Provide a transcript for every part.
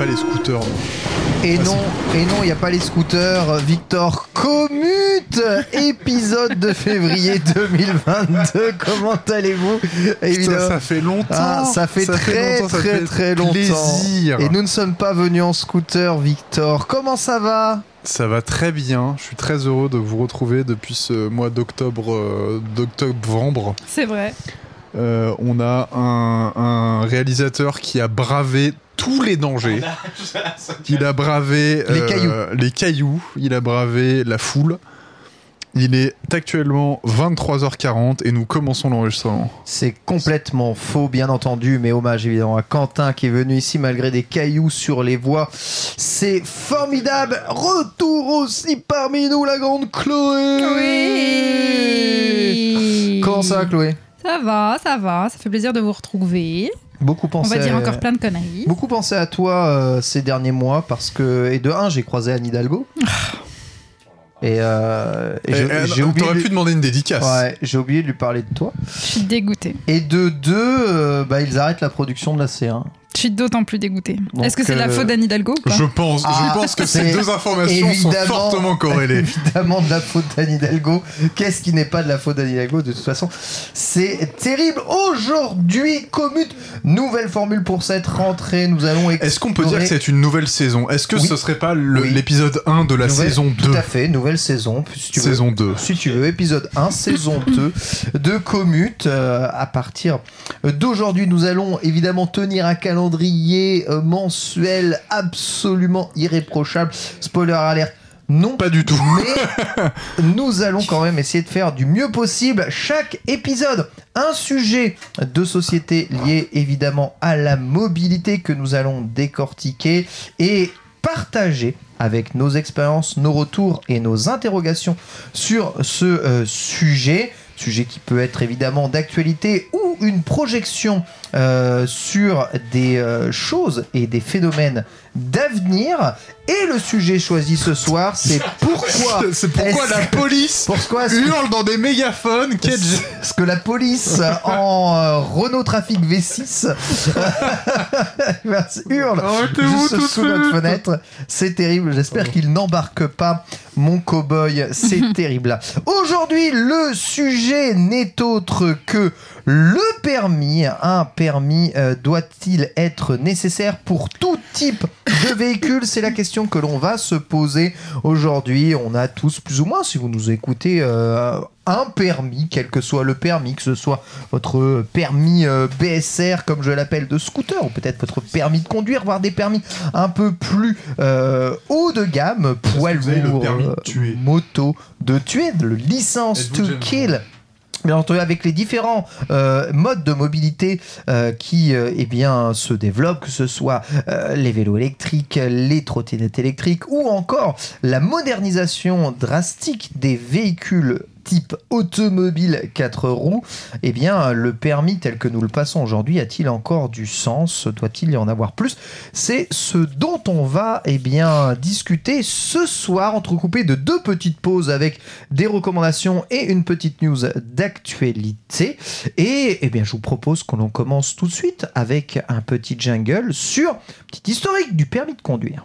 Pas les scooters. non. Et Ah, non, et non, il n'y a pas les scooters. Victor commute épisode de février 2022. Comment allez-vous? Putain, Évidemment. ça fait longtemps. Ah, ça fait très longtemps, ça très fait très longtemps. Plaisir. Et nous ne sommes pas venus en scooter, Victor. Comment ça va? Ça va très bien. Je suis très heureux de vous retrouver depuis ce mois d'octobre, euh, d'octobre-vembre. C'est vrai. Euh, on a un, un réalisateur qui a bravé tous les dangers. Il a bravé Les euh, cailloux. les cailloux. Il a bravé la foule. Il est actuellement 23h40 et nous commençons l'enregistrement. C'est complètement faux, bien entendu, mais hommage évidemment à Quentin qui est venu ici malgré des cailloux sur les voies. C'est formidable. Retour aussi parmi nous, la grande Chloé. Oui. Comment ça, Chloé? Ça va, ça va. Ça fait plaisir de vous retrouver. Beaucoup On pensé. va dire encore plein de conneries. Beaucoup pensé à toi euh, ces derniers mois parce que et de un j'ai croisé Anne Hidalgo et, euh, et j'ai- j'ai oublié, T'aurais de lui- pu demander une dédicace. ouais, j'ai oublié de lui parler de toi Je suis dégoûtée. et de deux euh, bah, ils arrêtent la production de la C1 Je suis d'autant plus dégoûtée. Donc, Est-ce que c'est de la euh, faute d'Anne Hidalgo ou pas Je pense, Ah, je pense que ces deux informations sont fortement corrélées. évidemment de la faute d'Anne Hidalgo qu'est-ce qui n'est pas de la faute d'Anne Hidalgo de toute façon? C'est terrible aujourd'hui commute nouvelle formule pour cette rentrée nous allons Est-ce qu'on peut dire que explorer- c'est une nouvelle saison? Est-ce que Oui. ce serait pas le- Oui. l'épisode 1 de la Nouvelle- saison 2 Tout à fait, nouvelle saison. Si tu veux. Saison 2. Si tu veux, épisode 1, saison 2 de Commute. Euh, à partir d'aujourd'hui, nous allons évidemment tenir un calendrier euh, mensuel absolument irréprochable. Spoiler alert. Non, Pas du tout. mais nous allons quand même essayer de faire du mieux possible chaque épisode. Un sujet de société lié évidemment à la mobilité que nous allons décortiquer et partager avec nos expériences, nos retours et nos interrogations sur ce euh, sujet. Sujet qui peut être évidemment d'actualité ou une projection euh, sur des euh, choses et des phénomènes d'avenir. Et le sujet choisi ce soir, c'est pourquoi C'est pourquoi la police pourquoi hurle dans des mégaphones ce que la police en euh, Renault Trafic V6 hurle juste sous notre fenêtre. C'est terrible. J'espère qu'il n'embarque pas mon cow-boy. C'est terrible. Aujourd'hui, le sujet n'est autre que le permis. Un permis euh, doit-il être nécessaire pour tout type de véhicule? C'est la question que l'on va se poser aujourd'hui. On a tous plus ou moins, si vous nous écoutez, euh, un permis, quel que soit le permis, que ce soit votre permis euh, BSR, comme je l'appelle, de scooter, ou peut-être votre permis de conduire, voire des permis un peu plus euh, haut de gamme, poids lourd, permis de tuer moto, de tuer, le licence to kill. Bien entendu, avec les différents euh, modes de mobilité euh, qui euh, eh se développent, que ce soit les vélos électriques, les trottinettes électriques ou encore la modernisation drastique des véhicules type automobile 4 roues, eh bien, le permis tel que nous le passons aujourd'hui a-t-il encore du sens? Doit-il y en avoir plus? C'est ce dont on va eh bien, discuter ce soir, entrecoupé de deux petites pauses avec des recommandations et une petite news d'actualité. Et eh bien, je vous propose que l'on commence tout de suite avec un petit jingle sur petit historique du permis de conduire.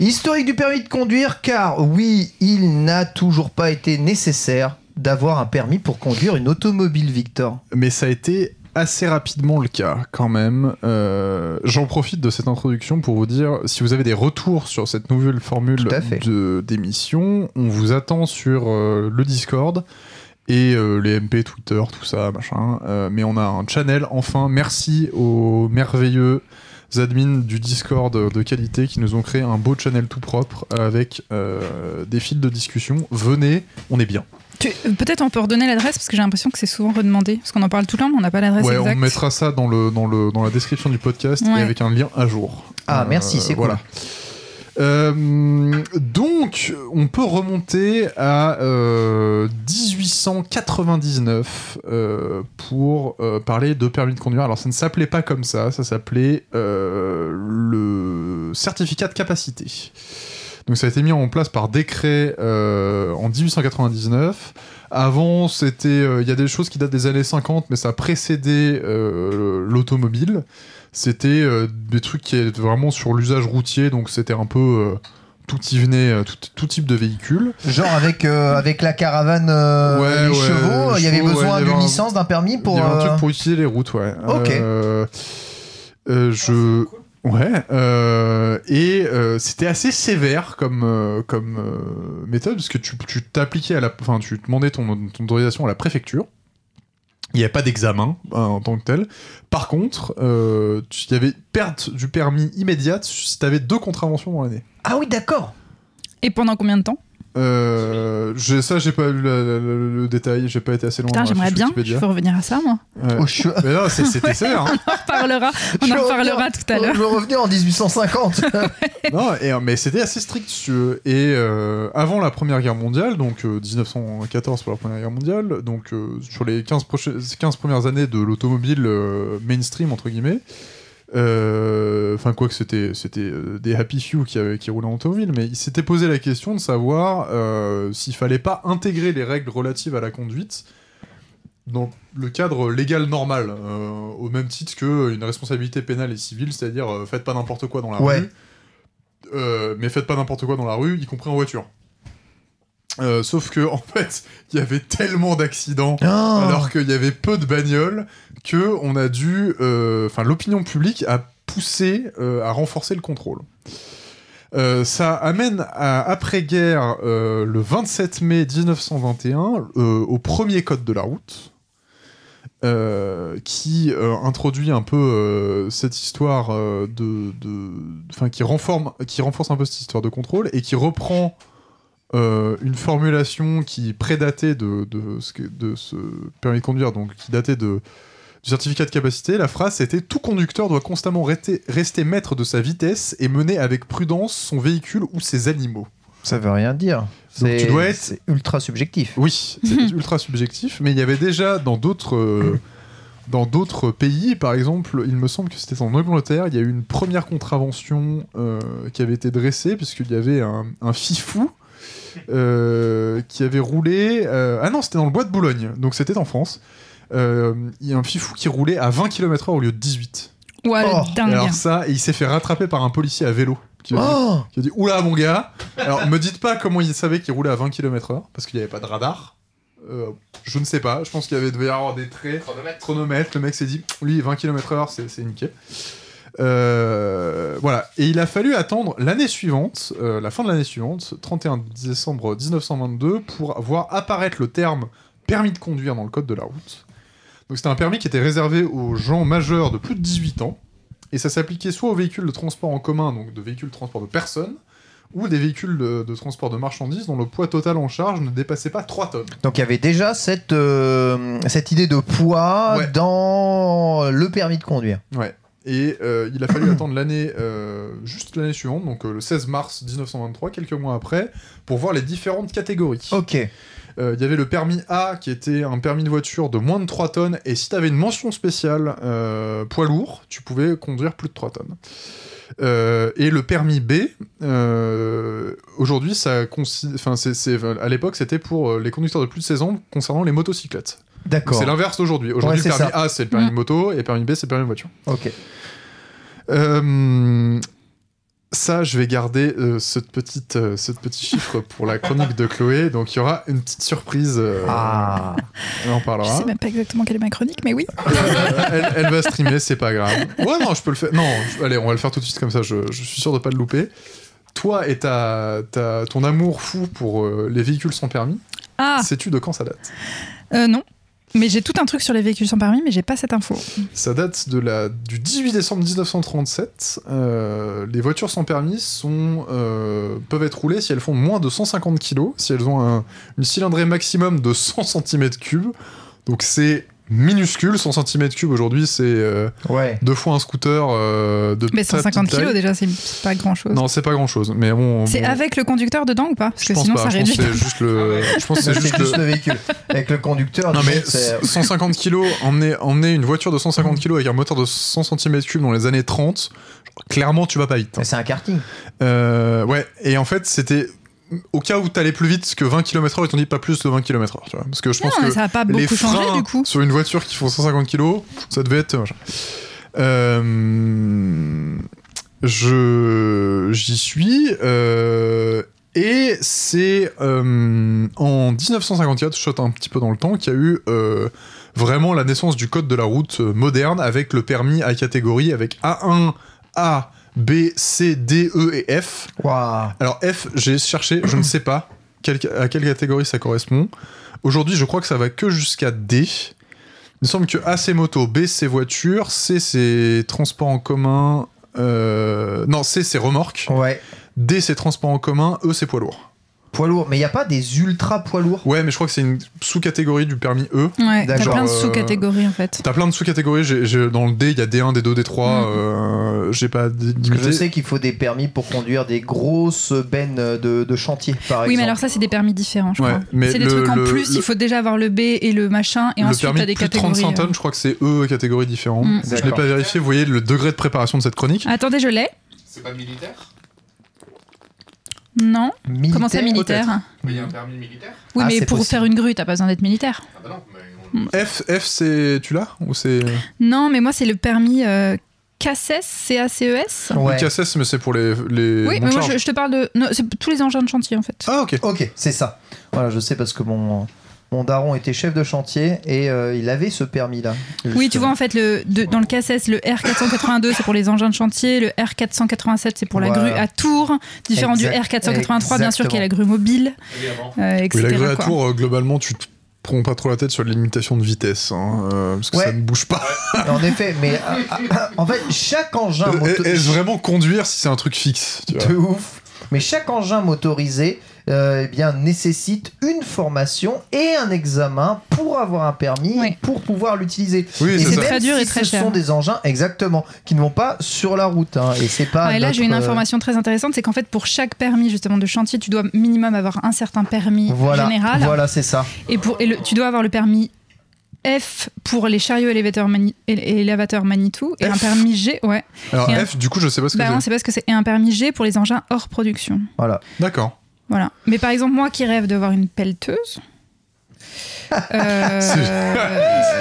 Historique du permis de conduire, car oui, il n'a toujours pas été nécessaire d'avoir un permis pour conduire une automobile, Victor. Mais ça a été assez rapidement le cas quand même. Euh, J'en profite de cette introduction pour vous dire, si vous avez des retours sur cette nouvelle formule d'émission, on vous attend sur euh, le Discord et euh, les MP, Twitter, tout ça, machin. Mais on a un channel, enfin, merci aux merveilleux admins du Discord de qualité qui nous ont créé un beau channel tout propre avec euh, des fils de discussion. Venez, on est bien. Tu- Peut-être on peut redonner l'adresse parce que j'ai l'impression que c'est souvent redemandé. Parce qu'on en parle tout le temps, mais on n'a pas l'adresse Ouais, exacte. on mettra ça dans, le, dans, le, dans la description du podcast et avec un lien à jour. Ah, Euh, merci, c'est cool. Euh, donc, on peut remonter à euh, 1899 euh, pour euh, parler de permis de conduire. Alors, ça ne s'appelait pas comme ça, ça s'appelait le certificat de capacité. Donc, ça a été mis en place par décret en 1899. Avant, c'était, il y a des choses qui datent des années 50, mais ça euh, l'automobile. C'était euh, des trucs qui étaient vraiment sur l'usage routier, donc c'était un peu euh, tout y venait, euh, tout, tout type de véhicule. Genre avec, euh, avec la caravane, euh, Ouais, les ouais, chevaux, il y avait ouais, besoin d'une un- licence, d'un permis pour. Il y avait un truc pour utiliser les routes, ouais. Ok. Euh, euh, je. Ouais, euh, et euh, c'était assez sévère comme, comme euh, méthode, parce que tu tu t'appliquais à la. Enfin, tu demandais ton, ton autorisation à la préfecture. Il n'y avait pas d'examen hein, en tant que tel. Par contre, euh, tu- il y avait perte du permis immédiate si tu avais deux contraventions dans l'année. Ah oui, d'accord. Et pendant combien de temps? Euh, ça, j'ai pas lu le détail, j'ai pas été assez loin. Putain, j'aimerais bien. Il faut revenir à ça, moi. Ouais. Oh, je- Mais non, c'était sévère. hein. On en reparlera. On je en reparlera tout à l'heure. Je revenais en 1850. non, et, euh, mais c'était assez strict. si tu veux. Et euh, avant la Première Guerre mondiale, donc euh, 1914 pour la Première Guerre mondiale, donc euh, sur les 15, prochaines- 15 premières années de l'automobile euh, mainstream, entre guillemets, euh, enfin quoi que c'était c'était euh, des happy few qui, avaient- qui roulaient en automobile, mais il s'était posé la question de savoir euh, s'il fallait pas intégrer les règles relatives à la conduite dans le cadre légal normal, euh, au même titre qu'une responsabilité pénale et civile, c'est-à-dire euh, faites pas n'importe quoi dans la Ouais. rue, euh, mais faites pas n'importe quoi dans la rue, y compris en voiture. Euh, sauf que en fait, il y avait tellement d'accidents Ah. alors qu'il y avait peu de bagnoles que on a dû, euh, enfin l'opinion publique a poussé euh, à renforcer le contrôle. Ça amène à après-guerre le 27 mai 1921 euh, au premier code de la route. qui introduit un peu cette histoire de, enfin qui qui renforce un peu cette histoire de contrôle et qui reprend euh, une formulation qui prédatait de, de, ce, que- de ce permis de conduire, donc qui datait de, du certificat de capacité. La phrase c'était Tout conducteur doit constamment rester, rester maître de sa vitesse et mener avec prudence son véhicule ou ses animaux. Ça veut rien dire. C'est tu dois être- c'est ultra subjectif. Oui, c'est ultra subjectif, mais il y avait déjà dans d'autres. euh, dans d'autres pays, par exemple, il me semble que c'était en Angleterre, il y a eu une première contravention euh, qui avait été dressée, puisqu'il y avait un, un fifou euh, qui avait roulé. euh, ah non, c'était dans le bois de Boulogne, donc c'était en France. Euh, Il y a un fifou qui roulait à 20 km/h au lieu de 18. Ouais, Oh. dingue. alors ça, et il s'est fait rattraper par un policier à vélo. Qui a dit- Oh qui a dit Oula, mon gars Alors, me dites pas comment il savait qu'il roulait à 20 km/h, parce qu'il n'y avait pas de radar. Euh, je ne sais pas, je pense qu'il y avait, devait y avoir des traits. Chronomètre. Le mec s'est dit Lui, 20 km/h, c'est c'est nickel. Euh, voilà, et il a fallu attendre l'année suivante, euh, la fin de l'année suivante, 31 décembre 1922, pour voir apparaître le terme permis de conduire dans le code de la route. Donc c'était un permis qui était réservé aux gens majeurs de plus de 18 ans, et ça s'appliquait soit aux véhicules de transport en commun, donc de véhicules de transport de personnes, ou des véhicules de, de transport de marchandises dont le poids total en charge ne dépassait pas 3 tonnes. Donc il y avait déjà cette, euh, cette idée de poids Ouais. dans le permis de conduire. Ouais. Et euh, il a fallu attendre l'année, euh, juste l'année suivante, donc euh, le 16 mars 1923, quelques mois après, pour voir les différentes catégories. Ok. Il y avait le permis A qui était un permis de voiture de moins de 3 tonnes, et si tu avais une mention spéciale poids lourd, tu pouvais conduire plus de 3 tonnes. Euh, et le permis B, euh, aujourd'hui, ça enfin, c'est- à l'époque, c'était pour les conducteurs de plus de 16 ans concernant les motocyclettes. D'accord. C'est l'inverse d'aujourd'hui. Aujourd'hui, Ouais, le permis ça. A, c'est le permis Mm. de moto, et permis B, c'est le permis de voiture. Ok. Euh, ça, je vais garder euh, cette petite, euh, ce petit chiffre pour la chronique de Chloé. Donc, il y aura une petite surprise. euh, Ah, On en Je parlera. sais même pas exactement quelle est ma chronique, mais oui. Euh, elle, elle va streamer, c'est pas grave. Ouais, non, je peux le faire. Non, je- allez, on va le faire tout de suite comme ça. Je, je suis sûr de pas le louper. Toi et ta, ta- ton amour fou pour euh, les véhicules sans permis, Ah, sais-tu de quand ça date? Euh, non. Mais j'ai tout un truc sur les véhicules sans permis, mais j'ai pas cette info. Ça date de la, du 18 décembre 1937. Euh, les voitures sans permis euh, peuvent être roulées si elles font moins de 150 kg, si elles ont un- une cylindrée maximum de 100 cm3. Donc c'est minuscule, 100 cm3 aujourd'hui, c'est euh, ouais. deux fois un scooter euh, de Mais très 150 petite taille. kilos déjà, c'est pas grand chose. Non, c'est pas grand chose, mais bon. C'est bon, avec le conducteur dedans ou pas? Parce Je que pense sinon pas, ça je pense réduit. que c'est juste le. Je pense que C'est juste, juste le. le véhicule. Avec le conducteur, Non mais donc, c'est- 150 kilos, emmener, emmener une voiture de 150 kilos avec un moteur de 100 cm3 dans les années 30, clairement tu vas pas vite. hein. c'est un karting. Euh, ouais, et en fait c'était au cas où t'allais plus vite que 20 km/h, ils t'ont dit pas plus de 20 km/h, tu vois. Parce que je pense Non, que ça a pas les beaucoup changé freins du coup. sur une voiture qui font 150 kg, ça devait être. machin. Euh, je j'y suis euh, et c'est euh, en 1954, je saute un petit peu dans le temps, qu'il y a eu euh, vraiment la naissance du code de la route euh, moderne avec le permis à catégorie avec A1, A, B, C, D, E et F. Waouh. Alors F, j'ai cherché, je ne sais pas à quelle catégorie ça correspond. Aujourd'hui, je crois que ça va que jusqu'à D. Il me semble que A c'est moto, B c'est voiture, C c'est transport en commun, euh, non C c'est remorque, Ouais. D c'est transport en commun, E c'est poids lourd. Poids lourd. Mais il n'y a pas des ultra poids lourds Ouais, mais je crois que c'est une sous-catégorie du permis E. Ouais, t'as plein de euh, sous-catégories en fait. T'as plein de sous-catégories. j'ai- j'ai- dans le D, il y a D1, D2, D3. Mm. euh, j'ai pas je sais qu'il faut des permis pour conduire des grosses bennes de, de chantier, par Oui, mais exemple. alors ça, c'est des permis différents, je Ouais, crois. mais C'est des le- trucs en le- plus, le- il faut déjà avoir le B et le machin, et le ensuite permis t'as des de plus de catégories. 35 euh. tonnes, je crois que c'est E catégorie différente. Mm. Je l'ai pas vérifié. Vous voyez le degré de préparation de cette chronique? Attendez, je l'ai. C'est pas militaire? Non. Militaire, Comment ça, militaire Mais il y a un permis militaire? Oui, Ah, mais pour possible. faire une grue, t'as pas besoin d'être militaire. Ah bah non, mais on- F, F c'est. Tu l'as Ou c'est. Non, mais moi, c'est le permis euh, CACES, C-A-C-E-S. Ouais. KSS, mais c'est pour les. les Oui, mais de moi, je te parle de. non, c'est tous les engins de chantier, en fait. Ah, ok. Ok, c'est ça. Voilà, je sais parce que mon, mon daron était chef de chantier et euh, il avait ce permis-là. Oui, tu vois, en fait, le, de- dans le CACES, le R482, c'est pour les engins de chantier, le R487, c'est pour la Voilà. grue à tour, différent Exact- du R483, bien sûr, qui est la grue mobile, Évidemment. euh, Oui, etc. la grue à quoi. tour, euh, globalement, tu te prends pas trop la tête sur les limitations de vitesse. hein, euh, parce que Ouais. ça ne bouge pas. En effet, mais euh, euh, en fait, chaque engin moto- Est-ce vraiment conduire si c'est un truc fixe tu vois? de ouf. Mais chaque engin motorisé euh, eh bien, nécessite une formation et un examen pour avoir un permis Oui. pour pouvoir l'utiliser. Oui, et c'est très dur si et très ce cher. sont des engins, exactement, qui ne vont pas sur la route. hein, et c'est pas. Ah, et là, j'ai une euh, information très intéressante, c'est qu'en fait, pour chaque permis justement de chantier, tu dois minimum avoir un certain permis Voilà, général, voilà, c'est ça. et pour et le- tu dois avoir le permis F pour les chariots élévateurs, mani, élévateurs Manitou, et un permis G, ouais. Alors, Et un- F, du coup, je sais pas ce que Bah non, c'est. parce que c'est et un permis G pour les engins hors production. Voilà. D'accord. Voilà. Mais par exemple, moi qui rêve d'avoir une pelleteuse. euh,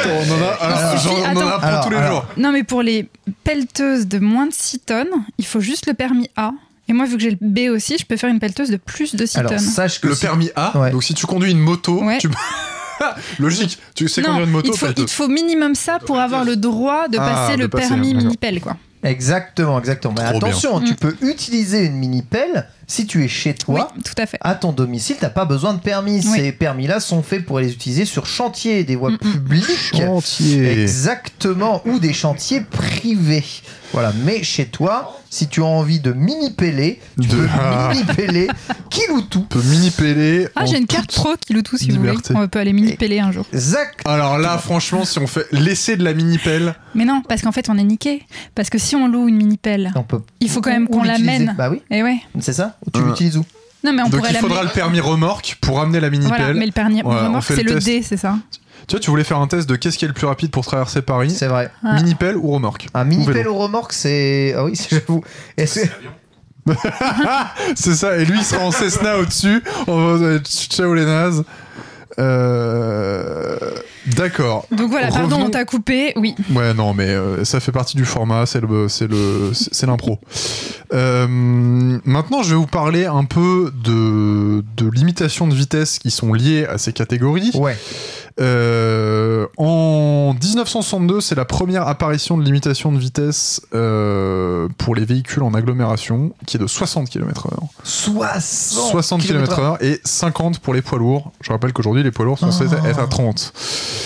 On en a, alors, Il suffit- genre, on en a attends. pour Alors, tous les alors. jours. Non, mais pour les pelleteuses de moins de 6 tonnes, il faut juste le permis A. Et moi, vu que j'ai le B aussi, je peux faire une pelleteuse de plus de 6 Alors, tonnes. sache que Le si- permis A, Ouais. donc si tu conduis une moto, Ouais. tu... logique, tu sais non, conduire une moto, il, te faut, il te faut minimum ça pour avoir le droit de Ah, passer de le passer, permis mini-pelle, quoi. Exactement, exactement. Mais Trop attention, tu Mm. peux utiliser une mini pelle si tu es chez toi. Oui, tout à fait. À ton domicile, t'as pas besoin de permis. Oui. Ces permis-là sont faits pour les utiliser sur chantier, des voies Mm, mm. publiques. Chantier. Exactement, ou des chantiers privés. Voilà, mais chez toi, si tu as envie de mini-peller, tu De- peux Ah. mini-peller tout. peut mini-peller. Ah, en j'ai une carte pro qui loue tout si liberté. vous voulez. On peut aller mini-peller un jour. Exact. Alors là, franchement, si on fait l'essai de la mini-pelle, Mais non, parce qu'en fait, on est niqué. Parce que si on loue une mini-pelle, peut il faut quand même qu'on l'amène. Bah oui, Et ouais. c'est ça. Tu Euh. l'utilises où? Non, mais on donc pourrait il faudra le permis remorque pour amener la mini-pelle. Voilà, mais le permis remorque, c'est le le. D, c'est ça Tu vois, tu voulais faire un test de qu'est-ce qui est le plus rapide pour traverser Paris C'est vrai. Ah. Mini-pelle ou remorque Un Ou mini-pelle vélo. au remorque, c'est. Ah oui, c'est- j'avoue. Est-ce C'est ça, et lui il sera en Cessna au-dessus. On va ciao les nazes. Euh, D'accord. Donc voilà, pardon, on t'a coupé. Oui. Ouais, non, mais euh, ça fait partie du format, c'est le, c'est le, c'est c'est l'impro. Euh, maintenant, je vais vous parler un peu de, de limitations de vitesse qui sont liées à ces catégories. Ouais. Euh, en 1962, c'est la première apparition de limitation de vitesse euh, pour les véhicules en agglomération, qui est de 60 km/h. 60, 60 km/h et 50 pour les poids lourds. Je rappelle qu'aujourd'hui, les poids lourds sont censés Oh. être à 30.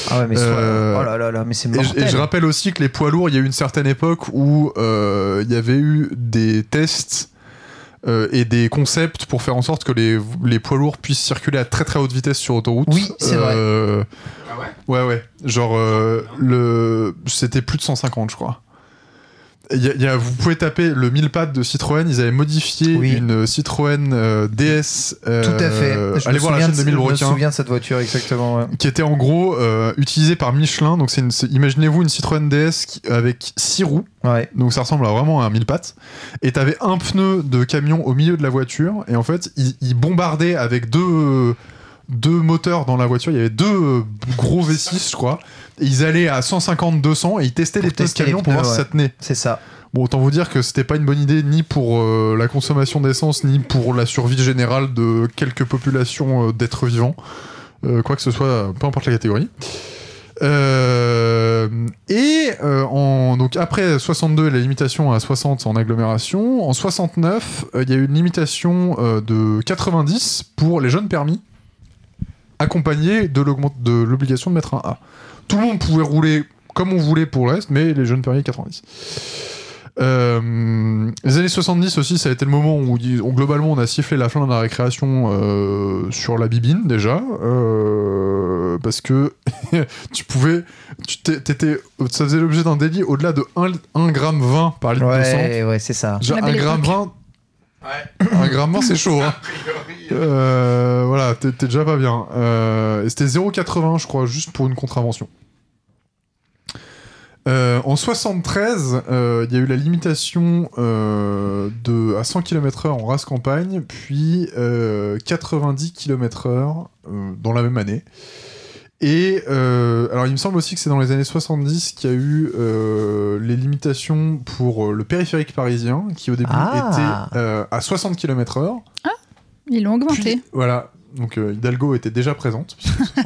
Ah ouais, mais Euh, oh là là là, mais c'est Et, mortel. et je rappelle aussi que les poids lourds, il y a eu une certaine époque où euh, il y avait eu des tests euh, et des concepts pour faire en sorte que les, les poids lourds puissent circuler à très très haute vitesse sur autoroute. Oui, c'est Euh, Ah ouais Ouais, ouais. Genre, euh, le... c'était plus de 150, je crois. Y a- y a- vous pouvez taper le 1000 pattes de Citroën. Ils avaient modifié Oui. une Citroën euh, DS. euh, Tout à fait. Je allez me voir la souviens chaîne de Je me souviens de cette voiture, exactement. ouais. qui était en gros euh, utilisée par Michelin. Donc, une, imaginez-vous une Citroën DS qui- avec 6 roues. Ouais. Donc, ça ressemble à vraiment à un 1000 pattes. Et t'avais un pneu de camion au milieu de la voiture. Et en fait, il, il bombardait avec deux, deux moteurs dans la voiture. Il y avait deux euh, gros V6, je crois. Et ils allaient à 150-200 et ils testaient Pour les pneus camion pour voir si ça tenait. C'est ça. Bon, autant vous dire que c'était pas une bonne idée ni pour euh, la consommation d'essence, ni pour la survie générale de quelques populations euh, d'êtres vivants. Euh, quoi que ce soit, peu importe la catégorie. Et en, donc après 62, la limitation à 60 en agglomération. En 69, euh, il y a eu une limitation de 90 pour les jeunes permis, accompagnée de l'obligation de mettre un A. Tout le monde pouvait rouler comme on voulait pour le reste, mais les jeunes permis 90. Euh, les années 70 aussi, ça a été le moment où, globalement on a sifflé la fin de la récréation euh, sur la bibine déjà, euh, parce que tu pouvais, tu t'étais, ça faisait l'objet d'un délit au-delà de 1, 1 gramme 20 par litre de sang. Ouais, ouais, c'est ça. Genre La 1 belle gramme époque. 20, Ouais. 1 gramme 20 c'est chaud. Hein. Priori, Euh, voilà, t'es déjà pas bien. Euh, c'était 0,80 je crois, juste pour une contravention. Euh, en 73, euh, il y a eu la limitation euh, de, à 100 km/h en race campagne, puis euh, 90 km/h euh, dans la même année. Et euh, alors, il me semble aussi que c'est dans les années 70 qu'il y a eu euh, les limitations pour euh, le périphérique parisien, qui au début Ah. était euh, à 60 km/h. Ils l'ont augmenté. Puis, voilà. Donc euh, Hidalgo était déjà présente.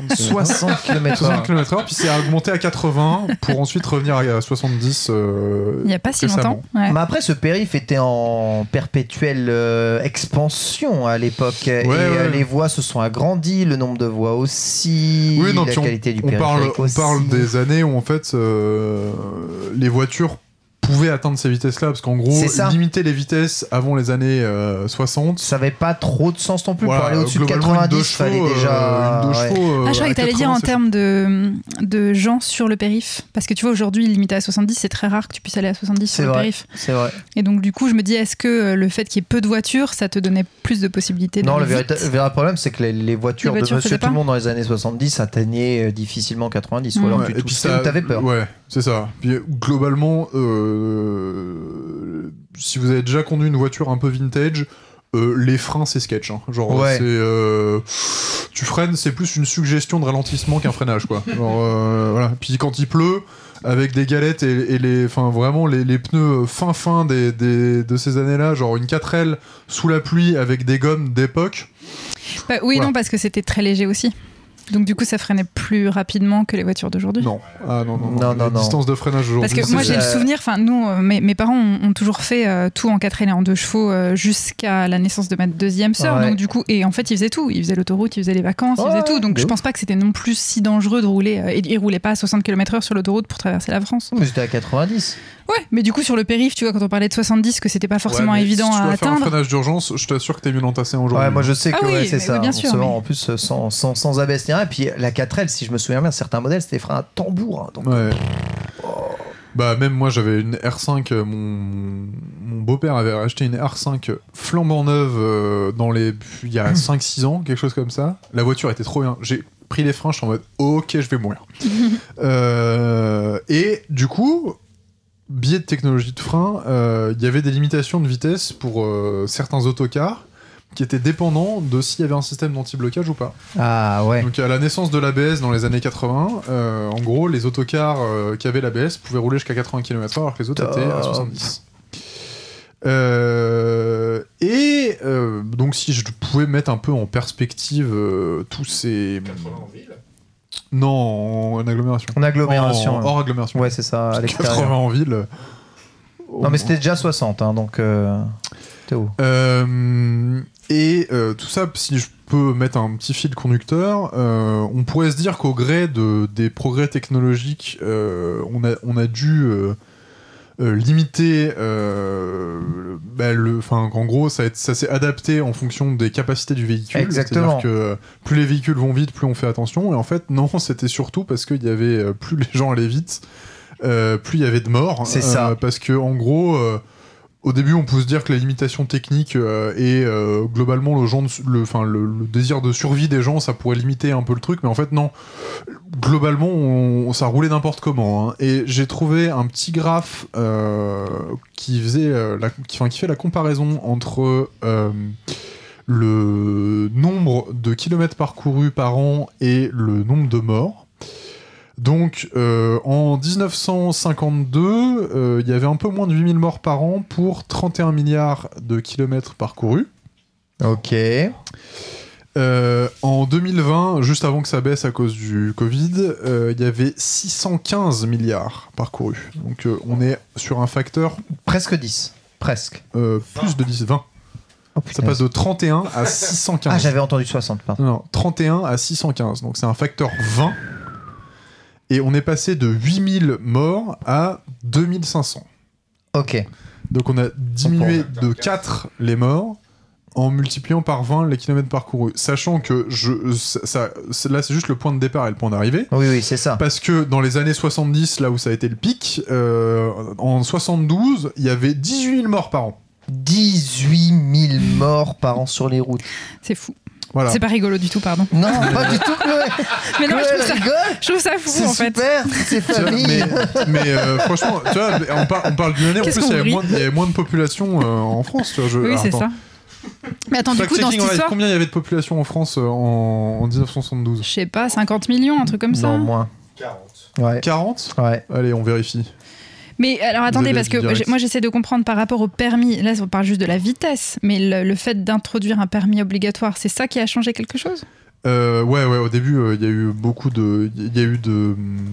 puisque 60 km 60 km/h, puis c'est augmenté à 80 pour ensuite revenir à 70. euh, Il n'y a pas si longtemps. Ouais. Mais après, ce périph était en perpétuelle euh, expansion à l'époque. et ouais. euh, les voies se sont agrandies, le nombre de voies aussi, Oui, non, la puis on- qualité du On parle, on des années où en fait euh, les voitures pouvaient atteindre ces vitesses-là, parce qu'en gros, limiter les vitesses avant les années euh, 60. Ça n'avait pas trop de sens non plus. voilà, pour aller au-dessus de globalement, une 90, deux il fallait chevaux, déjà. euh, une deux ouais. chevaux, euh, Ah, je croyais que t'allais dire 80, en termes de, de gens sur le périph. Parce que tu vois, aujourd'hui, limité à 70, c'est très rare que tu puisses aller à 70 C'est sur le périph. C'est vrai. Et donc, du coup, je me dis, est-ce que euh, le fait qu'il y ait peu de voitures, ça te donnait plus de possibilités Non, le véritable, problème, c'est que les, les voitures, Les voitures de Monsieur Tout le. Monde dans les années 70 atteignaient euh, difficilement 90. Ou alors Ouais, tu et puis ça, t'avais peur. Ouais, c'est ça. Puis euh, globalement, euh, si vous avez déjà conduit une voiture un peu vintage, euh, les freins c'est sketch. hein. Genre, Ouais. c'est euh, tu freines, c'est plus une suggestion de ralentissement qu'un freinage, quoi. Genre, euh, voilà. Puis quand il pleut, avec des galettes et, et les, enfin vraiment les, les pneus fin fin des, des- de ces années-là, genre une 4L sous la pluie avec des gommes d'époque. Bah oui, Voilà. non, parce que c'était très léger aussi. Donc, du coup, ça freinait plus rapidement que les voitures d'aujourd'hui. Non, ah non non non. Non, non, La non. distance de freinage aujourd'hui. Parce que moi j'ai le souvenir, enfin nous, euh, mes, mes parents ont, ont toujours fait euh, tout en 4 et en 2 chevaux euh, jusqu'à la naissance de ma deuxième sœur. Ouais. Donc du coup, et en fait ils faisaient tout, ils faisaient l'autoroute, ils faisaient les vacances, ils faisaient tout. Donc je ouf. pense pas que c'était non plus si dangereux de rouler. euh, et ils roulaient pas à 60 km/h sur l'autoroute pour traverser la France. Mais j'étais à 90. Ouais, mais du coup sur le périph, tu vois, quand on parlait de 70, que c'était pas forcément Ouais, évident si tu à dois faire un atteindre. freinage d'urgence, je t'assure que t'es mieux entassé aujourd'hui. Ouais, moi je sais que Ah oui, ouais, c'est ça. oui, bien sûr, En plus, sans, sans, sans Et puis la 4L, si je me souviens bien, certains modèles, c'était frein à tambour. hein, donc... Ouais. Bah même moi j'avais une R5, euh, mon, mon beau-père avait acheté une R5 flambant neuve euh, dans les il y a 5-6 ans, quelque chose comme ça. La voiture était trop bien. J'ai pris les freins, je suis en mode ok je vais mourir. Euh, et du coup, biais de technologie de frein, euh, il y avait des limitations de vitesse pour certains autocars qui était dépendant de s'il y avait un système d'anti-blocage ou pas. Ah ouais. Donc à la naissance de l'ABS dans les années 80, euh, en gros, les autocars euh, qui avaient l'ABS pouvaient rouler jusqu'à 80 km/h alors que les autres Top. étaient à 70. Euh, et euh, donc si je pouvais mettre un peu en perspective euh, tous ces... 80 en ville. Non, en agglomération. En agglomération. En- hors agglomération. Ouais, c'est ça, à 80 l'extérieur. en ville. Non, mais c'était déjà 60, hein, donc. Euh... Théo. Euh, et euh, tout ça, si je peux mettre un petit fil conducteur, euh, on pourrait se dire qu'au gré de, des progrès technologiques, euh, on, a, on a dû euh, limiter, bah, le, qu'en gros, ça, s'est adapté en fonction des capacités du véhicule. Exactement. C'est-à-dire que plus les véhicules vont vite, plus on fait attention. Et en fait, non, c'était surtout parce qu'il y avait plus les gens allaient vite, plus il y avait de morts. C'est ça. Parce que en gros. Au début, on peut se dire que les limitations techniques euh, et euh, globalement le, désir de survie des gens, ça pourrait limiter un peu le truc, mais en fait non. Globalement, on, ça roulait n'importe comment. hein. Et j'ai trouvé un petit graphe euh, qui faisait, la, qui, fait la comparaison entre le nombre de kilomètres parcourus par an et le nombre de morts. Donc, euh, en 1952, euh, il y avait un peu moins de 8000 morts par an pour 31 milliards de kilomètres parcourus. Ok. Euh, en 2020, juste avant que ça baisse à cause du Covid, il y avait 615 milliards parcourus. Donc, on est sur un facteur Presque 10. Presque. plus de 10, 20. Oh, Ça passe de 31 à 615. Ah, j'avais entendu 60, pardon. Non, non, 31 à 615. Donc c'est un facteur 20. Et on est passé de 8000 morts à 2500. Ok. Donc on a diminué de 4 les morts en multipliant par 20 les kilomètres parcourus. Sachant que je, ça, là c'est juste le point de départ et le point d'arrivée. Oui, oui, c'est ça. Parce que dans les années 70, là où ça a été le pic, euh, en 72, il y avait 18 000 morts par an. 18 000 morts par an sur les routes. C'est fou. Voilà. C'est pas rigolo du tout, pardon. Non, pas du tout, Chloé. Mais non, je trouve ça, elle rigole. je trouve ça fou en fait. super, ces familles. mais mais, euh, franchement, tu vois, on, par- on parle d'une année, en plus, il y, avait moins, il y avait moins de population euh, en France. Tu vois, je, Oui, alors, c'est attends. ça. Mais attends, du coup, dans cette histoire, combien il y avait de population en France euh, en, en 1972 je sais pas, 50 millions, un truc comme ça. Non, moins. 40. Ouais. 40 Ouais. Allez, on vérifie. Mais alors attendez, parce que direct. moi j'essaie de comprendre par rapport au permis. Là, on parle juste de la vitesse, mais le, le fait d'introduire un permis obligatoire, c'est ça qui a changé quelque chose? Euh, ouais, ouais, au début, euh, il y a eu beaucoup de. Il y a eu de. hum,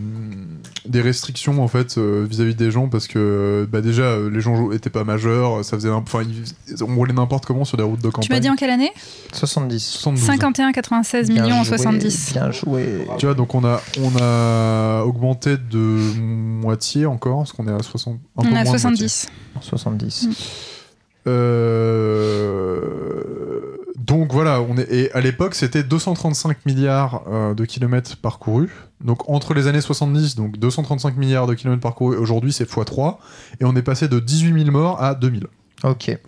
des restrictions, en fait, euh, vis-à-vis des gens, parce que, bah, déjà, les gens étaient pas majeurs, ça faisait. un- Enfin, on roulait n'importe comment sur des routes de campagne. Tu m'as dit en quelle année? 70. 72. 51, 96 Bien millions en joué, 70. Bien joué. Tu vois, donc on a, on a augmenté de moitié encore, parce qu'on est à 60. Un peu On est à moins de moitié. 70. 70. Euh, donc voilà, on est, et à l'époque c'était 235 milliards euh, de kilomètres parcourus. Donc entre les années 70, donc 235 milliards de kilomètres parcourus, aujourd'hui c'est x3, et on est passé de 18 000 morts à 2000. Ok.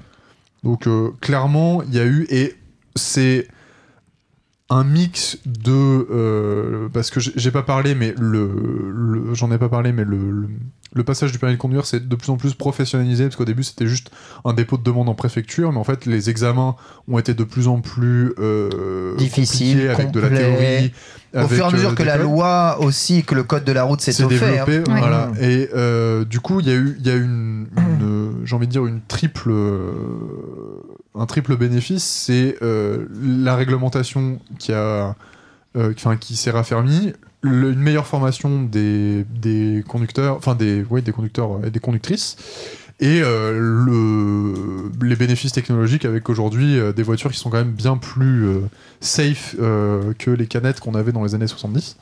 Donc euh, clairement, il y a eu, et c'est un mix de... euh, parce que j'ai pas parlé, mais le, le- j'en ai pas parlé, mais le, le, le passage du permis de conduire, c'est de plus en plus professionnalisé, parce qu'au début c'était juste un dépôt de demande en préfecture, mais en fait les examens ont été de plus en plus euh, Difficiles, compliqués, avec de la théorie. Au avec, fur et à mesure euh, que des la loi aussi, que le code de la route s'est hein. développé, Ouais. voilà. Mm. Et euh, du coup, il y a eu, il y a eu une, une, j'ai envie de dire une triple, euh, un triple bénéfice, c'est euh, la réglementation qui euh, s'est raffermie, une meilleure formation des, conducteurs, enfin des, des conducteurs et des conductrices. Et euh, le, les bénéfices technologiques avec aujourd'hui des voitures qui sont quand même bien plus safe que les canettes qu'on avait dans les années 70.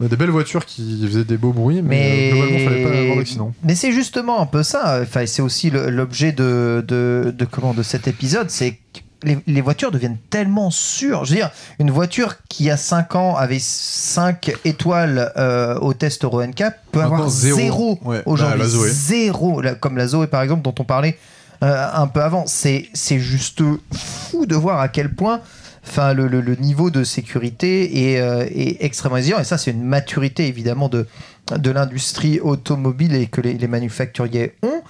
On a des belles voitures qui faisaient des beaux bruits, mais, Mais, euh, globalement, il fallait pas avoir d'accident. mais c'est justement un peu ça. Enfin, c'est aussi l'objet de, de, de, comment, de cet épisode. C'est que les, les voitures deviennent tellement sûres. Je veux dire, une voiture qui a 5 ans avait 5 étoiles euh, au test Euro NCAP peut Maintenant, avoir zéro. zéro, Ouais, aujourd'hui. bah, Zoé. Zéro. Comme la Zoé, par exemple, dont on parlait euh, un peu avant. C'est c'est juste fou de voir à quel point enfin, le, le- le niveau de sécurité est, euh, est extrêmement exigeant. Et ça, c'est une maturité, évidemment, de, de l'industrie automobile et que les, les manufacturiers ont.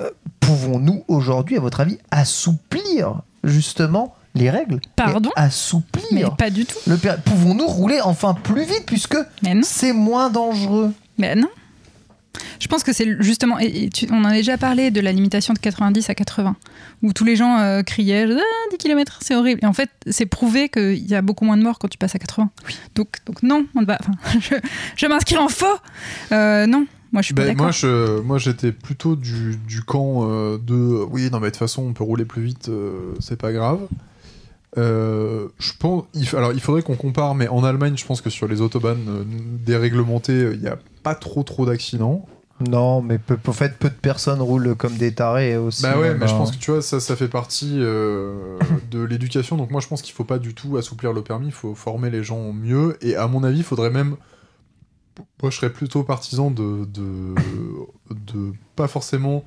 Euh, Pouvons-nous aujourd'hui, à votre avis, assouplir justement les règles? Pardon? et assouplir Mais pas du tout. Pouvons-nous rouler enfin plus vite puisque c'est moins dangereux? Mais non. Je pense que c'est justement, et- tu- on en a déjà parlé de la limitation de 90 à 80, où tous les gens euh, criaient ah, 10 km, c'est horrible. Et en fait, c'est prouvé qu'il y a beaucoup moins de morts quand tu passes à 80. Donc, donc non, on va, je, je m'inscris en faux. Euh, non, moi je suis pas Ben, d'accord. moi, je, moi, j'étais plutôt du, du camp euh, de oui, non, mais de toute façon, on peut rouler plus vite, euh, c'est pas grave. Euh, je pense, il, alors il faudrait qu'on compare, mais en Allemagne, je pense que sur les autobahns euh, déréglementées, il n'y a pas trop trop d'accidents. Non, mais peu, en fait, peu de personnes roulent comme des tarés aussi. Bah ouais, mais je Ben, pense que tu vois, ça, ça fait partie euh, de l'éducation. Donc moi, je pense qu'il faut pas du tout assouplir le permis. Il faut former les gens mieux. Et à mon avis, il faudrait même. Moi, je serais plutôt partisan de de, de pas forcément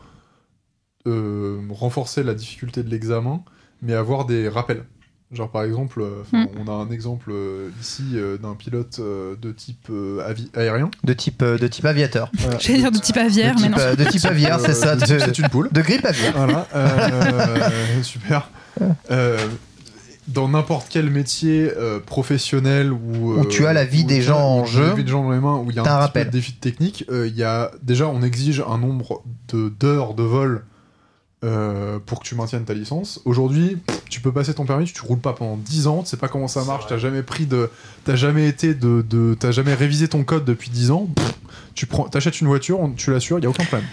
euh, renforcer la difficulté de l'examen, mais avoir des rappels. Genre par exemple, euh, enfin, Mm. on a un exemple euh, ici euh, d'un pilote euh, de type euh, avi- aérien. de type, euh, de type aviateur. J'allais dire de type aviaire, de, mais type, non. de type aviaire, c'est ça. De, C'est une poule. de grippe aviaire. Voilà, euh, super. Euh, dans n'importe quel métier euh, professionnel où, Où tu as la vie des gens en où tu as jeu, la vie des gens dans les mains, où il y a un petit peu rappel. de défi technique, euh, il y a déjà on exige un nombre de d'heures de vol euh, pour que tu maintiennes ta licence. Aujourd'hui, tu peux passer ton permis, tu roules pas pendant 10 ans, tu sais pas comment ça marche, t'as jamais pris de, t'as jamais été de, de t'as jamais révisé ton code depuis 10 ans. pff, tu prends, t'achètes une voiture, on- tu l'assures, il y a aucun problème.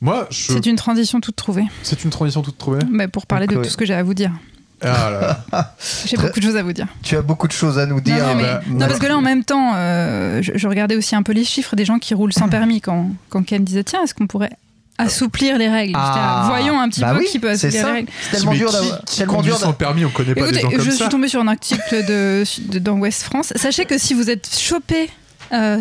Moi, je- C'est une transition toute trouvée. c'est une transition toute trouvée. Mais pour parler de tout ce que j'ai à vous dire. Ah là là. J'ai beaucoup de choses à vous dire. Tu as beaucoup de choses à nous dire. non, non, mais- bah, non, parce que là, en même temps, euh, je, je regardais aussi un peu les chiffres des gens qui roulent sans permis quand, quand Ken disait tiens, est-ce qu'on pourrait assouplir les règles Ah. Voyons un petit Bah peu oui, qui peut assouplir les règles. C'est tellement dur qui- d'avoir. Tellement dur sans permis, on connaît pas des gens comme je ça. suis tombée sur un article de, de- dans West France. Sachez que si vous êtes chopé euh,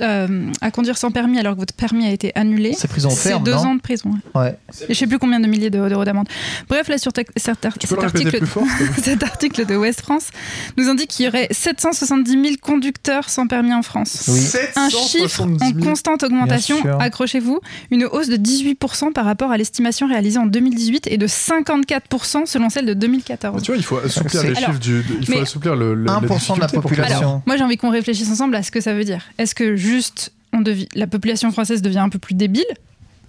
euh, à conduire sans permis alors que votre permis a été annulé, C'est prison ferme, deux non ans de prison. Ouais. Et je sais plus combien de milliers d'euros d'amende. Bref, là, sur ta- cet, ar- article, fort cet de West France nous indique qu'il y aurait 770 000 conducteurs sans permis en France. Oui. Un chiffre en 770 000. constante augmentation, accrochez-vous, une hausse de 18% par rapport à l'estimation réalisée en 2018 et de 54% selon celle de 2014. Mais tu vois, il faut assouplir C'est- les Alors, chiffres du. il faut assouplir le, le- 1% de la population. Alors, moi j'ai envie qu'on réfléchisse ensemble à ce que ça veut dire. Est-ce que juste on la population française devient un peu plus débile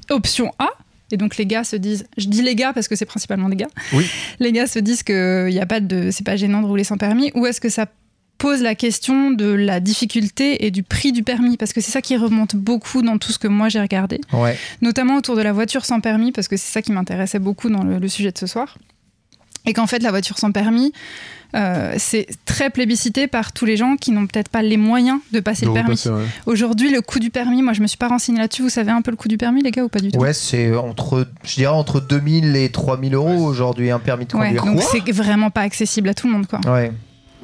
Option A. Et donc les gars se disent, je dis les gars parce que c'est principalement des gars. Oui. Les gars se disent que y a pas de, c'est pas gênant de rouler sans permis. Ou est-ce que ça pose la question de la difficulté et du prix du permis? Parce que c'est ça qui remonte beaucoup dans tout ce que moi j'ai regardé, Ouais. notamment autour de la voiture sans permis parce que c'est ça qui m'intéressait beaucoup dans le, le sujet de ce soir. Et qu'en fait la voiture sans permis, euh, c'est très plébiscité par tous les gens qui n'ont peut-être pas les moyens de passer de le permis. ouais. Aujourd'hui, le coût du permis, moi je me suis pas renseignée là-dessus. Vous savez un peu le coût du permis, les gars, ou pas du tout Ouais, c'est entre, je dirais entre 2000 et 3000 euros aujourd'hui un permis de Ouais, conduire. donc c'est vraiment pas accessible à tout le monde, quoi. Ouais.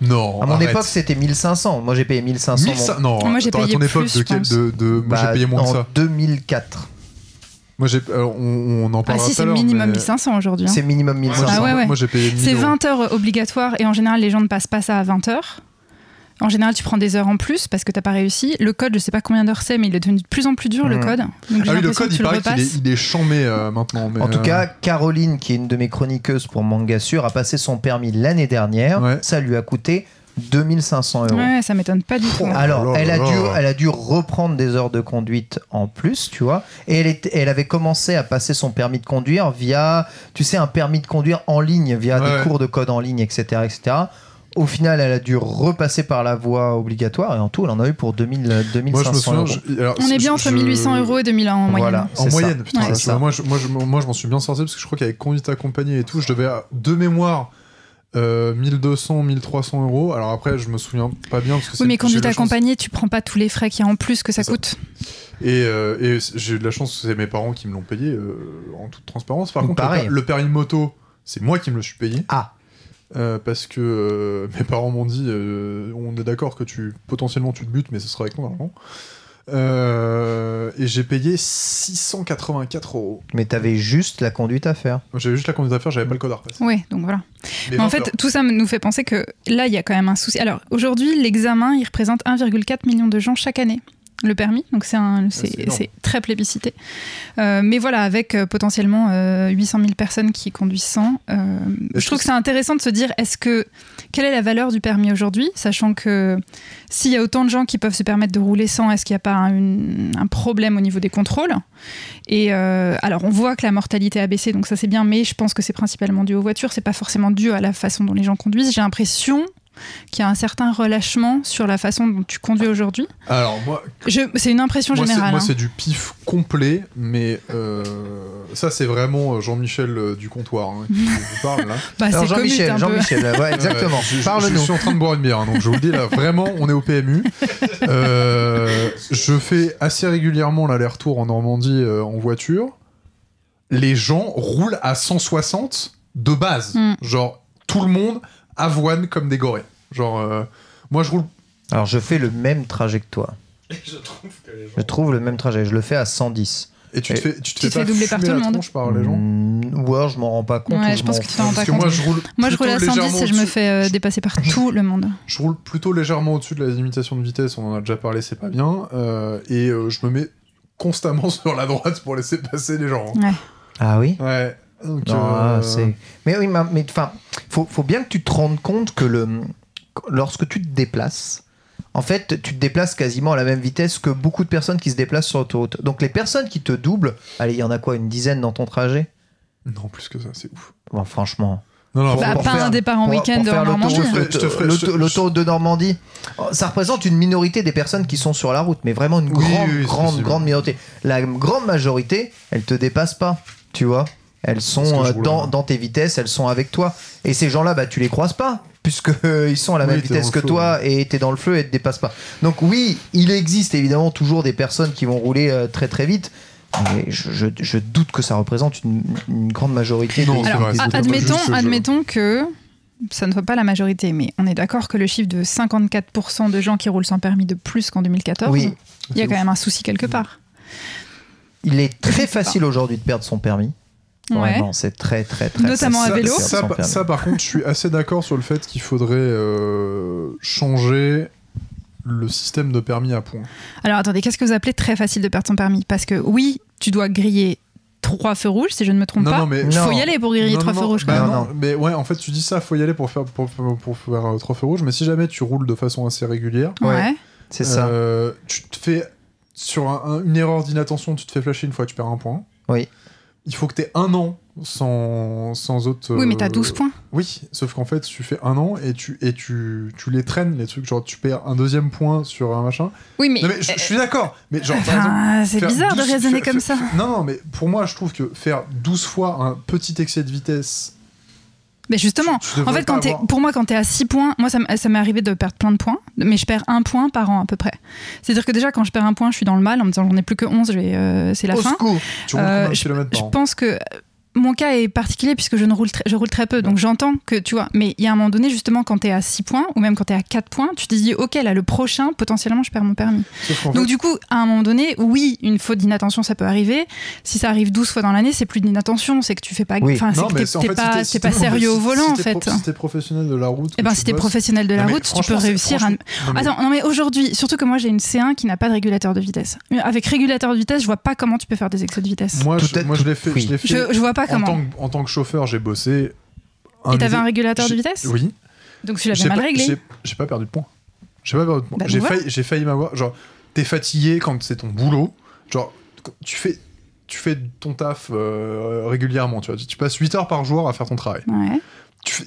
Non. À mon arrête. époque, c'était 1500. Moi, j'ai payé 1500. 1500 Non, Moi, j'ai payé ton époque, plus, de moi Bah, j'ai payé moins en que ça. 2004. Moi j'ai, alors, on, on en Ah parlera si, tout c'est minimum mais- 1500 aujourd'hui. hein. C'est minimum 1500. Ah ouais, ouais. Moi j'ai payé 1000 C'est euros. 20 heures obligatoires et en général, les gens ne passent pas ça à 20 heures. En général, tu prends des heures en plus parce que t'as pas réussi. Le code, je sais pas combien d'heures c'est, mais il est devenu de plus en plus dur, le Mhm. code. Donc, Ah oui, le code, il paraît qu'il est, il est chambé euh, maintenant. mais, En tout euh, cas, Caroline, qui est une de mes chroniqueuses pour Manga Sûr, a passé son permis l'année dernière. Ouais. Ça lui a coûté 2500 euros. Ouais, ça m'étonne pas du tout. Alors, Oh elle, a dû, elle a dû reprendre des heures de conduite en plus, tu vois. Et elle, était- elle avait commencé à passer son permis de conduire via, tu sais, un permis de conduire en ligne, via Ouais. des cours de code en ligne, etc., etc. Au final, elle a dû repasser par la voie obligatoire et en tout, elle en a eu pour 2000, Moi 2500 je me souviens. euros. je- alors, On est bien entre je- 1800 euros et 2000 en moyenne. Voilà. En moyenne, ça. putain, Ouais. ça. moi, je, moi, je, moi, je m'en suis bien sorti parce que je crois qu'avec conduite accompagnée et tout, je devais, de mémoire, euh, 1200, 1300 euros. Alors après, je me souviens pas bien parce que Oui, mais la chance- accompagnée, tu prends pas tous les frais qu'il y a en plus que ça coûte. Et, euh, et j'ai eu de la chance, c'est mes parents qui me l'ont payé euh, en toute transparence. Par contre, le, Pareil. per- le permis moto, c'est moi qui me le suis payé. Ah. Euh, parce que euh, mes parents m'ont dit euh, on est d'accord que tu potentiellement tu te butes, mais ce sera avec ton argent. Euh, et j'ai payé 684 euros. Mais t'avais juste la conduite à faire. J'avais juste la conduite à faire, j'avais pas le code à repasser. Oui, donc voilà. Mais en 20 fait, heures. tout ça nous fait penser que là, il y a quand même un souci. Alors, aujourd'hui, l'examen, il représente 1,4 million de gens chaque année le permis, donc c'est c'est très plébiscité. Euh, mais voilà, avec euh, potentiellement euh, 800 000 personnes qui conduisent sans, euh, Est-ce je trouve que c'est intéressant de se dire est-ce que quelle est la valeur du permis aujourd'hui, sachant que s'il y a autant de gens qui peuvent se permettre de rouler sans, est-ce qu'il n'y a pas un, une- un problème au niveau des contrôles? Et euh, alors on voit que la mortalité a baissé, donc ça c'est bien, mais je pense que c'est principalement dû aux voitures, c'est pas forcément dû à la façon dont les gens conduisent. J'ai l'impression qu'il y a un certain relâchement sur la façon dont tu conduis aujourd'hui. Alors, moi, Je- C'est une impression moi, c'est, générale. moi, hein. c'est du pif complet, mais euh, ça, c'est vraiment euh, Jean-Michel euh, du comptoir hein, qui vous parle là. Bah, Alors c'est commute Jean-Michel. Jean-Michel, ouais, exactement. Ouais, je- je- Je, Parle-nous. suis en train de boire une bière, hein, donc je vous le dis là, vraiment, on est au PMU. Euh, je fais assez régulièrement l'aller-retour en Normandie euh, en voiture. Les gens roulent à 160 de base. Mm. Genre, tout le monde avoine comme des gorées. Genre, euh, moi je roule. Alors je fais le même trajet que toi. Je trouve que les gens. Je trouve le même trajet. Je le fais à 110. Et tu te Et- fais, tu te Tu fais te fais pas doubler par tout le monde. par les gens Mm, ou alors je m'en rends pas compte. Ouais, ou je pense que tu t'en rends Parce pas que compte. moi je roule. Moi, je roule à 110 légèrement et je me fais euh, dépasser par tout le monde. Je roule plutôt légèrement au-dessus de la limitation de vitesse, on en a déjà parlé, c'est pas bien. euh, et euh, je me mets constamment sur la droite pour laisser passer les gens. hein. Ah oui? Ouais. Donc, Non, euh, ah, c'est- Mais oui, ma- mais enfin, faut, faut bien que tu te rendes compte que le, lorsque tu te déplaces, en fait, tu te déplaces quasiment à la même vitesse que beaucoup de personnes qui se déplacent sur l'autoroute. Donc les personnes qui te doublent, allez, il y en a quoi, une dizaine dans ton trajet? Non, plus que ça, c'est ouf. Bon, franchement. Non, non, Pour- Bah, pour pas faire- un départ en pour- week-end pour en Normandie. l'autoroute- de Normandie, ça représente une minorité des personnes qui sont sur la route, mais vraiment une Oui, grande, oui, grande, grande minorité. La grande majorité, elles te dépassent pas, tu vois. Elles sont euh, dans, tes vitesses, elles sont avec toi. Et ces gens-là, bah, tu les croises pas, puisque euh, ils sont à la Oui, même t'es vitesse que toi et t'es dans le feu et te dépassent pas. Donc oui, il existe évidemment toujours des personnes qui vont rouler euh, très très vite. Mais je, je- je doute que ça représente une, une grande majorité Non, des, Alors, des admettons, admettons que ça ne soit pas la majorité, mais on est d'accord que le chiffre de 54% de gens qui roulent sans permis de plus qu'en 2014, Oui, il y a quand ouf. même un souci quelque part. il est très facile aujourd'hui de perdre son permis. Ouais. C'est très très très Notamment à facile vélo. Ça, par contre, je suis assez d'accord sur le fait qu'il faudrait euh, changer le système de permis à points. Alors attendez, qu'est-ce que vous appelez très facile de perdre son permis? Parce que oui, tu dois griller trois feux rouges, si je ne me trompe Non, pas. non, mais- Il faut Non. y aller pour griller Non, trois non, feux non, rouges. bah quand même. non, Non. mais ouais, en fait, tu dis ça, faut y aller pour faire, pour, pour- pour faire euh, trois feux rouges, mais si jamais tu roules de façon assez régulière, Ouais. C'est ça. euh, tu te fais, sur un- un- une erreur d'inattention, tu te fais flasher une fois, tu perds un point. Oui. Il faut que tu aies un an sans, sans autre. Oui, mais t'as euh, 12 points. Oui, sauf qu'en fait, tu fais un an et tu, et tu, tu les traînes, les trucs. Genre, tu perds un deuxième point sur un machin. Oui, mais. Non, mais je, je suis d'accord. Mais genre, Enfin, c'est bizarre de 12 raisonner faire- comme faire- ça. Non, non, mais pour moi, je trouve que faire 12 fois un petit excès de vitesse. Mais justement, tu- tu en fait, quand avoir- pour moi, quand tu es à 6 points, moi, ça, m'est arrivé de perdre plein de points, mais je perds un point par an à peu près. C'est-à-dire que déjà, quand je perds un point, je suis dans le mal en me disant j'en ai plus que 11, je vais, euh, c'est la Au fin. secours. Tu Euh, Je an pense que mon cas est particulier puisque je, ne roule, très, je roule très peu, donc j'entends que tu vois. Mais il y a un moment donné, justement, quand tu es à 6 points ou même quand tu es à 4 points, tu te dis ok, là, le prochain, potentiellement, je perds mon permis. Donc fait, du coup, à un moment donné, oui, une faute d'inattention, ça peut arriver. Si ça arrive 12 fois dans l'année, c'est plus d'inattention, c'est que tu fais pas, Oui. enfin, c'est que t'es c'est- fait, pas, si si pas sérieux au volant si en fait. Si t'es professionnel de la route. Eh que ben, tu si t'es professionnel de la route, tu peux réussir à. Attends, non mais aujourd'hui, surtout que moi j'ai une C1 qui n'a pas de régulateur de vitesse. Avec régulateur de vitesse, je vois pas comment tu peux faire des excès de vitesse. Moi, je, l'ai fait. oui. Je vois pas en, comment. tant que, en tant que chauffeur, j'ai bossé. Et t'avais un régulateur de vitesse Oui. Donc tu l'avais mal pas- réglé. j'ai- pas perdu de points. J'ai pas perdu de points. Bah, j'ai failli, m'avoir. Genre, t'es fatigué quand c'est ton boulot. Genre, tu fais, tu fais ton taf euh, régulièrement. Tu vois, tu passes 8 heures par jour à faire ton travail. Ouais.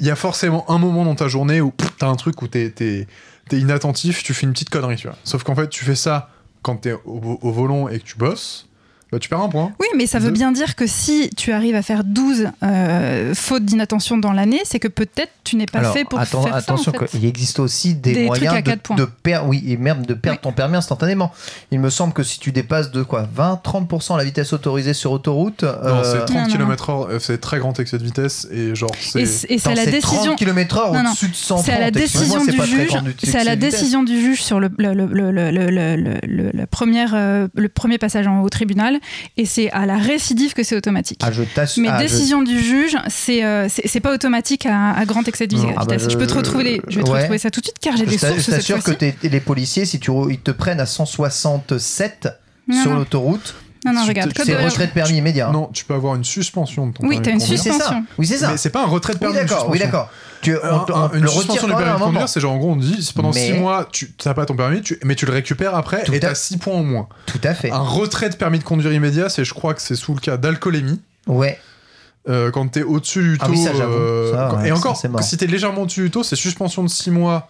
Il y a forcément un moment dans ta journée où t'as un truc où t'es, inattentif, tu fais une petite connerie. Tu vois. Sauf qu'en fait, tu fais ça quand t'es au, au volant et que tu bosses. Bah, tu perds un point. Oui, mais ça veut Deux. bien dire que si tu arrives à faire 12 euh, fautes d'inattention dans l'année, c'est que peut-être tu n'es pas Alors, fait pour atten- faire attention, ça. En fait. qu'il existe aussi des, Des moyens de, de perdre, oui, et même de perdre Oui. ton permis instantanément. Il me semble que si tu dépasses de quoi, 20-30% la vitesse autorisée sur autoroute, Non, euh, c'est 30 non, non. km/h, c'est très grand excès de vitesse et genre c'est. Et c'est attends, la décision. 30 km/h au-dessus de 130. C'est à la décision du juge. C'est à la décision du juge sur le, le, le, le, le, le, le- le- le premier, euh, le premier passage en, au tribunal pénal et c'est à la récidive que c'est automatique. Ah, je. Mais ah, je- décision du juge, c'est euh, c'est pas automatique à, à grand excès de vitesse. Ah bah, je peux te retrouver les, je vais te ouais. retrouver ça tout de suite car j'ai des sources je t'assure que les policiers, si tu ils te prennent à 167 Non, sur l'autoroute, Non, non, tu regarde. c'est retrait de permis immédiat. Non, tu peux avoir une suspension de ton Oui, permis t'as une. Oui, c'est ça. suspension. Oui, c'est ça. Mais c'est pas un retrait de Oui, permis. une d'accord. Oui, d'accord. Tu, Un- un- on une le suspension du permis de conduire, c'est genre en gros on dit si pendant Mais- 6 mois tu n'as pas ton permis, tu- mais tu le récupères après Tout et à- t'as 6 points en moins. Tout à fait. Un retrait de permis de conduire immédiat, c'est je crois que c'est sous le cas d'alcoolémie. Ouais. Euh, quand t'es au-dessus du taux. Ah oui, ça, j'avoue. euh, Ça, quand- ouais, et ça, encore, c'est mort. si t'es légèrement au-dessus du taux, c'est suspension de 6 mois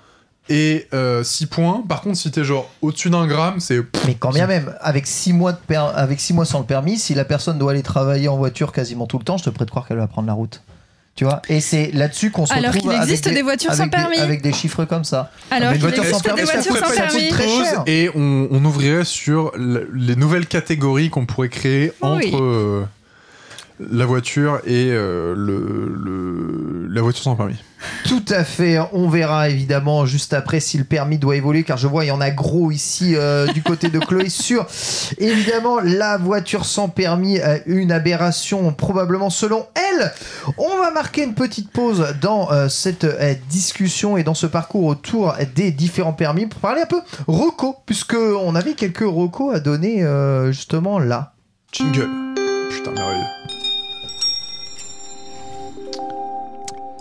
et 6 points. Par contre, si t'es genre au-dessus d'un gramme, c'est. Mais quand bien même, avec 6 mois, de per- avec six mois sans le permis, si la personne doit aller travailler en voiture quasiment tout le temps, je te prête croire qu'elle va prendre la route. Tu vois? Et c'est là-dessus qu'on se Alors retrouve qu'il avec existe des voitures sans avec des- permis. avec des chiffres comme ça. Alors Mais une qu'il voiture sans existe permis, des voitures sans permis. très cher. et on, on ouvrirait sur le- les nouvelles catégories qu'on pourrait créer entre Oui. euh, la voiture et euh, le, le- la voiture sans permis. Tout à fait. On verra évidemment juste après si le permis doit évoluer, car je vois il y en a gros ici euh, du côté de Chloé sur évidemment la voiture sans permis, euh, une aberration probablement selon elle. On va marquer une petite pause dans euh, cette discussion et dans ce parcours autour des différents permis pour parler un peu reco, puisque on avait quelques recos à donner justement là. Jingle. Putain, merveilleux.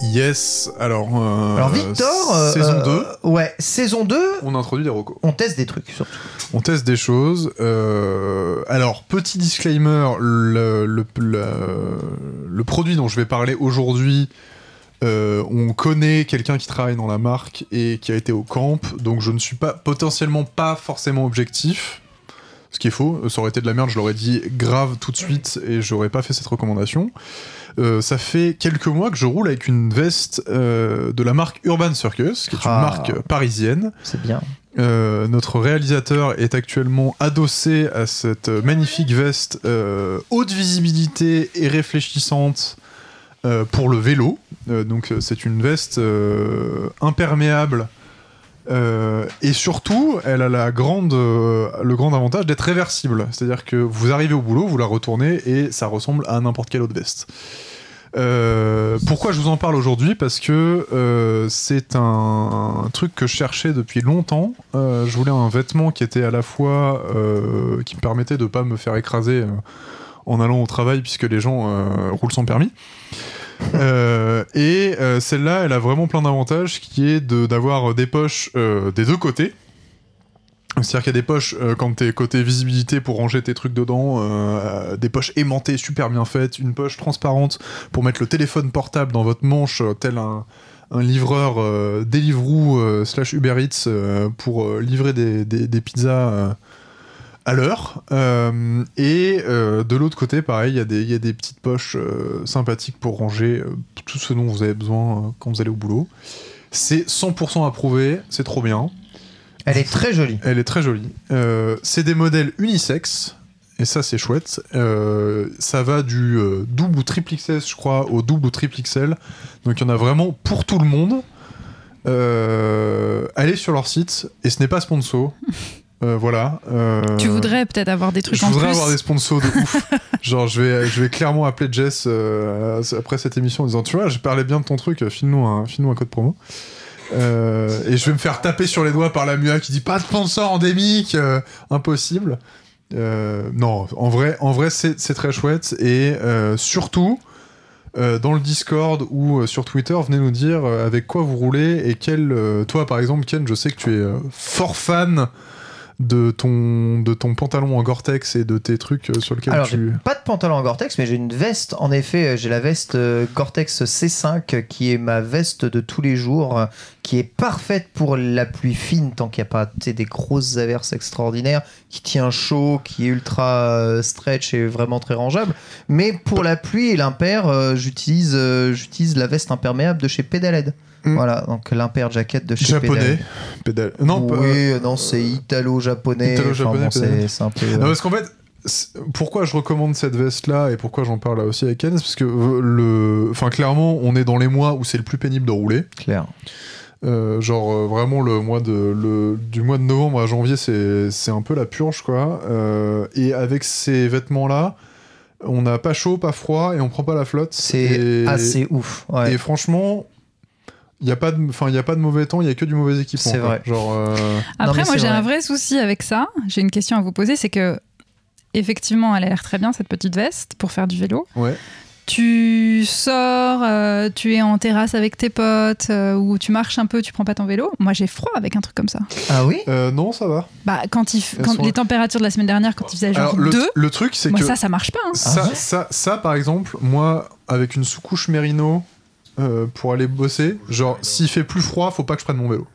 Yes, alors. euh, Alors Victor, euh, saison euh, 2, ouais, saison 2, on introduit des recos. on teste des trucs surtout. On teste des choses. euh, alors, petit disclaimer, le, le, le- le produit dont je vais parler aujourd'hui, euh, on connaît quelqu'un qui travaille dans la marque et qui a été au camp, donc je ne suis pas potentiellement pas forcément objectif. Ce qui est faux, ça aurait été de la merde, je l'aurais dit grave tout de suite et j'aurais pas fait cette recommandation. Euh, ça fait quelques mois que je roule avec une veste euh, de la marque Urban Circus, qui est une Ah. marque parisienne. C'est bien. Euh, notre réalisateur est actuellement adossé à cette magnifique veste haute visibilité et réfléchissante pour le vélo. Donc c'est une veste imperméable euh, et surtout elle a euh, le grand avantage d'être réversible. C'est-à-dire que vous arrivez au boulot, vous la retournez et ça ressemble à n'importe quelle autre veste. Euh, pourquoi je vous en parle aujourd'hui? Parce que c'est un, un truc que je cherchais depuis longtemps. Je voulais un vêtement qui était à la fois qui me permettait de pas me faire écraser en allant au travail puisque les gens roulent sans permis. Euh, et euh, celle-là, elle a vraiment plein d'avantages, qui est de- d'avoir des poches euh, des deux côtés. C'est-à-dire qu'il y a des poches quand t'es côté visibilité pour ranger tes trucs dedans, des poches aimantées super bien faites, une poche transparente pour mettre le téléphone portable dans votre manche, tel un, livreur Deliveroo slash Uber Eats pour livrer des, pizzas à l'heure. Euh, et euh, de l'autre côté, pareil, il y, a des- il y a des petites poches euh, sympathiques pour ranger tout ce dont vous avez besoin quand vous allez au boulot. C'est 100% approuvé, c'est trop bien. Elle est très jolie. Elle est très jolie. C'est des modèles unisex. Et ça, c'est chouette. Ça va du double ou triple XS, je crois, au double ou triple XL. Donc, il y en a vraiment pour tout le monde. Allez sur leur site. Et ce n'est pas sponsor. Euh, voilà. Euh, Tu voudrais peut-être avoir des trucs je en voudrais plus. avoir des sponsors de ouf. Genre, je vais, je vais clairement appeler Jess euh, après cette émission en disant Tu vois, je parlais bien de ton truc, file-nous un, file-nous un code promo. Et je vais me faire taper sur les doigts par la MUA qui dit Pas de sponsor endémique, impossible. Non, en vrai, en vrai c'est, c'est très chouette. Et surtout, dans le Discord ou sur Twitter, venez nous dire avec quoi vous roulez et quel. toi, par exemple, Ken, je sais que tu es fort fan de ton, de ton pantalon en Gore-Tex et de tes trucs euh, sur lesquels Alors, tu. pas de pantalon en Gore-Tex, mais j'ai une veste. En effet, euh, j'ai la veste euh, Gore-Tex C5 euh, qui est ma veste de tous les jours, qui est parfaite pour la pluie fine tant qu'il n'y a pas des grosses averses extraordinaires, qui tient chaud, qui est ultra stretch et vraiment très rangeable. Mais pour la pluie et l'impair, j'utilise j'utilise la veste imperméable de chez Pedaled. Mm. Voilà, donc l'impair jacket de chez Japonais. Pédale. Non, oui, euh, non, c'est italo-japonais. Italo-japonais, Enfin, bon, c'est c'est un peu. Non, parce qu'en fait, pourquoi je recommande cette veste-là et pourquoi j'en parle là aussi avec Ken, c'est parce que euh, le, enfin clairement, on est dans les mois où c'est le plus pénible de rouler. clair. Euh, genre euh, vraiment le mois de le, du mois de novembre à janvier c'est c'est un peu la purge quoi Euh, et avec ces vêtements là on n'a pas chaud pas froid et on prend pas la flotte C'est assez ouf. ouais. et franchement il y a pas de enfin il y a pas de mauvais temps il y a que du mauvais équipement C'est vrai. genre euh, Après, moi, j'ai un vrai souci avec ça. J'ai une question à vous poser, c'est que effectivement, elle a l'air très bien cette petite veste pour faire du vélo. ouais Tu sors, euh, tu es en terrasse avec tes potes, euh, ou tu marches un peu, tu prends pas ton vélo. Moi, j'ai froid avec un truc comme ça. Ah oui? Euh, non ça va Bah, quand, il f- quand sont- les températures de la semaine dernière, quand il faisait genre alors le, 2, le truc c'est moi, que ça, ça marche pas. hein. Ça, Ah ouais? ça, ça, par exemple, moi, avec une sous-couche mérino euh, pour aller bosser, genre, s'il fait plus froid, faut pas que je prenne mon vélo.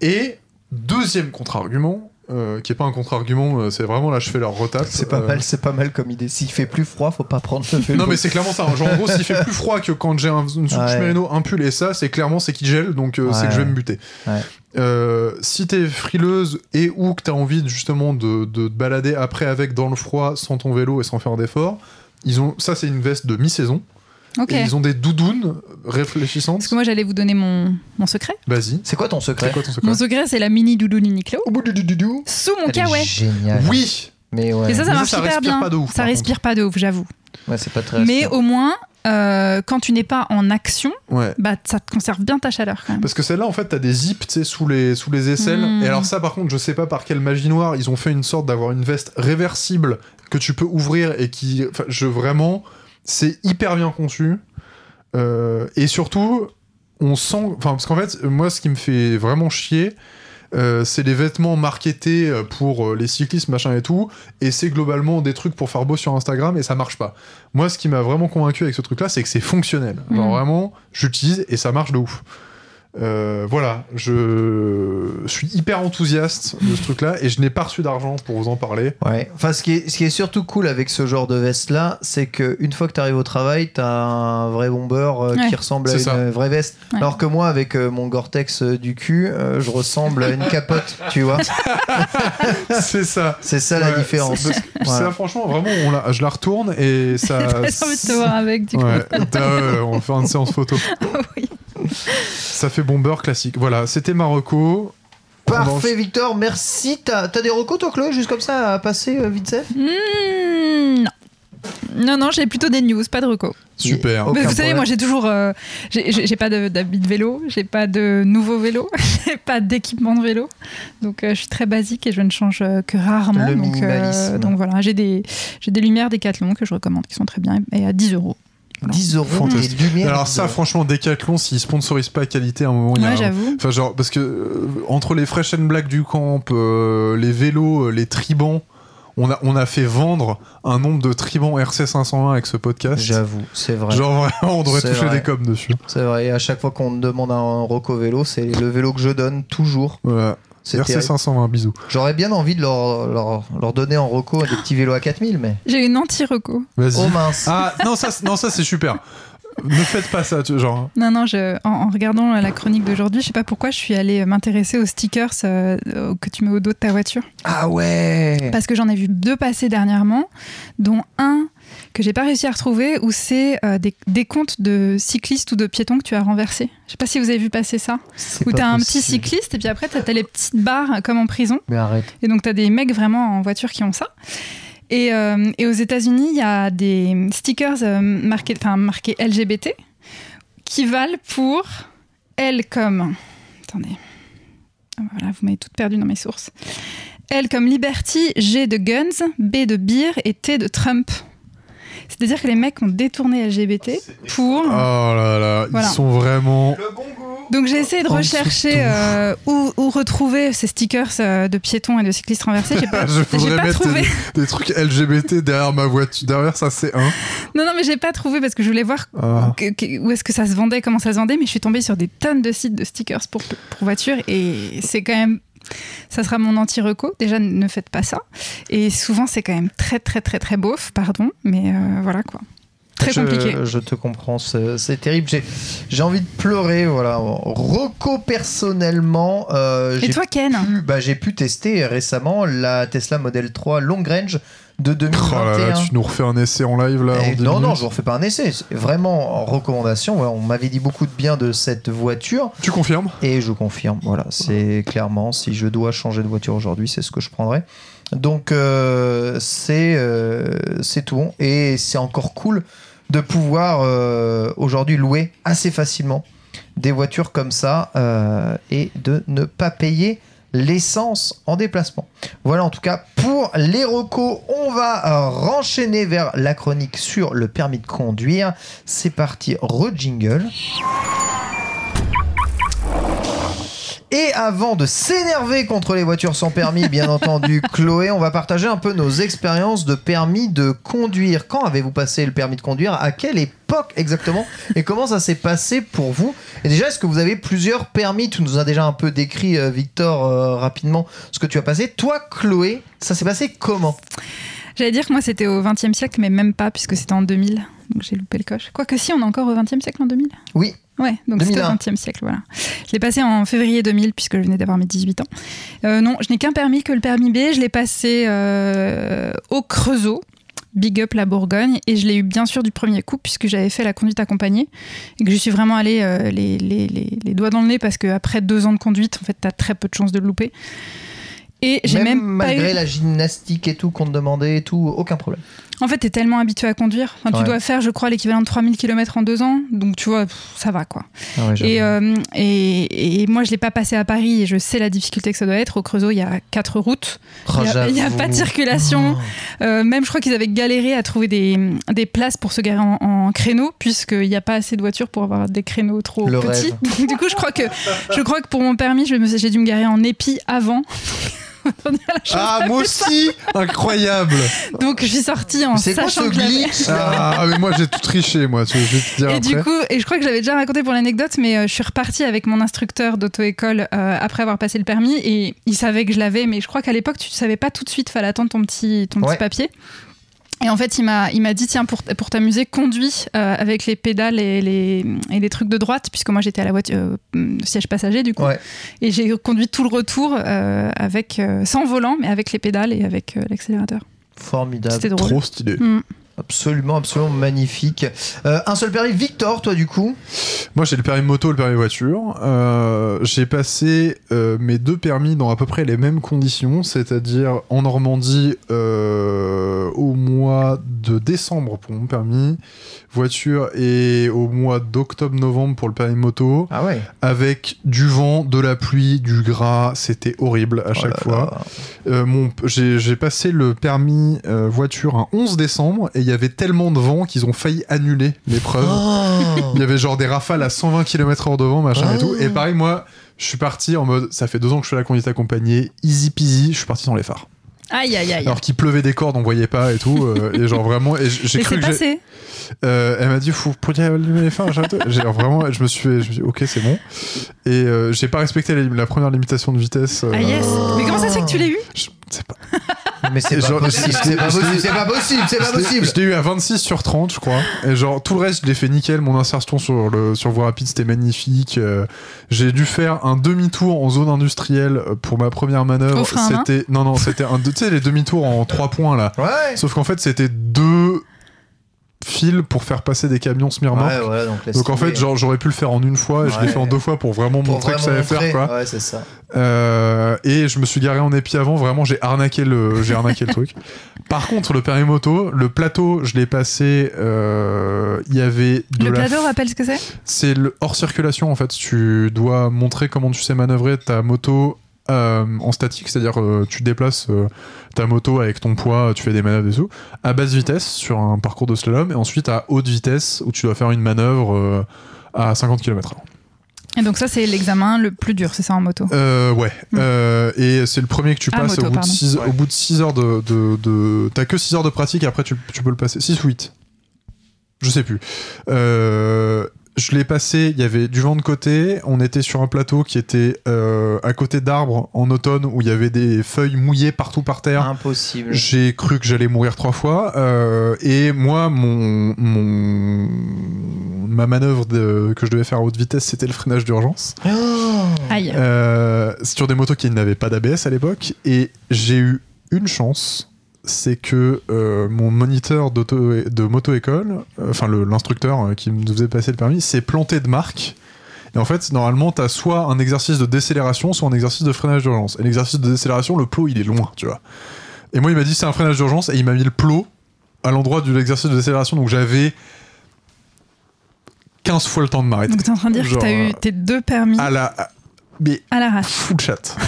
Et deuxième contre-argument, euh, qui est pas un contre-argument, euh, c'est vraiment là, je fais leur retape. C'est pas euh, mal, c'est pas mal comme idée. S'il fait plus froid, faut pas prendre le vélo. Non mais c'est clairement ça. hein. Genre en gros s'il fait plus froid que quand j'ai un- une Ouais. mérino, un pull et ça, c'est clairement c'est qu'il gèle donc c'est que je vais me buter. Ouais. Si t'es frileuse et ou que t'as envie justement de, de te balader après avec dans le froid sans ton vélo et sans faire d'effort, ils ont ça c'est une veste de mi-saison Et ils ont des doudounes réfléchissantes. Parce que moi, j'allais vous donner mon, mon secret. Vas-y. C'est quoi ton secret C'est quoi ton secret Mon secret, c'est la mini doudoune Uniqlo Au bout du du du du. sous mon Elle est kawaii. Génial. Oui. Mais ouais. Et ça, ça Mais marche ça hyper bien. pas de ouf, ça respire pas de ouf, j'avoue. Ouais, c'est pas très. Mais respirant. au moins, euh, quand tu n'es pas en action, Ouais. bah ça te conserve bien ta chaleur quand même. Parce que celle-là, en fait, t'as des zips, tu sais, sous les, sous les aisselles. Mm. Et alors ça, par contre, je sais pas par quelle magie noire, ils ont fait une sorte d'avoir une veste réversible que tu peux ouvrir et qui... Enfin, je... Vraiment, c'est hyper bien conçu. Euh, et surtout, on sent... Enfin, parce qu'en fait, moi, ce qui me fait vraiment chier... euh, c'est les vêtements marketés euh, pour euh, les cyclistes machin et tout et c'est globalement des trucs pour faire beau sur Instagram et ça marche pas moi ce qui m'a vraiment convaincu avec ce truc là c'est que c'est fonctionnel genre Mm. vraiment j'utilise et ça marche de ouf euh, voilà, je suis hyper enthousiaste de ce truc-là et je n'ai pas reçu d'argent pour vous en parler. Ouais. Enfin, ce qui, est, ce qui est surtout cool avec ce genre de veste-là, c'est que une fois que tu arrives au travail, t'as un vrai bomber euh, Ouais. qui ressemble à une ça. vraie veste. Ouais. Alors que moi, avec euh, mon Gore-Tex euh, du cul, euh, je ressemble à une capote, tu vois. c'est ça. C'est ça la différence. c'est- Voilà. Franchement, vraiment, on la- je la retourne et ça. J'ai envie de te voir avec du coup. On va faire une séance photo. Oui. Ça fait bomber classique. Voilà, c'était Marocco. Parfait, Victor, merci. T'as as des recos, toi, Chloé, juste comme ça, à passer euh, vite fait? Hmm, non. Non, non, j'ai plutôt des news, pas de recos. Super. Mais vous savez, problème. moi j'ai toujours. euh, j'ai- pas de- d'habit de vélo, j'ai pas de nouveau vélo, j'ai pas d'équipement de vélo. Donc euh, je suis très basique et je ne change que rarement. Le donc, donc voilà, j'ai des, j'ai des lumières Decathlon que je recommande qui sont très bien et à 10 euros. 10 euros, lumières. Alors, ça, franchement, Decathlon, s'ils sponsorisent pas qualité à un moment, il y a Ouais, un- j'avoue. Enfin, genre, parce que euh, entre les Fresh and Black du camp, euh, les vélos, euh, les tribans, on a, on a fait vendre un nombre de tribans RC 520 avec ce podcast. J'avoue, c'est vrai. Genre, vraiment, on devrait toucher vrai. des coms dessus. C'est vrai, et à chaque fois qu'on me demande un reco vélo, c'est le vélo que je donne toujours. Voilà. Terrible. 520, bisous. J'aurais bien envie de leur, leur, leur donner en reco des petits vélos à 4000, mais. J'ai une anti-reco. Vas-y. Oh mince. Ah, non, ça, non, ça c'est super. Ne faites pas ça, tu- genre. Non, non, je, en, en regardant la chronique d'aujourd'hui, je sais pas pourquoi je suis allée m'intéresser aux stickers euh, que tu mets au dos de ta voiture. Ah ouais Parce que j'en ai vu deux passer dernièrement, dont un que j'ai pas réussi à retrouver, où c'est euh, des, des comptes de cyclistes ou de piétons que tu as renversés. Je sais pas si vous avez vu passer ça. Où pas t'as un possible. petit cycliste et puis après t'as t'as les petites barres comme en prison. Mais arrête. Et donc, tu as des mecs vraiment en voiture qui ont ça. Et, euh, et aux États-Unis, il y a des stickers euh, marqués, enfin, marqués LGBT qui valent pour L comme. Attendez. Ah, Voilà, vous m'avez toutes perdu dans mes sources. L comme Liberty, G de Guns, B de Beer et T de Trump. C'est-à-dire que les mecs ont détourné LGBT pour. Oh là là, Voilà. ils sont vraiment. Donc j'ai essayé de rechercher euh, où, où retrouver ces stickers euh, de piétons et de cyclistes renversés. J'ai pas, Je voudrais pas mettre trouvé. des, des trucs LGBT derrière ma voiture. Derrière ça, c'est un. Non, non, mais j'ai pas trouvé parce que je voulais voir Ah. que- que- où est-ce que ça se vendait, comment ça se vendait, mais je suis tombée sur des tonnes de sites de stickers pour, pour voitures et c'est quand même. Ça sera mon anti-reco. Déjà, ne faites pas ça. Et souvent, c'est quand même très, très, très, très beauf, pardon, mais euh, voilà quoi. Très je, compliqué. Je te comprends, c'est c'est terrible. J'ai- J'ai envie de pleurer, voilà. Reco personnellement, euh, Et j'ai toi, Ken pu, bah, j'ai pu tester récemment la Tesla Model 3 Long Range de Oh 2021. là là, tu nous refais un essai en live là Eh, en non, non, je vous refais pas un essai. C'est vraiment en recommandation. On m'avait dit beaucoup de bien de cette voiture Tu confirmes? Et je confirme. Voilà, c'est clairement si je dois changer de voiture aujourd'hui, c'est ce que je prendrai. Donc euh, c'est euh, c'est tout bon et c'est encore cool de pouvoir euh, aujourd'hui louer assez facilement des voitures comme ça et de ne pas payer l'essence en déplacement. Voilà en tout cas pour les recos. On va renchaîner vers la chronique sur le permis de conduire. C'est parti, re-jingle. Et avant de s'énerver contre les voitures sans permis, bien entendu, Chloé, on va partager un peu nos expériences de permis de conduire. Quand avez-vous passé le permis de conduire? À quelle époque exactement? Et comment ça s'est passé pour vous? Et déjà, est-ce que vous avez plusieurs permis? Tu nous as déjà un peu décrit, euh, Victor, euh, rapidement ce que tu as passé. Toi, Chloé, ça s'est passé comment? J'allais dire que moi c'était au 20e siècle, mais même pas, puisque c'était en 2000. Donc j'ai loupé le coche. Quoique si, on est encore au 20e siècle en 2000. Oui. Ouais, donc c'était au 2001. 20e siècle, voilà. Je l'ai passé en février 2000, puisque je venais d'avoir mes 18 ans. Euh, non, je n'ai qu'un permis que le permis B. Je l'ai passé euh, au Creusot. Big up la Bourgogne et je l'ai eu bien sûr du premier coup puisque j'avais fait la conduite accompagnée et que je suis vraiment allée euh, les, les- les- les doigts dans le nez parce qu'après deux ans de conduite en fait t'as très peu de chances de le louper et j'ai même, malgré eu... la gymnastique et tout qu'on te demandait et tout, aucun problème. En fait, t'es tellement habitué à conduire. Enfin, Ouais. Tu dois faire, je crois, l'équivalent de 3000 km en deux ans. Donc, tu vois, pff, ça va, quoi. et, euh, et, et moi, je l'ai pas passé à Paris et je sais la difficulté que ça doit être. Au Creusot, il y a quatre routes. Oh, Il y a- pas de circulation. Oh. Euh, même, je crois qu'ils avaient galéré à trouver des, des places pour se garer en, en créneau, puisqu'il n'y a pas assez de voitures pour avoir des créneaux trop Le petits. rêve. Du coup, je crois que, je crois que pour mon permis, j'ai dû me garer en épi avant. Ah, moi aussi Incroyable Donc, je suis sortie en C'est quoi ce glitch Ah, mais moi j'ai tout triché, moi, tu- je vais te dire Et après. du coup, et je crois que je l'avais déjà raconté pour l'anecdote, mais euh, je suis repartie avec mon instructeur d'auto-école euh, après avoir passé le permis et il savait que je l'avais, mais je crois qu'à l'époque, tu ne savais pas tout de suite, fallait attendre ton petit, ton Ouais. petit papier. Et en fait, il m'a, il m'a dit tiens, pour, pour t'amuser, conduis euh, avec les pédales et les, et les trucs de droite, puisque moi j'étais à la voiture, euh, siège passager du coup. Ouais. Et j'ai conduit tout le retour euh, avec, euh, sans volant, mais avec les pédales et avec euh, l'accélérateur. Formidable. C'était drôle. Trop stylé. Mm. Absolument, absolument magnifique. Euh, un seul permis, Victor, toi du coup Moi j'ai le permis moto et le permis voiture. Euh, j'ai passé euh, mes deux permis dans à peu près les mêmes conditions, c'est-à-dire en Normandie au mois de décembre pour mon permis voiture et au mois d'octobre-novembre pour le permis moto, Ah ouais. avec du vent, de la pluie, du gras, c'était horrible à Oh chaque là fois. là. Mon- j'ai j'ai passé le permis voiture un 11 décembre et il y avait tellement de vent qu'ils ont failli annuler l'épreuve. Oh. Il y avait genre des rafales à 120 km/h devant, machin Ah. et tout. Et pareil, moi, je suis parti en mode, ça fait deux ans que je fais la conduite accompagnée, easy peasy, je suis parti dans les phares. Aïe, aïe, aïe. Alors qu'il pleuvait des cordes, on voyait pas et tout. euh, et genre vraiment, et j'ai cru que passé. euh, elle m'a dit, faut allumer les phares. machin. J'ai vraiment, je me suis, je me suis dit, ok, c'est bon. Et euh, j'ai pas respecté la, la première limitation de vitesse. Ah yes. Mais comment ça se fait que tu l'as eu? Je sais pas. Mais c'est pas possible, c'est pas possible, c'est pas possible, c'est pas Je l'ai- possible. Je l'ai eu à 26 sur 30, je crois. Et genre, tout le reste, je l'ai fait nickel. Mon insertion sur, le, sur voie rapide, c'était magnifique. Euh, j'ai dû faire un demi-tour en zone industrielle euh, pour ma première manœuvre. C'était, non, non, c'était un, tu sais, les demi-tours en 3 points, là. Ouais. Sauf qu'en fait, c'était deux fils pour faire passer des camions semi-remorques. Ouais, donc, en fait, genre, j'aurais pu le faire en une fois et je l'ai fait en deux fois pour vraiment Pour montrer que ça savait faire, quoi. Ouais, c'est ça. Euh, et je me suis garé en épi avant, vraiment j'ai arnaqué le, j'ai arnaqué le truc. Par contre, le permis moto, le plateau, je l'ai passé, euh, il y avait de Le la plateau, rappelle ce que c'est? C'est le hors circulation en fait. Tu dois montrer comment tu sais manœuvrer ta moto euh, en statique, c'est-à-dire euh, tu déplaces euh, ta moto avec ton poids, tu fais des manœuvres et tout, à basse vitesse sur un parcours de slalom, et ensuite à haute vitesse où tu dois faire une manœuvre euh, à 50 km/h. Et donc ça, c'est l'examen le plus dur, c'est ça en moto? Euh, ouais. Mm. Euh, et c'est le premier que tu Ah, passes moto, au, bout de six, Ouais. au bout de 6 heures de. de, de- T'as que 6 heures de pratique et après tu, tu peux le passer. 6 ou 8 Je sais plus. Euh, je l'ai passé, il y avait du vent de côté. On était sur un plateau qui était euh, à côté d'arbres en automne où il y avait des feuilles mouillées partout par terre. Impossible. J'ai cru que j'allais mourir trois fois. euh, et moi, mon, mon, ma manœuvre de- que je devais faire à haute vitesse, c'était le freinage d'urgence. Oh. Aïe. Euh, sur des motos qui n'avaient pas d'ABS à l'époque. Et j'ai eu une chance c'est que euh, mon moniteur de moto-école, euh, enfin l'instructeur euh, qui nous faisait passer le permis, s'est planté de marque. Et en fait, normalement, t'as soit un exercice de décélération, soit un exercice de freinage d'urgence. Et l'exercice de décélération, le plot, il est loin, tu vois. Et moi, il m'a dit c'est un freinage d'urgence et il m'a mis le plot à l'endroit de l'exercice de décélération. Donc j'avais 15 fois le temps de m'arrêter. Donc t'es en train de dire Genre, que t'as eu tes deux permis À la. À- Mais à l'arrache. full chat.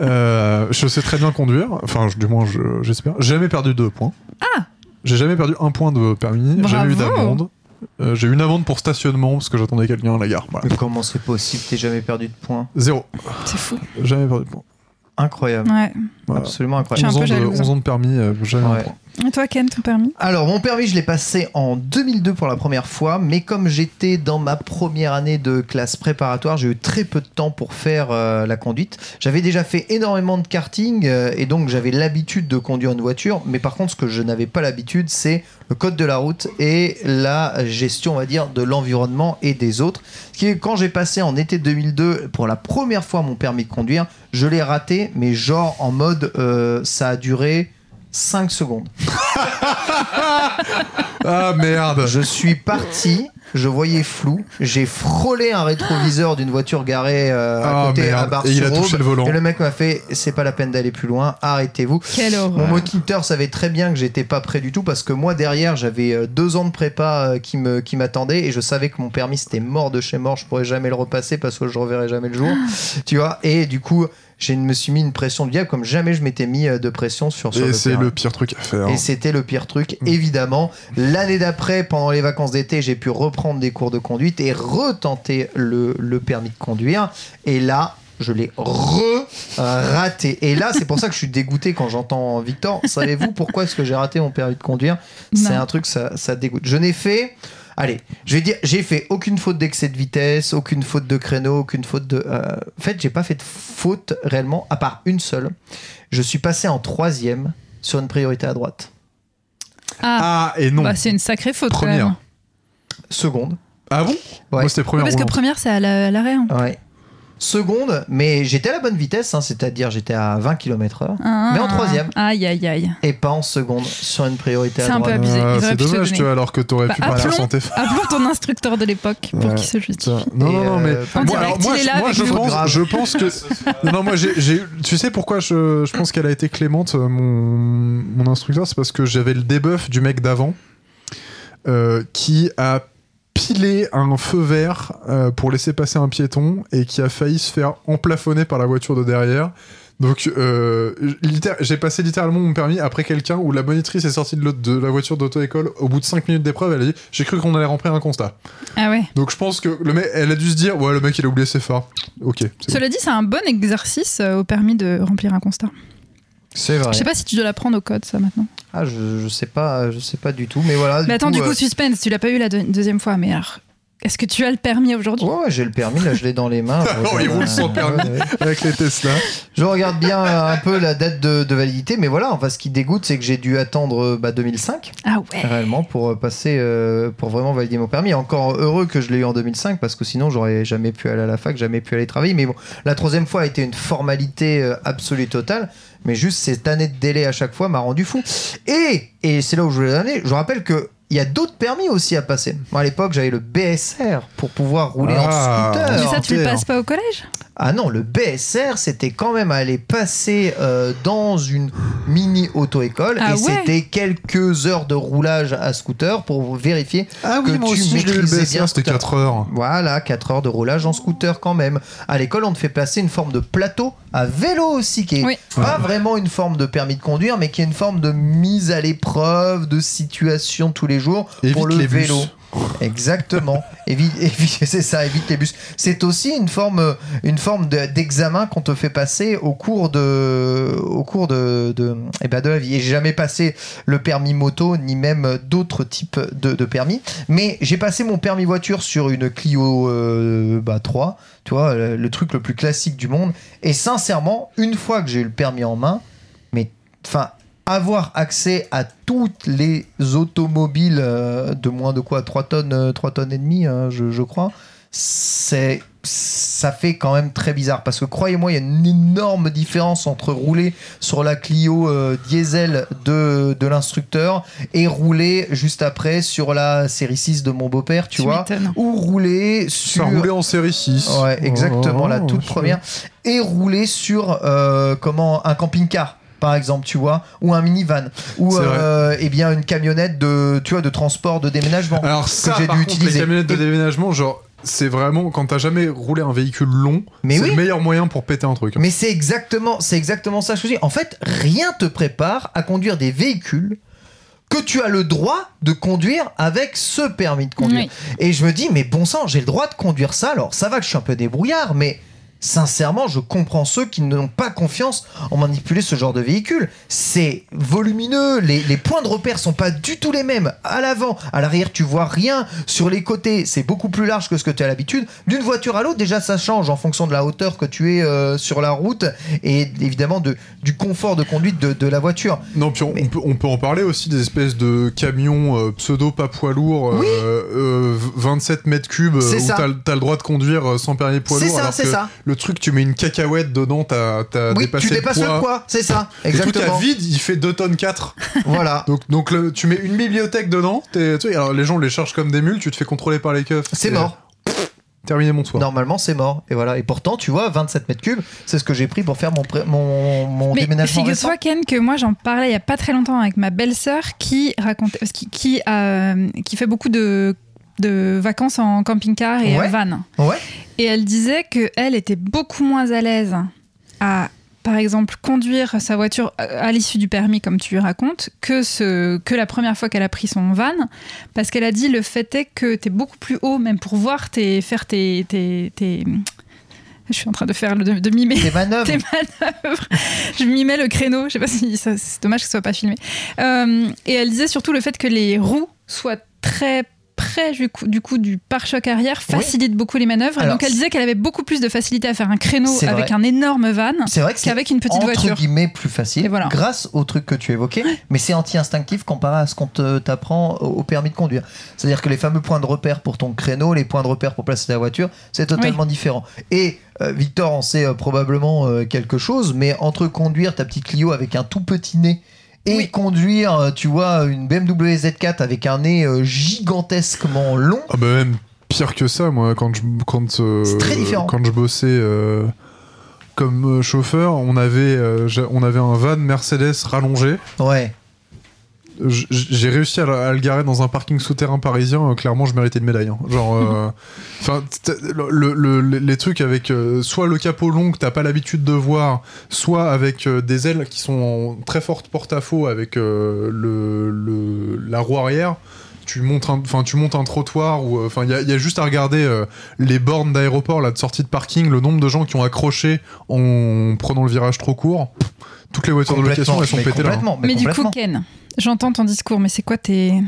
Euh, je sais très bien conduire. Enfin, je- du moins, je- j'espère. J'ai jamais perdu deux points. Ah J'ai jamais perdu un point de permis. J'ai jamais eu Bravo. d'amende. Euh, j'ai eu une amende pour stationnement parce que j'attendais quelqu'un à la gare. Voilà. Mais comment c'est possible? T'es jamais perdu de points? Zéro. C'est fou. Jamais perdu de points. Incroyable. Ouais. Voilà. Absolument Je un 11 peu ans, de, jalouse. 11 ans de permis, euh, jamais un point. Et toi, Ken, ton permis Alors, mon permis, je l'ai passé en 2002 pour la première fois, mais comme j'étais dans ma première année de classe préparatoire, j'ai eu très peu de temps pour faire euh, la conduite. J'avais déjà fait énormément de karting euh, et donc j'avais l'habitude de conduire une voiture, mais par contre, ce que je n'avais pas l'habitude, c'est le code de la route et la gestion, on va dire, de l'environnement et des autres. Ce qui est quand j'ai passé en été 2002 pour la première fois mon permis de conduire, je l'ai raté, mais genre en mode euh, ça a duré 5 secondes. Ah merde Je suis parti, je voyais flou, j'ai frôlé un rétroviseur d'une voiture garée euh, à Ah, côté merde. à bar Et il a touché le volant. Et le mec m'a fait c'est pas la peine d'aller plus loin, arrêtez-vous. Quelle Mon horreur. moniteur savait très bien que j'étais pas prêt du tout parce que moi derrière j'avais euh, deux ans de prépa euh, qui me qui m'attendaient et je savais que mon permis c'était mort de chez mort, je pourrais jamais le repasser parce que je reverrai jamais le jour, tu vois. Et du coup je me suis mis une pression de diable comme jamais je m'étais mis euh, de pression sur sur Et c'est le pire truc à faire. Et c'était le pire truc, évidemment. L'année d'après, pendant les vacances d'été, j'ai pu reprendre des cours de conduite et retenter le, le permis de conduire. Et là, je l'ai re-raté. Et là, c'est pour ça que je suis dégoûté quand j'entends Victor. Savez-vous pourquoi est-ce que j'ai raté mon permis de conduire? C'est un truc, ça, ça dégoûte. Je n'ai fait. Allez, je vais dire, j'ai fait aucune faute d'excès de vitesse, aucune faute de créneau, aucune faute de. euh, En fait, j'ai pas fait de faute réellement, à part une seule. Je suis passé en troisième sur une priorité à droite. Ah, Ah, et non. bah, c'est une sacrée faute quand Première. même. Seconde. Ah bon? Ouais. Moi, c'était première parce que première, c'est à la- à l'arrêt. hein. Ouais. Seconde, mais j'étais à la bonne vitesse, hein, c'est-à-dire j'étais à 20 km/h, Ah, mais en troisième. Aïe, aïe, aïe. et pas en seconde sur une priorité C'est à un peu abusé. Ah, c'est dommage, tu vois, alors que t'aurais Bah, pu parler sans tes Appelons ton instructeur de l'époque pour Ouais. qu'il se justifie. Non, non, non, mais. euh, En Bon, direct, alors, moi, il est je- là moi, je, pense, je pense que. non, moi, j'ai, tu sais pourquoi je, je pense qu'elle a été clémente, euh, mon, mon instructeur C'est parce que j'avais le debuff du mec d'avant euh, qui a pilé un feu vert euh, pour laisser passer un piéton et qui a failli se faire emplafonner par la voiture de derrière. Donc, euh, j'ai passé littéralement mon permis après quelqu'un où la monitrice est sortie de, la voiture d'auto-école. Au bout de 5 minutes d'épreuve, elle a dit J'ai cru qu'on allait remplir un constat. Ah ouais. Donc, je pense que le mec, elle a dû se dire Ouais, le mec, il a oublié ses phares. Ok. Cela dit, c'est un bon exercice euh, au permis de remplir un constat. C'est vrai. Je sais pas si tu dois l'apprendre au code, ça maintenant. Ah, je, je sais pas, je sais pas du tout, mais voilà. Mais attends, du coup, euh, suspense, tu l'as pas eu la deux- deuxième fois, mais alors, est-ce que tu as le permis aujourd'hui? Ouais, ouais, j'ai le permis, là, je l'ai dans les mains. Oh, il roule sans permis. Ouais, ouais. avec les Tesla. Je regarde bien euh, un peu la date de, de validité, mais voilà, enfin, ce qui dégoûte, c'est que j'ai dû attendre euh, bah, 2005 Ah ouais. réellement pour passer, euh, pour vraiment valider mon permis. Encore heureux que je l'ai eu en 2005 parce que sinon j'aurais jamais pu aller à la fac, jamais pu aller travailler. Mais bon, la troisième fois a été une formalité euh, absolue totale. Mais juste cette année de délai à chaque fois m'a rendu fou. Et, et c'est là où je voulais donner. Je rappelle que il y a d'autres permis aussi à passer. Moi, à l'époque, j'avais le BSR pour pouvoir rouler Ah. en scooter. Mais ça, tu le passes pas au collège? Ah non, le BSR, c'était quand même aller passer euh, dans une mini auto-école Ah et ouais c'était quelques heures de roulage à scooter pour vérifier Ah que tu maîtrisais bien c'était scooter. 4 heures. Voilà, 4 heures de roulage en scooter quand même. À l'école, on te fait passer une forme de plateau à vélo aussi, qui est Oui. pas vraiment une forme de permis de conduire, mais qui est une forme de mise à l'épreuve, de situation tous les jours Évite pour le les bus. Exactement. C'est ça, évite les bus. C'est aussi une forme, euh, une forme de- d'examen qu'on te fait passer au cours de, au cours de, eh ben, de la vie. Et j'ai jamais passé le permis moto ni même d'autres types de, permis. Mais j'ai passé mon permis voiture sur une Clio euh, bah, 3, tu vois, le truc le plus classique du monde. Et sincèrement, une fois que j'ai eu le permis en main, mais enfin avoir accès à toutes les automobiles euh, de moins de quoi 3 tonnes, euh, 3 tonnes et demie, hein, je, je crois, c'est ça fait quand même très bizarre parce que croyez-moi, il y a une énorme différence entre rouler sur la Clio euh, diesel de, de l'instructeur et rouler juste après sur la série 6 de mon beau-père, tu, Tu vois, ou rouler sur Ça roulait en série 6. Ouais, exactement, Oh, la toute première. Et rouler sur euh, comment un camping-car. Par exemple, tu vois, ou un minivan, ou euh, eh bien une camionnette de, tu vois, de transport, de déménagement. Alors ça, j'ai par dû contre, utiliser. les camionnettes de Et- déménagement, genre, c'est vraiment quand t'as jamais roulé un véhicule long, Mais c'est oui. le meilleur moyen pour péter un truc. Mais c'est exactement, c'est exactement ça que je dis. En fait, rien te prépare à conduire des véhicules que tu as le droit de conduire avec ce permis de conduire. Oui. Et je me dis, mais bon sang, j'ai le droit de conduire ça. Alors, ça va que je suis un peu débrouillard, mais sincèrement, je comprends ceux qui n'ont pas confiance en manipuler ce genre de véhicule. C'est volumineux, les, les points de repère sont pas du tout les mêmes. À l'avant, à l'arrière, tu vois rien. Sur les côtés, c'est beaucoup plus large que ce que tu as l'habitude. D'une voiture à l'autre, déjà, ça change en fonction de la hauteur que tu es euh, sur la route et évidemment de, du confort de conduite de, de la voiture. Non, puis on, Mais- on peut, on peut en parler aussi des espèces de camions euh, pseudo pas poids lourds, Oui. euh, 27 mètres cubes, C'est où ça. t'as le- droit de conduire sans permis poids C'est lourd. ça, alors c'est ça. Le truc, tu mets une cacahuète dedans, t'as t'as oui, dépassé tu dépasses le le poids. c'est ça. Le truc à Exactement. vide, il fait 2 tonnes 4. Voilà. Donc, donc le- tu mets une bibliothèque dedans. t'es- tu sais, alors les gens les chargent comme des mules, tu te fais contrôler par les keufs. C'est mort. Terminé mon soir. Normalement, c'est mort. Et voilà. Et pourtant, tu vois, 27 mètres cubes, c'est ce que j'ai pris pour faire mon, pré- mon, mon Mais déménagement figure-toi, Ken, que moi j'en parlais il y a pas très longtemps avec ma belle-sœur qui racontait, qui, a, qui fait beaucoup de, de vacances en camping-car et Ouais. en van. Ouais. Et elle disait qu'elle était beaucoup moins à l'aise à, par exemple, conduire sa voiture à l'issue du permis, comme tu racontes, que, ce, que la première fois qu'elle a pris son van. Parce qu'elle a dit le fait est que tu es beaucoup plus haut, même pour voir tes, faire tes, tes, tes- Je suis en train de faire le, de, de mimer Tes manœuvres. tes manœuvres. Je m'y mets le créneau. Je sais pas si c'est dommage que ce soit pas filmé. Euh, et elle disait surtout le fait que les roues soient très près du coup du, coup, du pare-choc arrière facilite beaucoup les manœuvres. Et donc elle disait qu'elle avait beaucoup plus de facilité à faire un créneau avec vrai. un énorme van qu'avec une petite entre voiture. guillemets plus facile voilà. grâce au truc que tu évoquais, mais c'est anti-instinctif comparé à ce qu'on t'apprend au au permis de conduire. C'est-à-dire que les fameux points de repère pour ton créneau, les points de repère pour placer ta voiture, c'est totalement différent. Et euh, Victor en sait euh, probablement euh, quelque chose, mais entre conduire ta petite Clio avec un tout petit nez et Oui. conduire, euh, tu vois, une BMW Z4 avec un nez euh, gigantesquement long, Ah bah même pire que ça, moi, quand je, quand, euh, C'est très différent. quand je bossais euh, comme chauffeur, on avait, euh, on avait un van Mercedes rallongé. ouais. J'ai réussi à, le- à le garer dans un parking souterrain parisien. euh, clairement, je méritais une médaille. hein. Genre, euh, enfin, le, le- les trucs avec euh, soit le capot long que t'as pas l'habitude de voir, soit avec euh, des ailes qui sont en très forte porte-à-faux avec euh, le, le- la roue arrière. Tu montes un, enfin, tu montes un trottoir ou, enfin, il y, a- il y a juste à regarder euh, les bornes d'aéroport là de sortie de parking, le nombre de gens qui ont accroché en prenant le virage trop court. Toutes les voitures de location, elles sont pétées là. hein. Mais, du coup. Ken, j'entends ton discours, mais c'est quoi tes,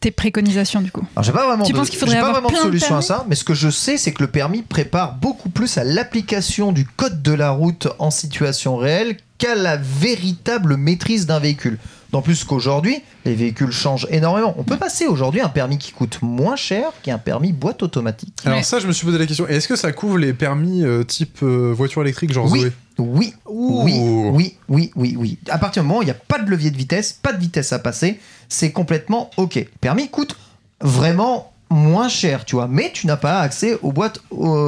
tes préconisations du coup Alors j'ai pas vraiment Tu de, penses qu'il faudrait pas vraiment de solution à ça, mais ce que je sais, c'est que le permis prépare beaucoup plus à l'application du code de la route en situation réelle qu'à la véritable maîtrise d'un véhicule. D'autant plus qu'aujourd'hui, les véhicules changent énormément. On peut passer aujourd'hui un permis qui coûte moins cher qu'un permis boîte automatique. Alors Ouais. ça, je me suis posé la question. Est-ce que ça couvre les permis euh, type euh, voiture électrique, genre Oui. Zoé? Oui, Ouh. oui, oui, oui, oui, oui. À partir du moment où il n'y a pas de levier de vitesse, pas de vitesse à passer, c'est complètement OK. Le permis coûte vraiment moins cher, tu vois, mais tu n'as pas accès aux boîtes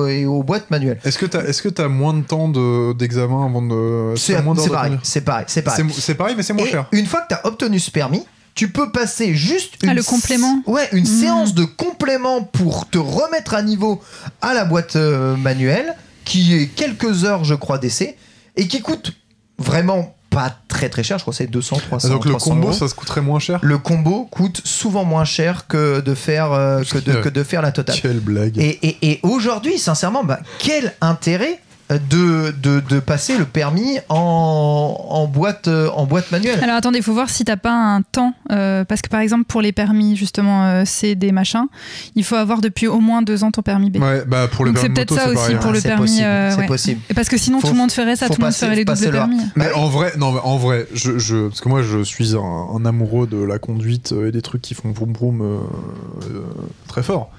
et aux boîtes manuelles. Est-ce que est-ce que t'as moins de temps de- d'examen avant de C'est pareil, c'est pareil, c'est pareil. C'est pareil, mais c'est moins Et cher. une fois que tu as obtenu ce permis, tu peux passer juste une Ah, le complément Ouais, une Mhm. séance de complément pour te remettre à niveau à la boîte euh, manuelle qui est quelques heures je crois d'essai et qui coûte vraiment pas très très cher, je crois que c'est 200 300 Ah, Donc le 300 combo, euros. ça se coûterait moins cher. Le combo coûte souvent moins cher que de faire euh, que, de, que de faire la totale. Quelle blague. Et, et- et aujourd'hui, sincèrement, bah, quel intérêt de, de, de passer le permis en, en boîte, euh, en boîte manuelle Alors attendez, il faut voir si t'as pas un temps, euh, parce que par exemple pour les permis justement euh, C, D, machin, il faut avoir depuis au moins deux ans ton permis B. Ouais, bah pour les Donc c'est permis peut-être ça c'est aussi pour hein. le c'est permis, possible, euh, c'est ouais. possible. Et parce que sinon Faut- tout le monde ferait ça, tout le monde ferait les doubles le permis. Mais en vrai, non, mais en vrai, je, je- parce que moi je suis un, un amoureux de la conduite et des trucs qui font vroom vroom euh, euh, très fort.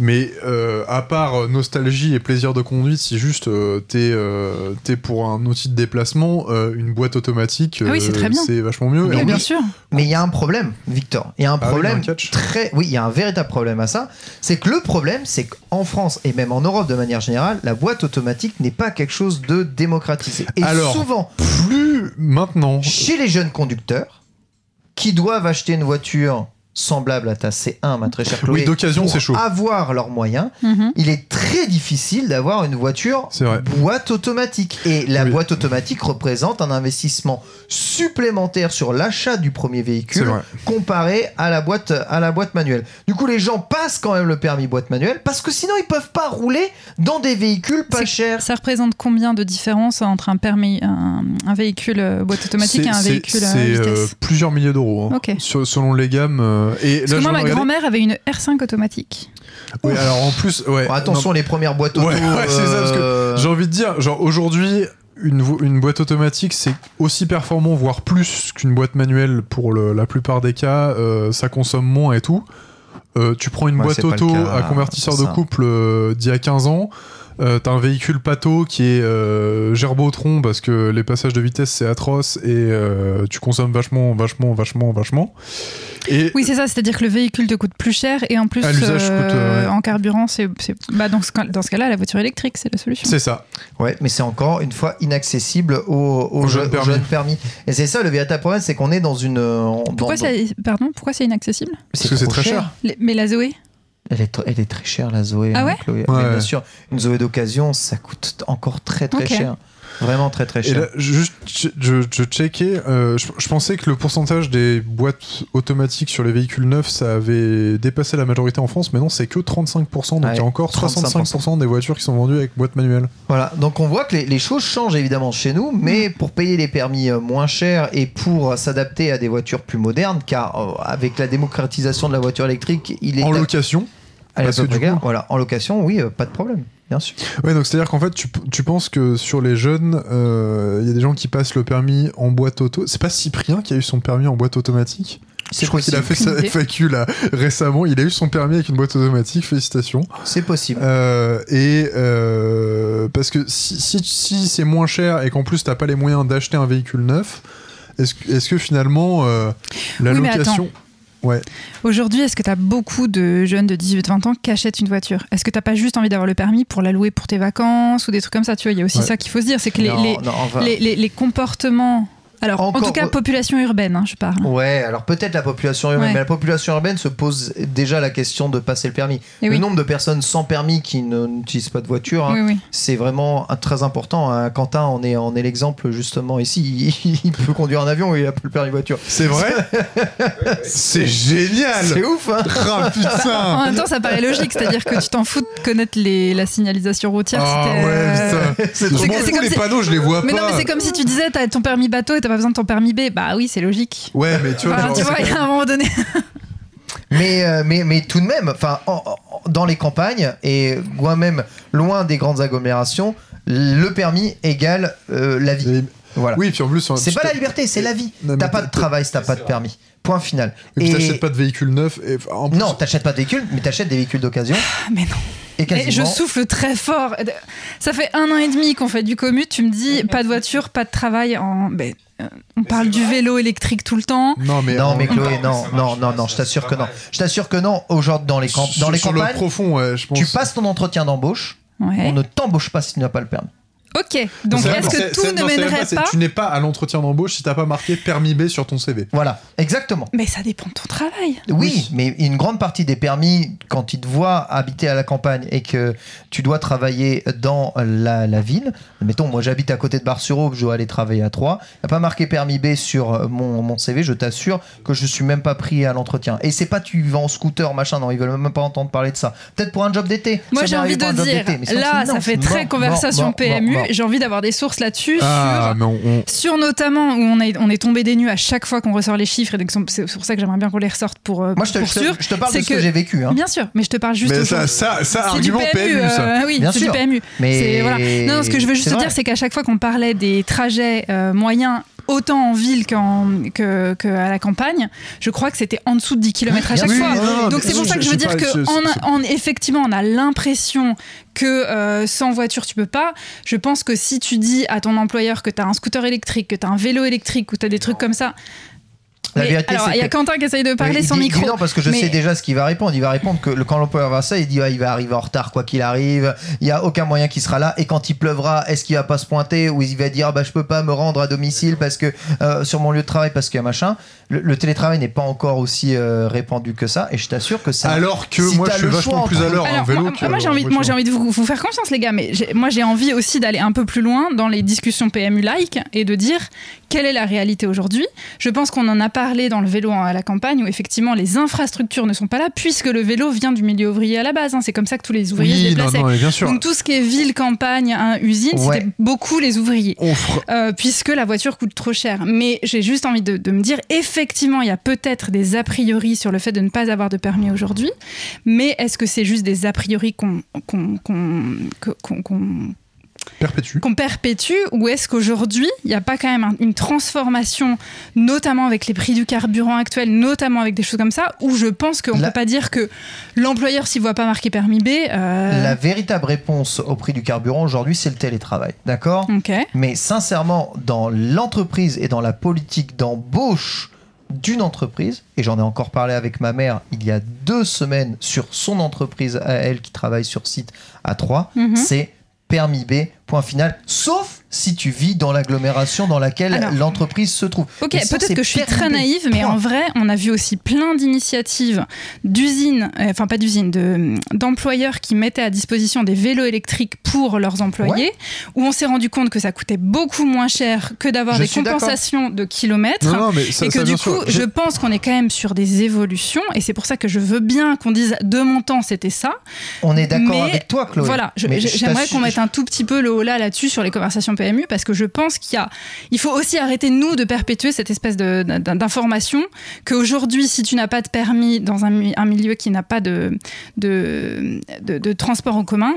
Mais euh, à part euh, nostalgie et plaisir de conduite, si juste euh, t'es euh, t'es pour un outil de déplacement, euh, une boîte automatique, Ah oui, c'est euh, vachement mieux. Mais en bien plus- sûr. Mais il y a un problème, Victor. Il y a un Ah oui, problème catch. très. Oui, il y a un véritable problème à ça. C'est que le problème, c'est qu'en France et même en Europe de manière générale, la boîte automatique n'est pas quelque chose de démocratisé. Et Alors, souvent, plus maintenant. chez les jeunes conducteurs qui doivent acheter une voiture semblable à ta C1, ma très chère Chloé, Oui, d'occasion, pour c'est chaud. avoir leurs moyens, Mhm. il est très difficile d'avoir une voiture boîte automatique. Et la Oui. boîte automatique représente un investissement supplémentaire sur l'achat du premier véhicule comparé à la boîte à la boîte manuelle. Du coup, les gens passent quand même le permis boîte manuelle parce que sinon ils peuvent pas rouler dans des véhicules pas C'est- chers. Ça représente combien de différence entre un permis, un, un véhicule euh, boîte automatique et un C'est- véhicule à C'est vitesse? euh, plusieurs milliers d'euros hein, sur- selon les gammes. euh, et Parce là, que moi, ma regardais- grand-mère avait une R5 automatique. Oui, alors en plus, ouais. Bon, attention, les premières boîtes auto. Ouais, ouais, c'est ça, parce que euh, J'ai envie de dire, genre aujourd'hui, une, une boîte automatique, c'est aussi performant, voire plus qu'une boîte manuelle pour le- la plupart des cas. euh, ça consomme moins et tout. Euh, tu prends une Ouais, boîte auto cas à convertisseur de couple euh, d'il y a 15 ans. Euh, T'as un véhicule pato qui est euh, gerbotron parce que les passages de vitesse c'est atroce et euh, tu consommes vachement, vachement, vachement, vachement. Et Oui, c'est ça, c'est-à-dire que le véhicule te coûte plus cher et en plus, l'usage, euh, coûte, euh, en carburant, c'est. Bah, dans ce, dans ce cas-là, la voiture électrique, c'est la solution. c'est ça. Ouais, mais c'est encore une fois inaccessible aux, aux Aux jeunes, permis. jeunes permis. Et c'est ça le véritable problème, c'est qu'on est dans une. dans- Pourquoi dans- c'est pardon pourquoi c'est inaccessible? Parce que c'est très cher. Les- Mais la Zoé? Elle est, elle est très chère la Zoé. Ah hein, ouais Chloé. Ouais. Mais bien sûr, une Zoé d'occasion, ça coûte encore très très cher. Vraiment très très Et cher. là, juste, je, je, je checkais, euh, je, je pensais que le pourcentage des boîtes automatiques sur les véhicules neufs, ça avait dépassé la majorité en France, mais non, c'est que 35%, donc Ouais, il y a encore 65% des voitures qui sont vendues avec boîte manuelle. Voilà, donc on voit que les, les choses changent évidemment chez nous, Mm. mais pour payer les permis euh, moins chers et pour s'adapter à des voitures plus modernes, car euh, avec la démocratisation de la voiture électrique, il est En location. Parce que du près- coup- voilà, en location, oui, euh, pas de problème, bien sûr. Ouais, donc c'est-à-dire qu'en fait, tu, tu penses que sur les jeunes, euh, il y a des gens qui passent le permis en boîte auto. C'est pas Cyprien qui a eu son permis en boîte automatique? C'est Je crois qu'il a fait sa. FAQ là récemment. Il a eu son permis avec une boîte automatique. Félicitations. C'est possible. Euh, et euh, parce que si, si, si c'est moins cher et qu'en plus t'as pas les moyens d'acheter un véhicule neuf, est-ce que, est-ce que finalement euh, la Oui, mais location. Ouais, Aujourd'hui, est-ce que tu as beaucoup de jeunes de 18-20 ans qui achètent une voiture? Est-ce que t'as pas juste envie d'avoir le permis pour la louer pour tes vacances ou des trucs comme ça? Tu vois, il y a aussi Ouais. ça qu'il faut se dire, c'est que les, Non, les, non, enfin- les, les- les comportements. Alors, en tout cas, population urbaine, hein, je parle. Ouais, alors peut-être la population urbaine, Ouais. mais la population urbaine se pose déjà la question de passer le permis. Eh le oui. nombre de personnes sans permis qui n'utilisent pas de voiture, hein, Oui, oui. c'est vraiment un- très important. hein. Quentin en est, en est l'exemple justement ici. Il, il peut conduire un avion et il a plus le permis voiture. c'est vrai. c'est génial. C'est ouf, hein Ah En même temps, ça paraît logique, c'est-à-dire que tu t'en fous de connaître les, la signalisation routière. Ah ouais, euh, putain. C'est comme les si- panneaux, je les vois Mais pas. non, mais c'est comme si tu disais, t'as ton permis bateau et t'as pas besoin de ton permis B. Bah oui, c'est logique. Ouais, mais tu vois, Enfin, genre, tu vois, il y a un moment donné. mais, euh, mais, mais tout de même, enfin, en- en- dans les campagnes et moi-même loin des grandes agglomérations, le permis égale euh, la vie. Et- Voilà. Oui, puis en plus, C'est tu pas la liberté, c'est la vie. T'as pas de travail si t'as pas de permis. Point final. Et puis Et- t'achètes pas de véhicule neuf. Et, en plus- Non, t'achètes pas de véhicule, mais t'achètes des véhicules d'occasion. Mais non. Et je souffle très fort. Ça fait un an et demi qu'on fait du commute. Tu me dis, pas de voiture, pas de travail. En... ben, euh, on parle du vélo électrique tout le temps. Non, mais, Non, en- mais Chloé, non, non, non, non, je t'assure que non. Je t'assure que non. Aujourd'hui, dans les, camp- dans sur- les campagnes, profond, ouais, je pense. tu passes ton entretien d'embauche, Ouais. on ne t'embauche pas si tu n'as pas le permis. Ok. Donc, est-ce que tout ne non, mènerait pas Tu n'es pas à l'entretien d'embauche si t'as pas marqué permis B sur ton CV. Voilà, exactement. Mais ça dépend de ton travail. Oui, mais une grande partie des permis, quand ils te voient habiter à la campagne et que tu dois travailler dans la, la ville, mettons, moi j'habite à côté de Bar-sur-Aube, je dois aller travailler à Troyes, il n'y a pas marqué permis B sur euh, mon, mon CV, je t'assure que je suis même pas pris à l'entretien. Et c'est pas tu vas en scooter, machin, non, ils veulent même pas entendre parler de ça. Peut-être pour un job d'été. Moi, j'ai envie de dire, d'été, mais sinon, là, ça fait très conversation PMU. J'ai envie d'avoir des sources là-dessus Ah, sur on, notamment où on est, on est tombé des nues à chaque fois qu'on ressort les chiffres, et donc c'est pour ça que j'aimerais bien qu'on les ressorte pour, euh, Moi, je te, pour je te- sûr. je te parle de ce que, j'ai vécu. Hein. Bien sûr, mais je te parle juste Mais ça, ça, ça C'est du argument PMU, ça. euh, oui, Bien c'est du PMU. Mais voilà. Non, non, ce que je veux juste te dire, c'est qu'à chaque fois qu'on parlait des trajets euh, moyens, autant en ville qu'en, que, que à la campagne, je crois que c'était en dessous de 10 km à Bien chaque fois. Non, Donc c'est pour ça que je veux dire pas, que je- en, c'est- en- effectivement, on a l'impression que euh, sans voiture tu peux pas. Je pense que si tu dis à ton employeur que tu as un scooter électrique, que tu as un vélo électrique ou tu as des trucs comme ça. La vérité, alors, il y a que- Quentin qui essaye de parler sans micro. non, parce que je Mais- sais déjà ce qu'il va répondre. Il va répondre que le- quand l'employeur va ça, il dit ah, il va arriver en retard quoi qu'il arrive. Il y a aucun moyen qu'il sera là. Et quand il pleuvra, est-ce qu'il va pas se pointer ou il va dire bah je peux pas me rendre à domicile parce que euh, sur mon lieu de travail parce qu'il y a machin? Le, le télétravail n'est pas encore aussi euh, répandu que ça. Et je t'assure que ça. Alors que si moi, je suis vachement plus à l'heure en vélo moi, j'ai en envie, moi de vous, vous faire confiance les gars, mais moi j'ai envie aussi d'aller un peu plus loin dans les discussions PMU-like et de dire quelle est la réalité aujourd'hui. Je pense qu'on en a parlé dans le vélo à la campagne où effectivement les infrastructures ne sont pas là puisque le vélo vient du milieu ouvrier à la base. hein. C'est comme ça que tous les ouvriers Oui, déplaçaient. non, bien sûr. Donc tout ce qui est ville, campagne, hein, usine, Ouais. c'était beaucoup les ouvriers. Euh, puisque la voiture coûte trop cher. Mais j'ai juste envie de, de me dire, effectivement, il y a peut-être des a priori sur le fait de ne pas avoir de permis aujourd'hui, mais est-ce que c'est juste des a priori qu'on perpétue. qu'on perpétue ou est-ce qu'aujourd'hui, il n'y a pas quand même un- une transformation, notamment avec les prix du carburant actuel, notamment avec des choses comme ça, où je pense qu'on ne peut pas dire que l'employeur, s'il ne voit pas marqué permis B... euh, La véritable réponse au prix du carburant aujourd'hui, c'est le télétravail. D'accord? Mais sincèrement, dans l'entreprise et dans la politique d'embauche d'une entreprise, et j'en ai encore parlé avec ma mère il y a deux semaines sur son entreprise à elle qui travaille sur site à 3, Mhm. c'est permis B, point final, sauf si tu vis dans l'agglomération dans laquelle l'entreprise se trouve. Ok, peut-être que je suis très naïve, mais point. en vrai, on a vu aussi plein d'initiatives d'usines, euh, enfin pas d'usines, de- d'employeurs qui mettaient à disposition des vélos électriques pour leurs employés, où on s'est rendu compte que ça coûtait beaucoup moins cher que d'avoir des compensations de kilomètres. Non, non, mais ça, et que ça, du coup, je pense qu'on est quand même sur des évolutions, et c'est pour ça que je veux bien qu'on dise de mon temps c'était ça. On est d'accord avec toi, Chloé. Voilà, j'aimerais qu'on mette un tout petit peu le là là-dessus sur les conversations PMU parce que je pense qu'il y a, il faut aussi arrêter nous de perpétuer cette espèce d'information qu'aujourd'hui, si tu n'as pas de permis dans un, un milieu qui n'a pas de, de, de, de transport en commun,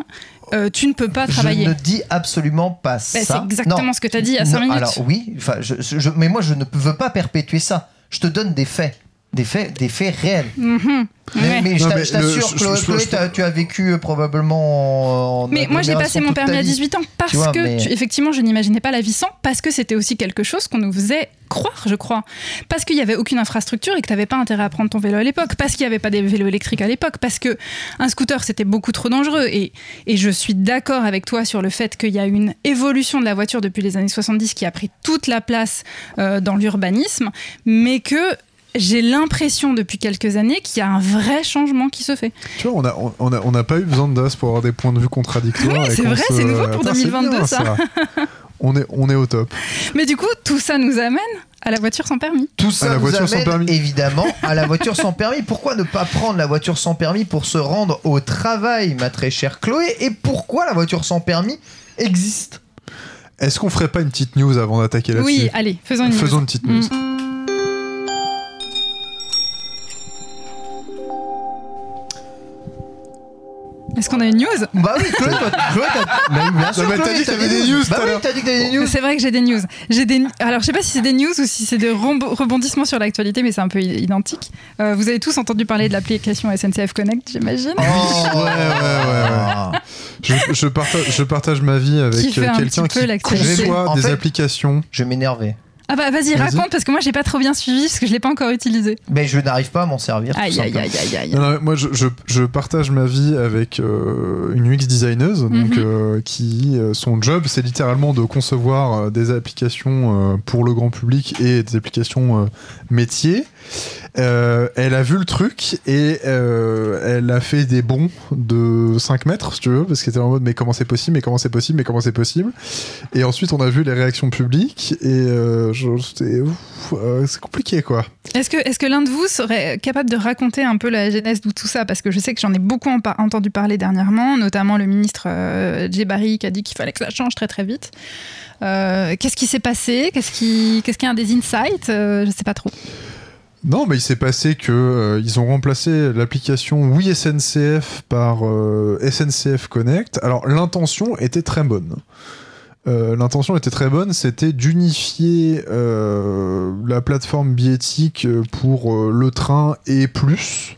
euh, tu ne peux pas travailler. Je ne dis absolument pas ça. c'est exactement Non. ce que t'as dit il y a cinq Non, minutes. Alors oui, enfin, je, je- mais moi je ne veux pas perpétuer ça. Je te donne des faits, des faits, des faits réels. Mhm. Mais, je Non, t'a- mais je t'assure, Chloé, tu as vécu euh, probablement en Mais moi, j'ai passé mon permis à vie. 18 ans parce Tu vois, que, mais- tu- effectivement, je n'imaginais pas la vie sans, parce que c'était aussi quelque chose qu'on nous faisait croire, je crois. Parce qu'il n'y avait aucune infrastructure et que tu n'avais pas intérêt à prendre ton vélo à l'époque, parce qu'il n'y avait pas des vélos électriques à l'époque, parce que un scooter, c'était beaucoup trop dangereux. Et, et je suis d'accord avec toi sur le fait qu'il y a une évolution de la voiture depuis les années 70 qui a pris toute la place euh, dans l'urbanisme, mais que j'ai l'impression depuis quelques années qu'il y a un vrai changement qui se fait. Tu vois, on n'a on, on a, on a pas eu besoin de DAS pour avoir des points de vue contradictoires. Oui, c'est vrai, se- c'est nouveau pour Attends, c'est 2022, bien, ça. on, est, on est au top. Mais du coup, tout ça nous amène à la voiture sans permis. Tout ça la nous voiture sans amène permis. évidemment à la voiture sans permis. Pourquoi ne pas prendre la voiture sans permis pour se rendre au travail, ma très chère Chloé? Et pourquoi la voiture sans permis existe? Est-ce qu'on ferait pas une petite news avant d'attaquer là-dessus? Oui, allez, faisons une Faisons news. une petite news. Mm. Est-ce qu'on a une news? Bah oui, Chloé, toi, Chloé, t'as- bah oui, bien sûr, mais t'as Chloé, dit que t'avais des news Bah tout à oui, l'heure. t'as dit que t'avais des news. C'est vrai que j'ai des news. J'ai des alors je sais pas si c'est des news ou si c'est des rebondissements sur l'actualité, mais c'est un peu identique. Euh, vous avez tous entendu parler de l'application SNCF Connect, j'imagine? Oh, ouais, ouais, ouais, Je, je partage, je partage ma vie avec Qui fait un euh, quelqu'un petit peu qui conçoit En des fait- applications. Je vais m'énerver. Ah bah vas-y, Vas-y. raconte parce que moi j'ai pas trop bien suivi parce que je l'ai pas encore utilisé. Mais je n'arrive pas à m'en servir. Aïe aïe aïe aïe aïe. Non, non, moi, je, je- je partage ma vie avec euh, une UX designeuse, donc Mhm. euh, qui euh, son job, c'est littéralement de concevoir des applications euh, pour le grand public et des applications euh, métiers. Euh, elle a vu le truc et euh, elle a fait des bonds de 5 mètres, si tu veux, parce qu'elle était en mode mais comment c'est possible, mais comment c'est possible, mais comment c'est possible? Et ensuite, on a vu les réactions publiques et euh, c'est compliqué quoi. Est-ce que, l'un de vous serait capable de raconter un peu la genèse de tout ça? Parce que je sais que j'en ai beaucoup entendu parler dernièrement, notamment le ministre Djebari qui a dit qu'il fallait que ça change très très vite. Qu'est-ce qui s'est passé? Qu'est-ce qui, qu'est-ce qu'il y a des insights? Je sais pas trop. Non, mais il s'est passé que euh, ils ont remplacé l'application Oui SNCF par euh, SNCF Connect. Alors l'intention était très bonne. Euh, l'intention était très bonne, c'était d'unifier la plateforme billettique pour le train et plus.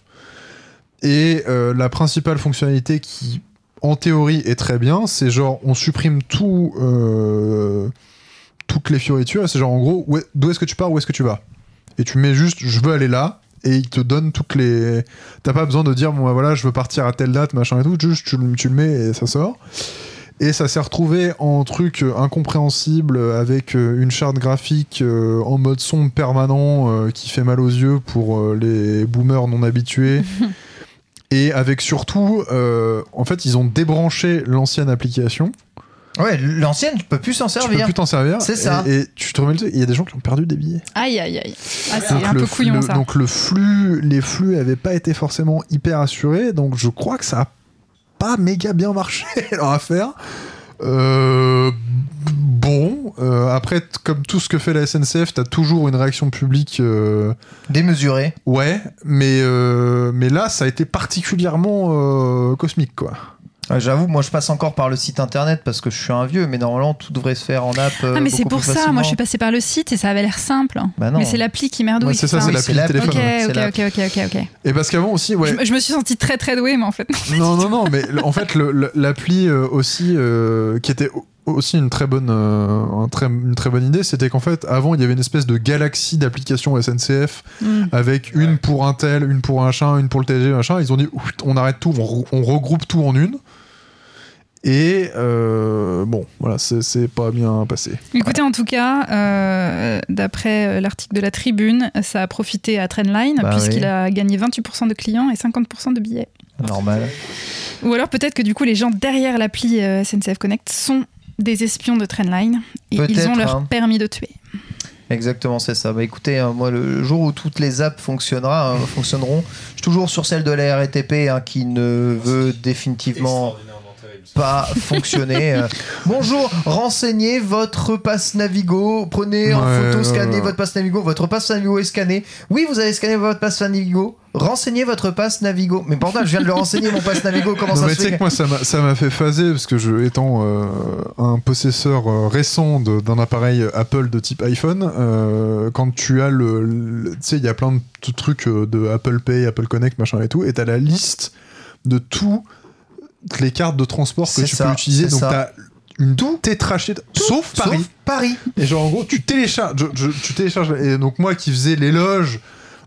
Et la principale fonctionnalité qui, en théorie, est très bien, c'est genre on supprime tout, toutes les fioritures. C'est genre en gros, d'où est-ce que tu pars, où est-ce que tu vas? Et tu mets juste je veux aller là et il te donne toutes les t'as pas besoin de dire bon bah, voilà je veux partir à telle date machin et tout juste tu, le- tu le mets et ça sort. Et ça s'est retrouvé en truc euh, incompréhensible avec euh, une charte graphique euh, en mode son permanent qui fait mal aux yeux pour les boomers non habitués. Et avec surtout euh, en fait ils ont débranché l'ancienne application Ouais, l'ancienne, tu peux plus s'en tu peux servir. plus t'en servir C'est ça. et, et tu te remets le truc, il y a des gens qui ont perdu des billets Aïe, aïe, aïe. Ah, c'est donc un le peu couillon le- ça. Donc le flux, les flux avaient pas été forcément hyper assurés, donc je crois que ça a pas méga bien marché leur affaire. Euh, bon, euh, après comme tout ce que fait la SNCF, t'as toujours une réaction publique. euh, Démesuré. ouais, mais euh, mais là ça a été particulièrement euh, cosmique quoi. Ouais, J'avoue, moi je passe encore par le site internet parce que je suis un vieux, mais normalement tout devrait se faire en app. euh, Ah, mais c'est pour ça, moi je suis passé par le site et ça avait l'air simple. Bah non. Mais c'est l'appli qui merdouille. Ouais, c'est ça, c'est l'appli téléphone. Ok, ok, ok, ok, ok. Et parce qu'avant aussi, ouais. Je, je me suis sentie très très douée, mais en fait, non. Non, non, non, mais en fait, l'appli euh, aussi, euh, qui était au- aussi une très bonne, euh, un très, une très bonne idée, c'était qu'en fait, avant, il y avait une espèce de galaxie d'applications SNCF Mm. avec une pour un tel, une pour un machin, une pour le TG, machin. Ils ont dit, on arrête tout, on, re- on regroupe tout en une. Et euh, bon, voilà, c'est pas bien passé. Écoutez, en tout cas, euh, d'après euh, l'article de la Tribune, ça a profité à Trendline Bah puisqu'il oui. a gagné 28% de clients et 50% de billets. Normal. Ou alors peut-être que du coup, les gens derrière l'appli SNCF Connect sont des espions de Trendline et ils ont leur hein. permis de tuer. Exactement, c'est ça. Bah écoutez, hein, moi le jour où toutes les apps fonctionnera, hein, fonctionneront, je suis toujours sur celle de la RATP hein, qui ne veut définitivement. Pas fonctionner. Euh, bonjour, renseignez votre passe Navigo, prenez en Ouais, photo, scannez votre passe Navigo, votre passe Navigo est scanné. Oui, vous avez scanné votre passe Navigo, renseignez votre passe Navigo. Mais pourtant, je viens de le renseigner mon passe Navigo, comment Non, ça mais se fait que moi, ça m'a- fait phaser parce que je, étant euh, un possesseur euh, récent d'un appareil Apple de type iPhone, euh, quand tu as le. le- tu sais, il y a plein de trucs euh, de Apple Pay, Apple Connect, machin et tout, et t'as la liste de toutes les cartes de transport que tu ça, peux utiliser. Donc t'as une tout tétrachée, sauf Paris. Sauf Paris. Et genre, en gros, tu télécharges. je- je- tu télécharges. Et donc, moi qui faisais l'éloge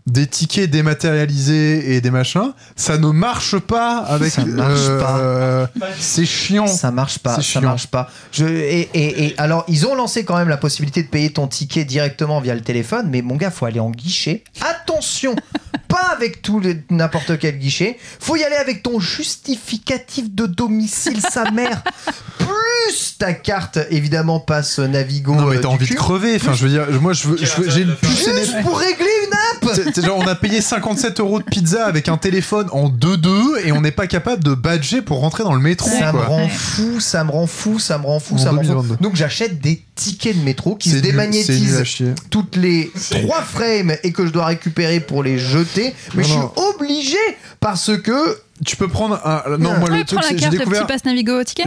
des tickets dématérialisés et des machins, ça ne marche pas avec. Ça marche euh, C'est chiant. Ça marche pas, C'est ça marche pas. Je, et, et- et alors, ils ont lancé quand même la possibilité de payer ton ticket directement via le téléphone, mais mon gars, faut aller en guichet. Attention, pas avec tout le- n'importe quel guichet. Faut y aller avec ton justificatif de domicile, sa mère. Plus ta carte, évidemment, passe Navigo. Non, mais euh, t'as envie de crever. Enfin, je veux dire, moi, je veux- j'ai une puce Juste pour régler une app C'est- genre, on a payé 57 euros de pizza avec un téléphone en 2-2 et on n'est pas capable de badger pour rentrer dans le métro. Ça me rend fou, ça me rend fou, ça me rend fou, En ça me rend fou. 2022. Donc j'achète des tickets de métro qui se démagnétisent toutes les trois frames et que je dois récupérer pour les jeter. Mais Non, je non. suis obligé parce que Tu peux prendre un. Non, moi, Ouais, le truc, c'est j'ai carte, le découvert. petit passe Navigo au ticket.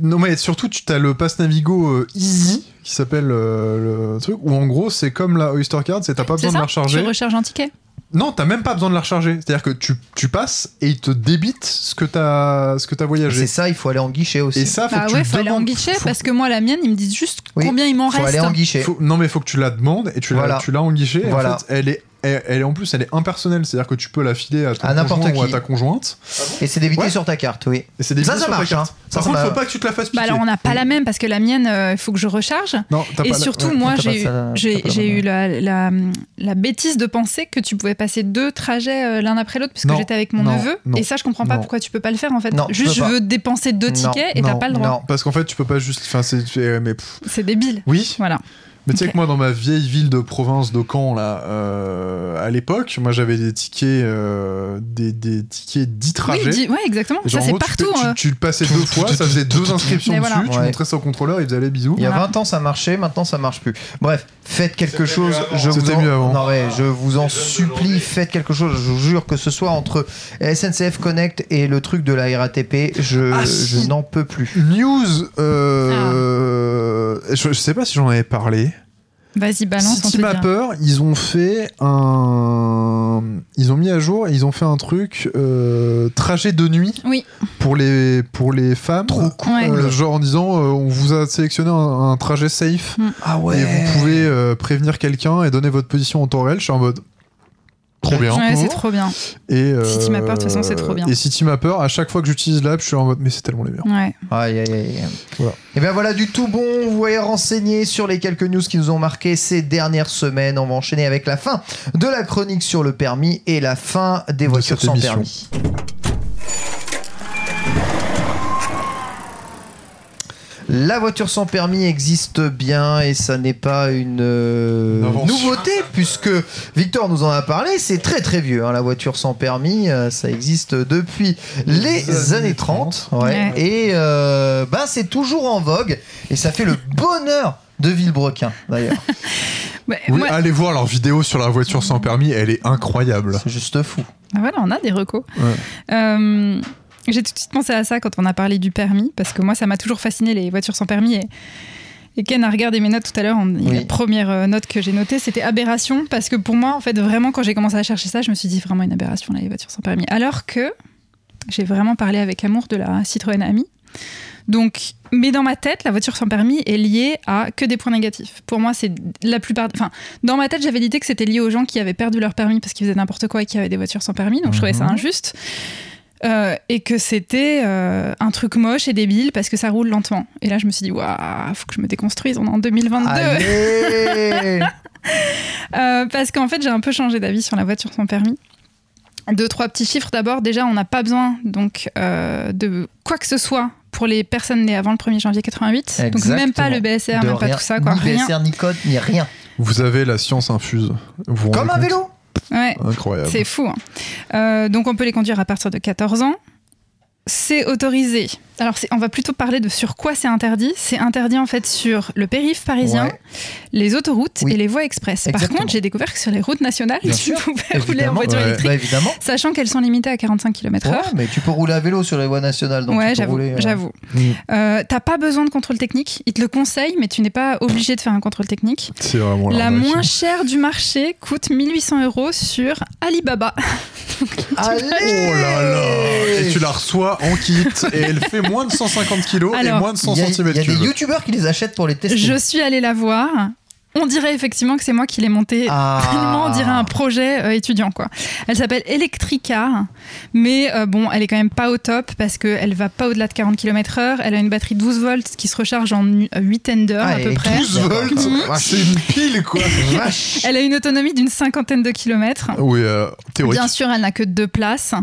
Non mais surtout tu as le pass Navigo euh, Easy qui s'appelle euh, le truc où en gros c'est comme la Oyster Card c'est t'as pas besoin de la recharger Tu recharges un ticket non t'as même pas besoin de la recharger c'est à dire que tu, tu passes et il te débite ce que t'as ce que t'as c'est voyagé ça, il faut aller en guichet aussi. et ça faut Bah que ouais, tu faut aller en guichet faut- parce que moi, la mienne, ils me disent juste Oui, combien il m'en faut reste. aller en guichet. faut- non mais faut que tu la demandes et tu Voilà. la tu l'as en guichet et Voilà. en fait elle est elle, elle est en plus, elle est impersonnelle, c'est-à-dire que tu peux la filer à ton À conjoint ou à ta conjointe. Et c'est débité Ouais. sur ta carte, oui. Et c'est des Ça, ça sur ta marche, carte. hein. Ça, Par ça contre, m'a- faut pas que tu te la fasses Bah piquer. alors on n'a pas la même parce que la mienne, il faut que je recharge. Non, t'as Et pas la- surtout, ouais. moi, j'ai eu, ça, j'ai, la j'ai bonne eu la, la, la bêtise de penser que tu pouvais passer deux trajets euh, l'un après l'autre, puisque Non, j'étais avec mon non, neveu. non, et ça, je comprends pas non. pourquoi tu peux pas le faire en fait. Juste, je veux dépenser deux tickets et t'as pas le droit. non. Parce qu'en fait, tu peux pas juste. Enfin, c'est. Mais pff, C'est débile. oui. Voilà. Mais tu sais que moi, dans ma vieille ville de province de Caen, là, euh, à l'époque, moi, j'avais des tickets, euh, des, des tickets 10 trajets. Oui, ouais, exactement. Genre, ça, c'est tu partout. payes- euh. Tu, tu le passais deux fois, ça faisait deux inscriptions dessus, voilà. tu Ouais. montrais ça au contrôleur, il faisait allez, bisous. Il y a Voilà. 20 ans, ça marchait, maintenant ça marche plus. Bref, faites quelque chose. Je vous C'était en... mieux avant. Non, ouais, je vous en Les supplie, faites quelque chose. Je vous jure que ce soit entre SNCF Connect et le truc de la RATP, je, Ah, je n'en peux plus. News, euh, je, je sais pas si j'en avais parlé. Vas-y, balance. dira. Citymapper, ils ont fait un. Ils ont mis à jour, ils ont fait un truc euh, trajet de nuit Oui. pour les, pour les femmes. Trop cool. Ouais. Euh, genre en disant, euh, on vous a sélectionné un, un trajet safe Ah et vous pouvez euh, prévenir quelqu'un et donner votre position en temps réel. Je suis en mode. Trop bien. Ouais, c'est trop bien. Et, euh, Citymapper, de toute façon, c'est trop bien. Et Citymapper, à chaque fois que j'utilise l'app, je suis en mode, mais c'est tellement les meilleurs. Ouais. Aïe, aïe, aïe. Voilà. Et bien voilà du tout bon. Vous voyez renseigné sur les quelques news qui nous ont marqué ces dernières semaines. On va enchaîner avec la fin de la chronique sur le permis et la fin des De voitures sans émission. permis. La voiture sans permis existe bien et ça n'est pas une euh, nouveauté puisque Victor nous en a parlé. C'est très très vieux. hein, la voiture sans permis, euh, ça existe depuis les, Les années années 30. 30. ouais. Ouais. Et euh, ben, c'est toujours en vogue et ça fait le bonheur de Villebrequin d'ailleurs. Ouais, Oui, moi- allez voir leur vidéo sur la voiture sans permis, elle est incroyable. C'est juste fou. Ah, voilà, on a des recos. Ouais. Euh, J'ai tout de suite pensé à ça quand on a parlé du permis, parce que moi, ça m'a toujours fasciné les voitures sans permis. Et, et Ken a regardé mes notes tout à l'heure. Oui. La première euh, note que j'ai notée, c'était aberration, parce que pour moi, en fait, vraiment, quand j'ai commencé à chercher ça, je me suis dit vraiment une aberration, là, les voitures sans permis. Alors que j'ai vraiment parlé avec amour de la Citroën Ami. Donc, mais dans ma tête, la voiture sans permis est liée à que des points négatifs. Pour moi, c'est la plupart. Enfin, dans ma tête, j'avais l'idée que c'était lié aux gens qui avaient perdu leur permis parce qu'ils faisaient n'importe quoi et qui avaient des voitures sans permis. Donc, je trouvais ça Mhm. injuste. Euh, et que c'était euh, un truc moche et débile parce que ça roule lentement. Et là, je me suis dit, waouh, faut que je me déconstruise. On est en 2022. Allez Euh, parce qu'en fait, j'ai un peu changé d'avis sur la voiture sans permis. Deux, trois petits chiffres. D'abord, déjà, on n'a pas besoin donc euh, de quoi que ce soit pour les personnes nées avant le 1er janvier 88. Donc même pas le BSR, De même pas tout ça, quoi. Ni Rien. BSR, ni code, ni rien. Vous avez la science infuse. Vous Comme un vélo Ouais. Incroyable. C'est fou. hein. Euh, donc on peut les conduire à partir de 14 ans. C'est autorisé. Alors on va plutôt parler de sur quoi c'est interdit. C'est interdit en fait sur le périph' parisien, Ouais. les autoroutes Oui. et les voies express. Par contre, j'ai découvert que sur les routes nationales, Bien tu pouvais rouler en voiture Ouais. électrique, Bah, évidemment. sachant qu'elles sont limitées à 45 km/h. Ouais, mais tu peux rouler à vélo sur les voies nationales. Donc ouais, j'avoue, euh, j'avoue. Mm. Euh, T'as pas besoin de contrôle technique. Ils te le conseillent, mais tu n'es pas obligé de faire un contrôle technique. C'est vraiment La moins chère du marché coûte 1800 euros sur Alibaba. Allez Oh là là Et tu la reçois en kit et elle fait moins de 150 kilos et moins de 100 Il y a, cm il y a des youtubeurs qui les achètent pour les tester. Je suis allée la voir. On dirait effectivement que c'est moi qui l'ai montée. Ah. Tellement on dirait un projet euh, étudiant quoi. Elle s'appelle Electrica, mais euh, bon, elle est quand même pas au top parce qu'elle va pas au-delà de 40 km/h. Elle a une batterie 12 volts qui se recharge en 8 d'heure Ah, à elle peu près. 12 volts Mmh. C'est une pile quoi Vache. Elle a une autonomie d'une cinquantaine de kilomètres. Oui, euh, théorique. Bien sûr, elle n'a que deux places,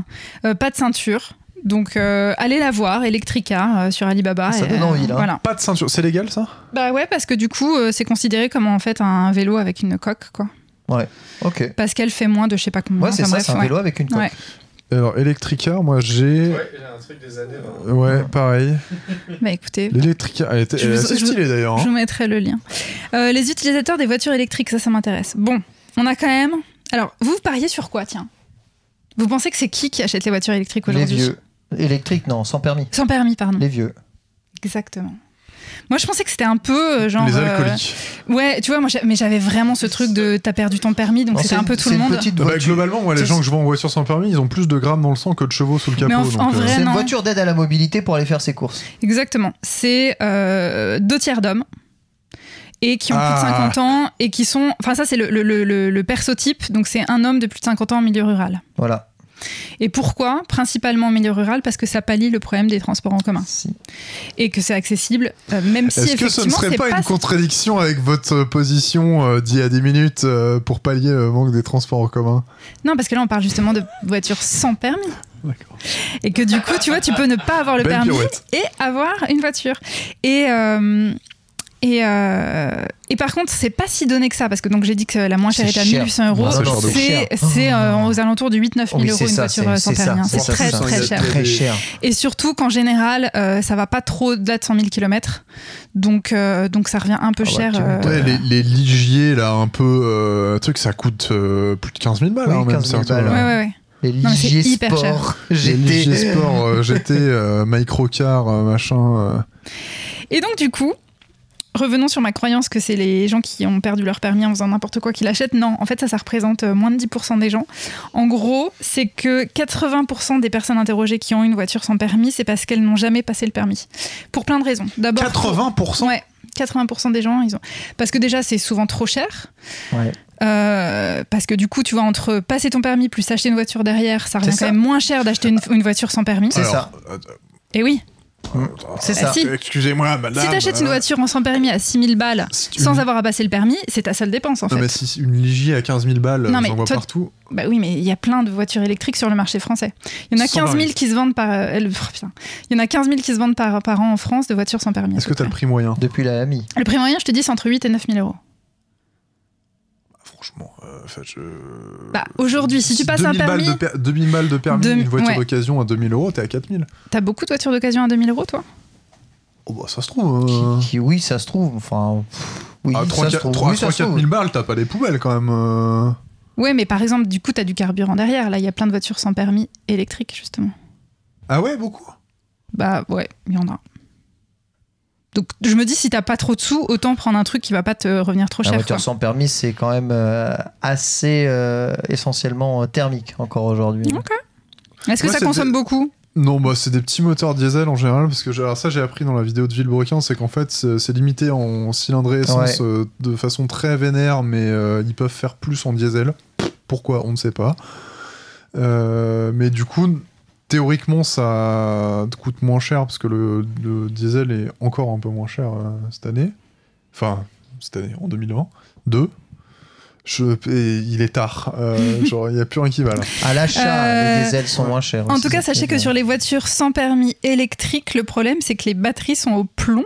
euh, pas de ceinture. Donc, euh, allez la voir, Electrica, euh, sur Alibaba. Ça et, donne envie, là. Voilà. Pas de ceinture, c'est légal ça? Bah ouais, parce que du coup, euh, c'est considéré comme en fait un vélo avec une coque, quoi. Ok. Parce qu'elle fait moins de je sais pas combien. Ouais, c'est Enfin, ça, c'est un ouais. vélo avec une coque. Ouais. Alors, Electrica, moi j'ai. Ouais, j'ai un truc des années. là. Ouais, pareil. Bah écoutez, L'Electrica, elle, était, Je elle est vous- assez je- stylée d'ailleurs. je hein. vous mettrai le lien. Euh, les utilisateurs des voitures électriques, ça, ça m'intéresse. Bon, on a quand même. Alors, vous vous pariez sur quoi, tiens? Vous pensez que c'est qui qui achète les voitures électriques Les aujourd'hui? vieux. Électrique, non, sans permis. Sans permis, pardon. Les vieux. Exactement. Moi, je pensais que c'était un peu euh, genre. Les euh, alcooliques. Ouais, tu vois, moi, mais j'avais vraiment ce truc de t'as perdu ton permis, donc c'était c'est un peu tout le monde. petite Bah, voiture. globalement, moi, les gens que je vois en voiture sans permis, ils ont plus de grammes dans le sang que de chevaux sous le capot. Euh, vrai, C'est une voiture d'aide à la mobilité pour aller faire ses courses. Exactement. C'est euh, deux tiers d'hommes et qui ont plus de Ah. 50 ans et qui sont. Enfin, ça, c'est le, le, le, le- le persotype. Donc, c'est un homme de plus de 50 ans en milieu rural. Voilà. Et pourquoi Principalement en milieu rural, parce que ça pallie le problème des transports en commun Si. et que c'est accessible, euh, même si Est-ce que ce ne serait pas, pas. une contradiction avec votre position euh, d'il y a 10 minutes euh, pour pallier le manque des transports en commun? Non, parce que là, on parle justement de voitures sans permis. D'accord. Et que du coup, tu vois, tu peux ne pas avoir le permis pirouette. et avoir une voiture. Et, euh, et, euh, et par contre, c'est pas si donné que ça, parce que donc j'ai dit que la moins chère était à cher. 1800 euros. Non, c'est cher de C'est euh, aux alentours de 8-9 000 Oui, euros une ça, voiture c'est- euh, sans c'est permis. hein. C'est très ça. très cher. Très cher. Et surtout qu'en général, euh, ça va pas trop au-delà de 100 000 km. Donc, euh, donc ça revient un peu Ah ouais, cher. euh, m'étonnes. Ouais, les, les ligiers, là, un peu. euh, truc, ça coûte euh, plus de 15 000 balles. Oui, hein, même, 15 000 c'est un truc, balles. ouais, euh, ouais, ouais. Les Non, hyper cher. Sport, Les GT. ligiers sport, euh, GT, euh, microcar, euh, machin. euh. Et donc, du coup, revenons sur ma croyance que c'est les gens qui ont perdu leur permis en faisant n'importe quoi qui l'achètent. Non, en fait, ça, ça représente euh, moins de 10% des gens. En gros, c'est que 80% des personnes interrogées qui ont une voiture sans permis, c'est parce qu'elles n'ont jamais passé le permis. Pour plein de raisons. D'abord. 80% Ouais. 80% des gens, ils ont. Parce que déjà, c'est souvent trop cher. Ouais. Euh, parce que du coup, tu vois, entre passer ton permis plus acheter une voiture derrière, ça revient quand ça. même moins cher d'acheter une, une voiture sans permis. C'est ça. euh, Et oui, C'est Ah, ça. si. Excusez-moi, madame. si t'achètes une euh, voiture en sans permis à 6000 balles si sans avoir à passer le permis, c'est ta seule dépense en Non, fait. mais si une ligie à 15 000 balles, Non, mais j'en vois toi- partout. Bah oui, mais il y a plein de voitures électriques sur le marché français. Il y en a Sans 15 000 permis. qui se vendent par. euh, le- putain. Il y en a 15 000 qui se vendent par, par an en France de voitures sans permis. Est-ce que t'as le prix moyen? Depuis la AMI. Le prix moyen, je te dis, c'est entre 8 et 9 000 euros. Franchement, euh, je... Bah, aujourd'hui, si tu passes un 2000 balles permis- de per- 2000 balles de permis, Deux- une voiture ouais. d'occasion à 2000 euros, t'es à 4000. T'as beaucoup de voitures d'occasion à 2000 euros, toi? Oh bah ça se trouve. euh, Qui, qui- oui, ça se trouve. Enfin, oui, à ça 3 se trouve. 3 Oui, ça se 4 trouve. 000 balles, t'as pas les poubelles quand même. euh. Ouais, mais par exemple, du coup, t'as du carburant derrière. Là, il y a plein de voitures sans permis électriques, justement. Ah ouais, beaucoup? Bah ouais, il y en a. Donc je me dis, si t'as pas trop de sous, autant prendre un truc qui va pas te revenir trop La cher. voiture quoi. sans permis, c'est quand même euh, assez euh, essentiellement euh, thermique encore aujourd'hui. Ok. Est-ce que Ouais, ça consomme des- beaucoup? Non, bah c'est des petits moteurs diesel en général, parce que alors ça j'ai appris dans la vidéo de Villebrequin, c'est qu'en fait c'est c'est limité en cylindrée essence Ouais. euh, de façon très vénère, mais euh, ils peuvent faire plus en diesel. Pourquoi? On ne sait pas. Euh, mais du coup, théoriquement ça coûte moins cher, parce que le, le diesel est encore un peu moins cher euh, cette année. Enfin, cette année, en 2020. Deux. Je, et il est tard. Euh, genre, il n'y a plus rien qui va là. À l'achat, Euh, les diesels sont moins chers. En aussi, tout cas, sachez que bien. sur les voitures sans permis électriques, le problème c'est que les batteries sont au plomb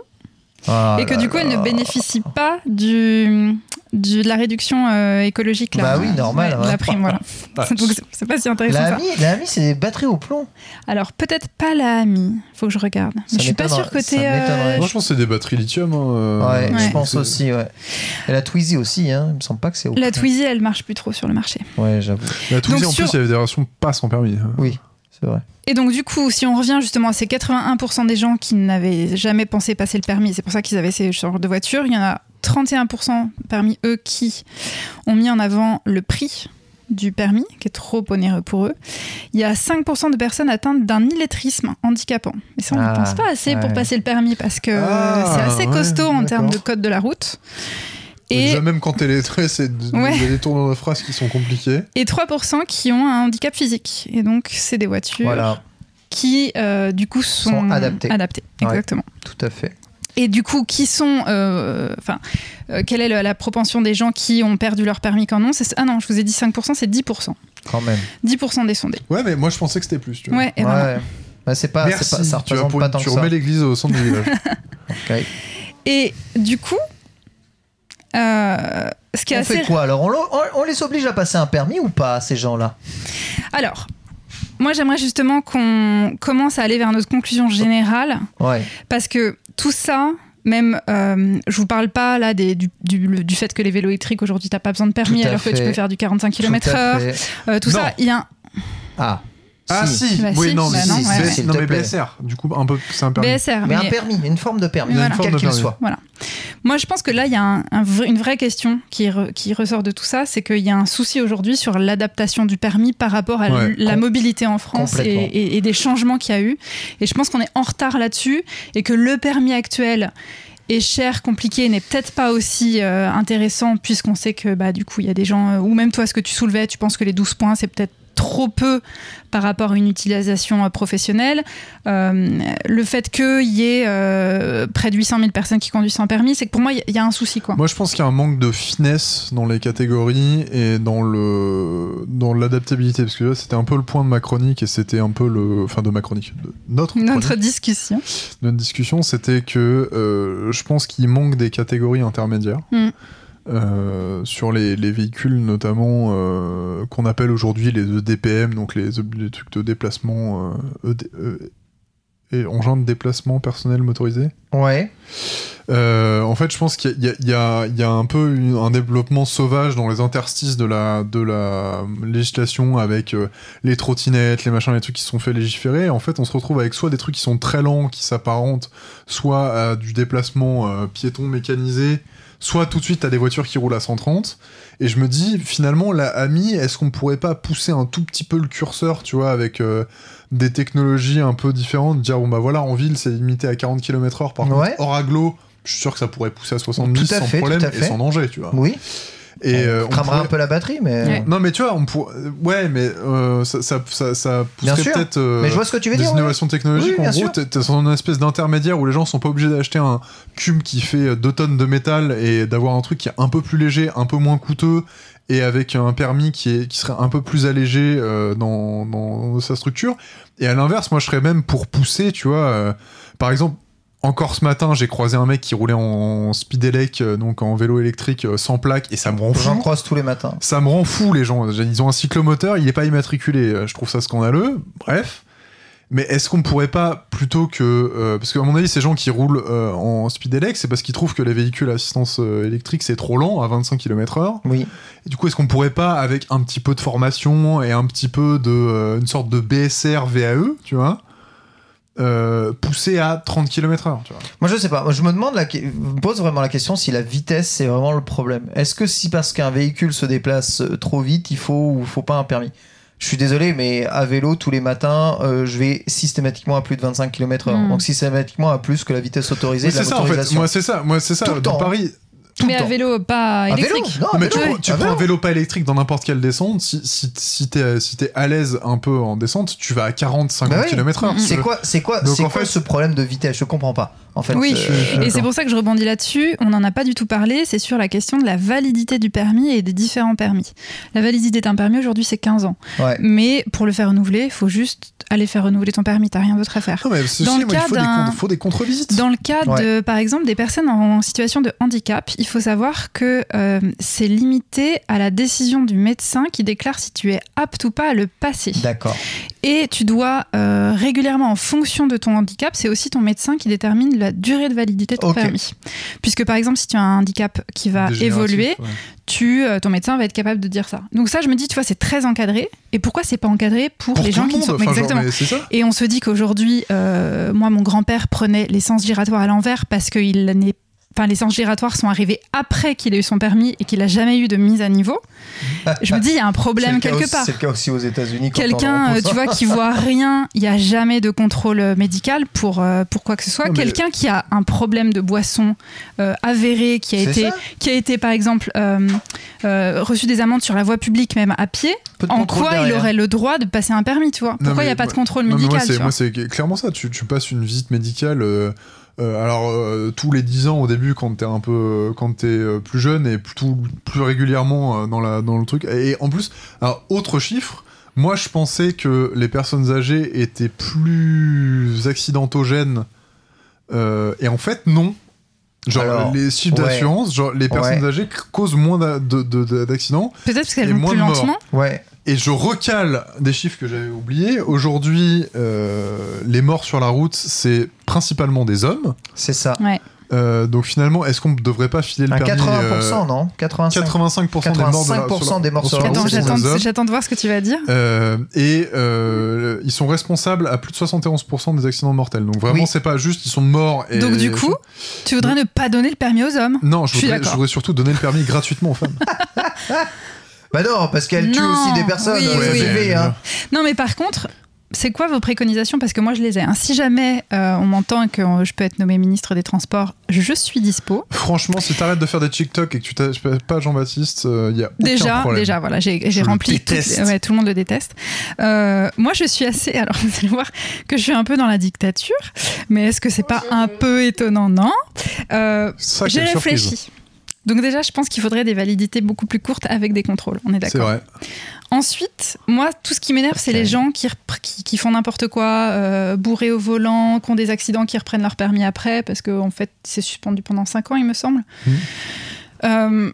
Ah et que là du coup elles là. ne bénéficient pas du, du- de la réduction euh, écologique. Là, Bah oui, normal, ouais. la prime, voilà. Donc c'est- pas si intéressant La ça. AMI, la AMI, c'est des batteries au plomb. Alors peut-être pas la AMI, faut que je regarde. Mais Ça je suis pas sûre t'es. euh. Moi je pense que c'est des batteries lithium. hein, euh, Ouais, Ouais. je pense aussi, ouais. Et la Twizy aussi, hein. Il me semble pas que c'est au La. Twizy, elle marche plus trop sur le marché. Ouais, j'avoue. La Twizy, Donc en sur- plus, il y avait des versions pas sans permis. Oui, c'est vrai. Et donc du coup, si on revient justement à ces 81% des gens qui n'avaient jamais pensé passer le permis, c'est pour ça qu'ils avaient ces genres de voitures, il y en a 31% parmi eux qui ont mis en avant le prix du permis, qui est trop onéreux pour eux. Il y a 5% de personnes atteintes d'un illettrisme handicapant. Et ça, on ne Ah, pense pas assez pour passer le permis parce que Ah, c'est assez ouais, costaud en termes de code de la route. Et... Déjà, même quand t'es lettré, c'est Ouais. des tournures de phrases qui sont compliqués. et 3% qui ont un handicap physique. Et donc, c'est des voitures Voilà, qui, euh, du coup, sont, Sont adaptées. adaptées. Ouais. Exactement. tout à fait. Et du coup, qui sont. euh, Enfin, euh, quelle est la, la propension des gens qui ont perdu leur permis quand non? Ah non, je vous ai dit 5%, c'est 10%. Quand même. 10% des sondés. Ouais, mais moi je pensais que c'était plus. Tu vois. Ouais, et voilà. Ouais. Bah, c'est pas, pas- ça tu représente pour pas tant tu que ça. remets l'église au centre du village. Ok. Et du coup, euh, ce qui est On assez. fait quoi alors on, lo- on- on les oblige à passer un permis ou pas, ces gens-là Alors, moi, j'aimerais justement qu'on commence à aller vers notre conclusion générale. Ouais. Parce que tout ça, même, euh, je vous parle pas là des- du, du- du fait que les vélos électriques aujourd'hui t'as pas besoin de permis alors que tu peux faire du 45 Tout km/h. fait. Euh, tout ça, il y a un Ah. Ah si, Bah, oui, si, non, mais, bah non, si, ouais, non, mais. BSR, du coup, un peu, c'est un permis. BSR. Mais, un permis, une forme de permis, Voilà. quel Une forme de qu'il permis. soit. Voilà. Moi, je pense que là, il y a un- un vrai- une vraie question qui, re- qui ressort de tout ça, c'est qu'il y a un souci aujourd'hui sur l'adaptation du permis par rapport à Ouais. la mobilité en France et, Complètement. et- et des changements qu'il y a eu. Et je pense qu'on est en retard là-dessus et que le permis actuel est cher, compliqué, n'est peut-être pas aussi euh, intéressant puisqu'on sait que bah, du coup il y a des gens, euh, ou même toi ce que tu soulevais, tu penses que les 12 points c'est peut-être trop peu par rapport à une utilisation euh, professionnelle. Euh, le fait qu'il y ait euh, près de 800 000 personnes qui conduisent sans permis, c'est que pour moi, il y, y a un souci. Quoi. Moi, je pense qu'il y a un manque de finesse dans les catégories et dans le dans l'adaptabilité, parce que là, c'était un peu le point de ma chronique et c'était un peu le, enfin de ma chronique, de notre Notre chronique, discussion. notre discussion, c'était que euh, je pense qu'il manque des catégories intermédiaires. Mm. Euh, sur les, les véhicules notamment euh, qu'on appelle aujourd'hui les EDPM, donc les, les trucs de déplacement, euh, ED, euh, et engins de déplacement personnel motorisé. Ouais. En fait, je pense qu'il y, y y a un peu une- un développement sauvage dans les interstices de la, de la législation avec les trottinettes, les machins, les trucs qui sont fait légiférer. En fait, on se retrouve avec soit des trucs qui sont très lents, qui s'apparentent, soit à du déplacement piéton mécanisé, soit tout de suite à des voitures qui roulent à 130. Et je me dis, finalement, la AMI, est-ce qu'on pourrait pas pousser un tout petit peu le curseur, tu vois, avec euh, des technologies un peu différentes, dire, bon bah voilà, en ville, c'est limité à 40 km/h, par Ouais. contre, hors aglo, je suis sûr que ça pourrait pousser à 70 Tout à sans problème tout à et sans danger, tu vois. Oui. Et euh, on on cramera pourrait- un peu la batterie, mais. Ouais. Non, mais tu vois, on pourrait. Ouais, mais euh, ça, ça, ça, pousserait peut-être. euh, Mais je vois ce que tu veux des dire. ouais. innovations technologiques. Oui, en gros, t'es t'es dans une espèce d'intermédiaire où les gens sont pas obligés d'acheter un cube qui fait 2 tonnes de métal et d'avoir un truc qui est un peu plus léger, un peu moins coûteux et avec un permis qui, est, qui serait un peu plus allégé euh, dans, dans sa structure. Et à l'inverse, moi, je serais même pour pousser, tu vois. euh, par exemple, encore ce matin, j'ai croisé un mec qui roulait en speed elec, euh, donc en vélo électrique euh, sans plaque, et ça me rend J'en fou. croise tous les matins. Ça me rend fou, les gens. Ils ont un cyclomoteur, il n'est pas immatriculé. Euh, Je trouve ça scandaleux. Bref. Mais est-ce qu'on pourrait pas, plutôt que. euh, parce qu'à mon avis, ces gens qui roulent euh, en speed elec, c'est parce qu'ils trouvent que les véhicules à assistance électrique, c'est trop lent, à 25 km/h. Oui. Et du coup, est-ce qu'on pourrait pas, avec un petit peu de formation et un petit peu de. euh, une sorte de BSR VAE, tu vois, euh, pousser à 30 km/h, tu vois. Moi, je sais pas. Moi, je me demande, la... je me pose vraiment la question si la vitesse c'est vraiment le problème. Est-ce que si parce qu'un véhicule se déplace euh, trop vite, il faut ou faut pas un permis? Je suis désolé, mais à vélo tous les matins, euh, je vais systématiquement à plus de 25 km/h. Mm. Donc systématiquement à plus que la vitesse autorisée Mais de la c'est ça, en fait. motorisation. Moi, c'est ça. Moi, c'est ça. Tout le Dans temps. Paris, Tout Mais à vélo, pas À vélo électrique. Non, mais tu, prends, tu À prends un vélo. pas électrique dans n'importe quelle descente, si, si, si t'es si t'es à l'aise un peu en descente, tu vas à 40-50 Bah oui. km/h. C'est quoi, c'est quoi, Donc, c'est en quoi fait- ce problème de vitesse? Je comprends pas. En fait, Oui, euh, et c'est pour ça que je rebondis là-dessus. On n'en a pas du tout parlé. C'est sur la question de la validité du permis et des différents permis. La validité d'un permis aujourd'hui, c'est 15 ans. Ouais. Mais pour le faire renouveler, il faut juste aller faire renouveler ton permis. T'as rien d'autre à faire. Non, mais ceci, Dans le moi, il cas faut des, d'un- con- faut des contre-visites. Dans le cas de, par exemple, des personnes en situation de handicap, il faut savoir que euh, c'est limité à la décision du médecin qui déclare si tu es apte ou pas à le passer. D'accord. Et tu dois euh, régulièrement, en fonction de ton handicap, c'est aussi ton médecin qui détermine la durée de validité de ton Ok. permis. Puisque par exemple, si tu as un handicap qui va évoluer, ouais. tu, euh, ton médecin va être capable de dire ça. Donc ça, je me dis, tu vois, c'est très encadré. Et pourquoi c'est pas encadré pour, Pour les gens qui ne sont enfin, exactement et on se dit qu'aujourd'hui, euh, moi, mon grand-père prenait l'essence giratoire à l'envers parce qu'il n'est Enfin, les sens giratoires sont arrivés après qu'il ait eu son permis et qu'il n'a jamais eu de mise à niveau. Je me dis, il y a un problème quelque aussi- part. C'est le cas aussi aux États-Unis. Quelqu'un, euh, tu vois, qui voit rien, il n'y a jamais de contrôle euh, médical pour, euh, pour quoi que ce soit. Quelqu'un qui a un problème de boisson euh, avéré, qui a, été, qui a été, par exemple, euh, euh, reçu des amendes sur la voie publique, même à pied, en quoi il aurait le droit de passer un permis, tu vois? Pourquoi il n'y a pas de contrôle médical moi, c'est- clairement ça. Tu, tu passes une visite médicale. Euh, alors, euh, tous les 10 ans au début, quand t'es un peu. Quand t'es euh, plus jeune et tout, plus régulièrement euh, dans, la, dans le truc. Et en plus, alors, autre chiffre. Moi, je pensais que les personnes âgées étaient plus accidentogènes. euh, et en fait, non. Genre, Alors, les chiffres ouais. d'assurance, genre, les personnes Ouais. âgées causent moins d'a- de- de- de- d'accidents. Peut-être parce qu'elles vont moins plus lentement. Ouais. Et je recale des chiffres que j'avais oubliés. Aujourd'hui, euh, les morts sur la route, c'est principalement des hommes. C'est ça. Ouais. Euh, donc finalement, est-ce qu'on ne devrait pas filer le À permis 80%, euh, non? 85. 85% des morts, de la- 85% sur la- des morts sur la la route, Attends, j'attends de voir ce que tu vas dire. Euh, et euh, ils sont responsables à plus de 71% des accidents mortels. Donc vraiment, Oui. c'est pas juste, ils sont morts. Et, Donc du coup, tu voudrais ne pas donner le permis aux hommes? Non, je je suis voudrais, je voudrais surtout donner le permis gratuitement aux femmes. Bah non, parce qu'elle tue aussi des personnes. oui, euh, hein. Non, mais par contre, c'est quoi vos préconisations? Parce que moi, je les ai. hein. Si jamais euh, on m'entend et que euh, je peux être nommé ministre des Transports, je suis dispo. Franchement, si t'arrêtes de faire des TikTok et que tu t'appelles pas Jean-Baptiste, il y a aucun Déjà, problème. déjà, voilà, j'ai rempli. ouais, tout le monde le déteste. Euh, moi, je suis assez. Alors, vous allez voir que je suis un peu dans la dictature, mais est-ce que c'est pas un peu étonnant? Non. Euh, J'ai surprise. Donc déjà, je pense qu'il faudrait des validités beaucoup plus courtes avec des contrôles. On est C'est d'accord. vrai. Ensuite, moi, tout ce qui m'énerve, c'est les gens qui, qui, qui font n'importe quoi, euh, bourrés au volant, qui ont des accidents, qui reprennent leur permis après, parce qu'en en fait, c'est suspendu pendant 5 ans, il me semble. Mhm. Euh,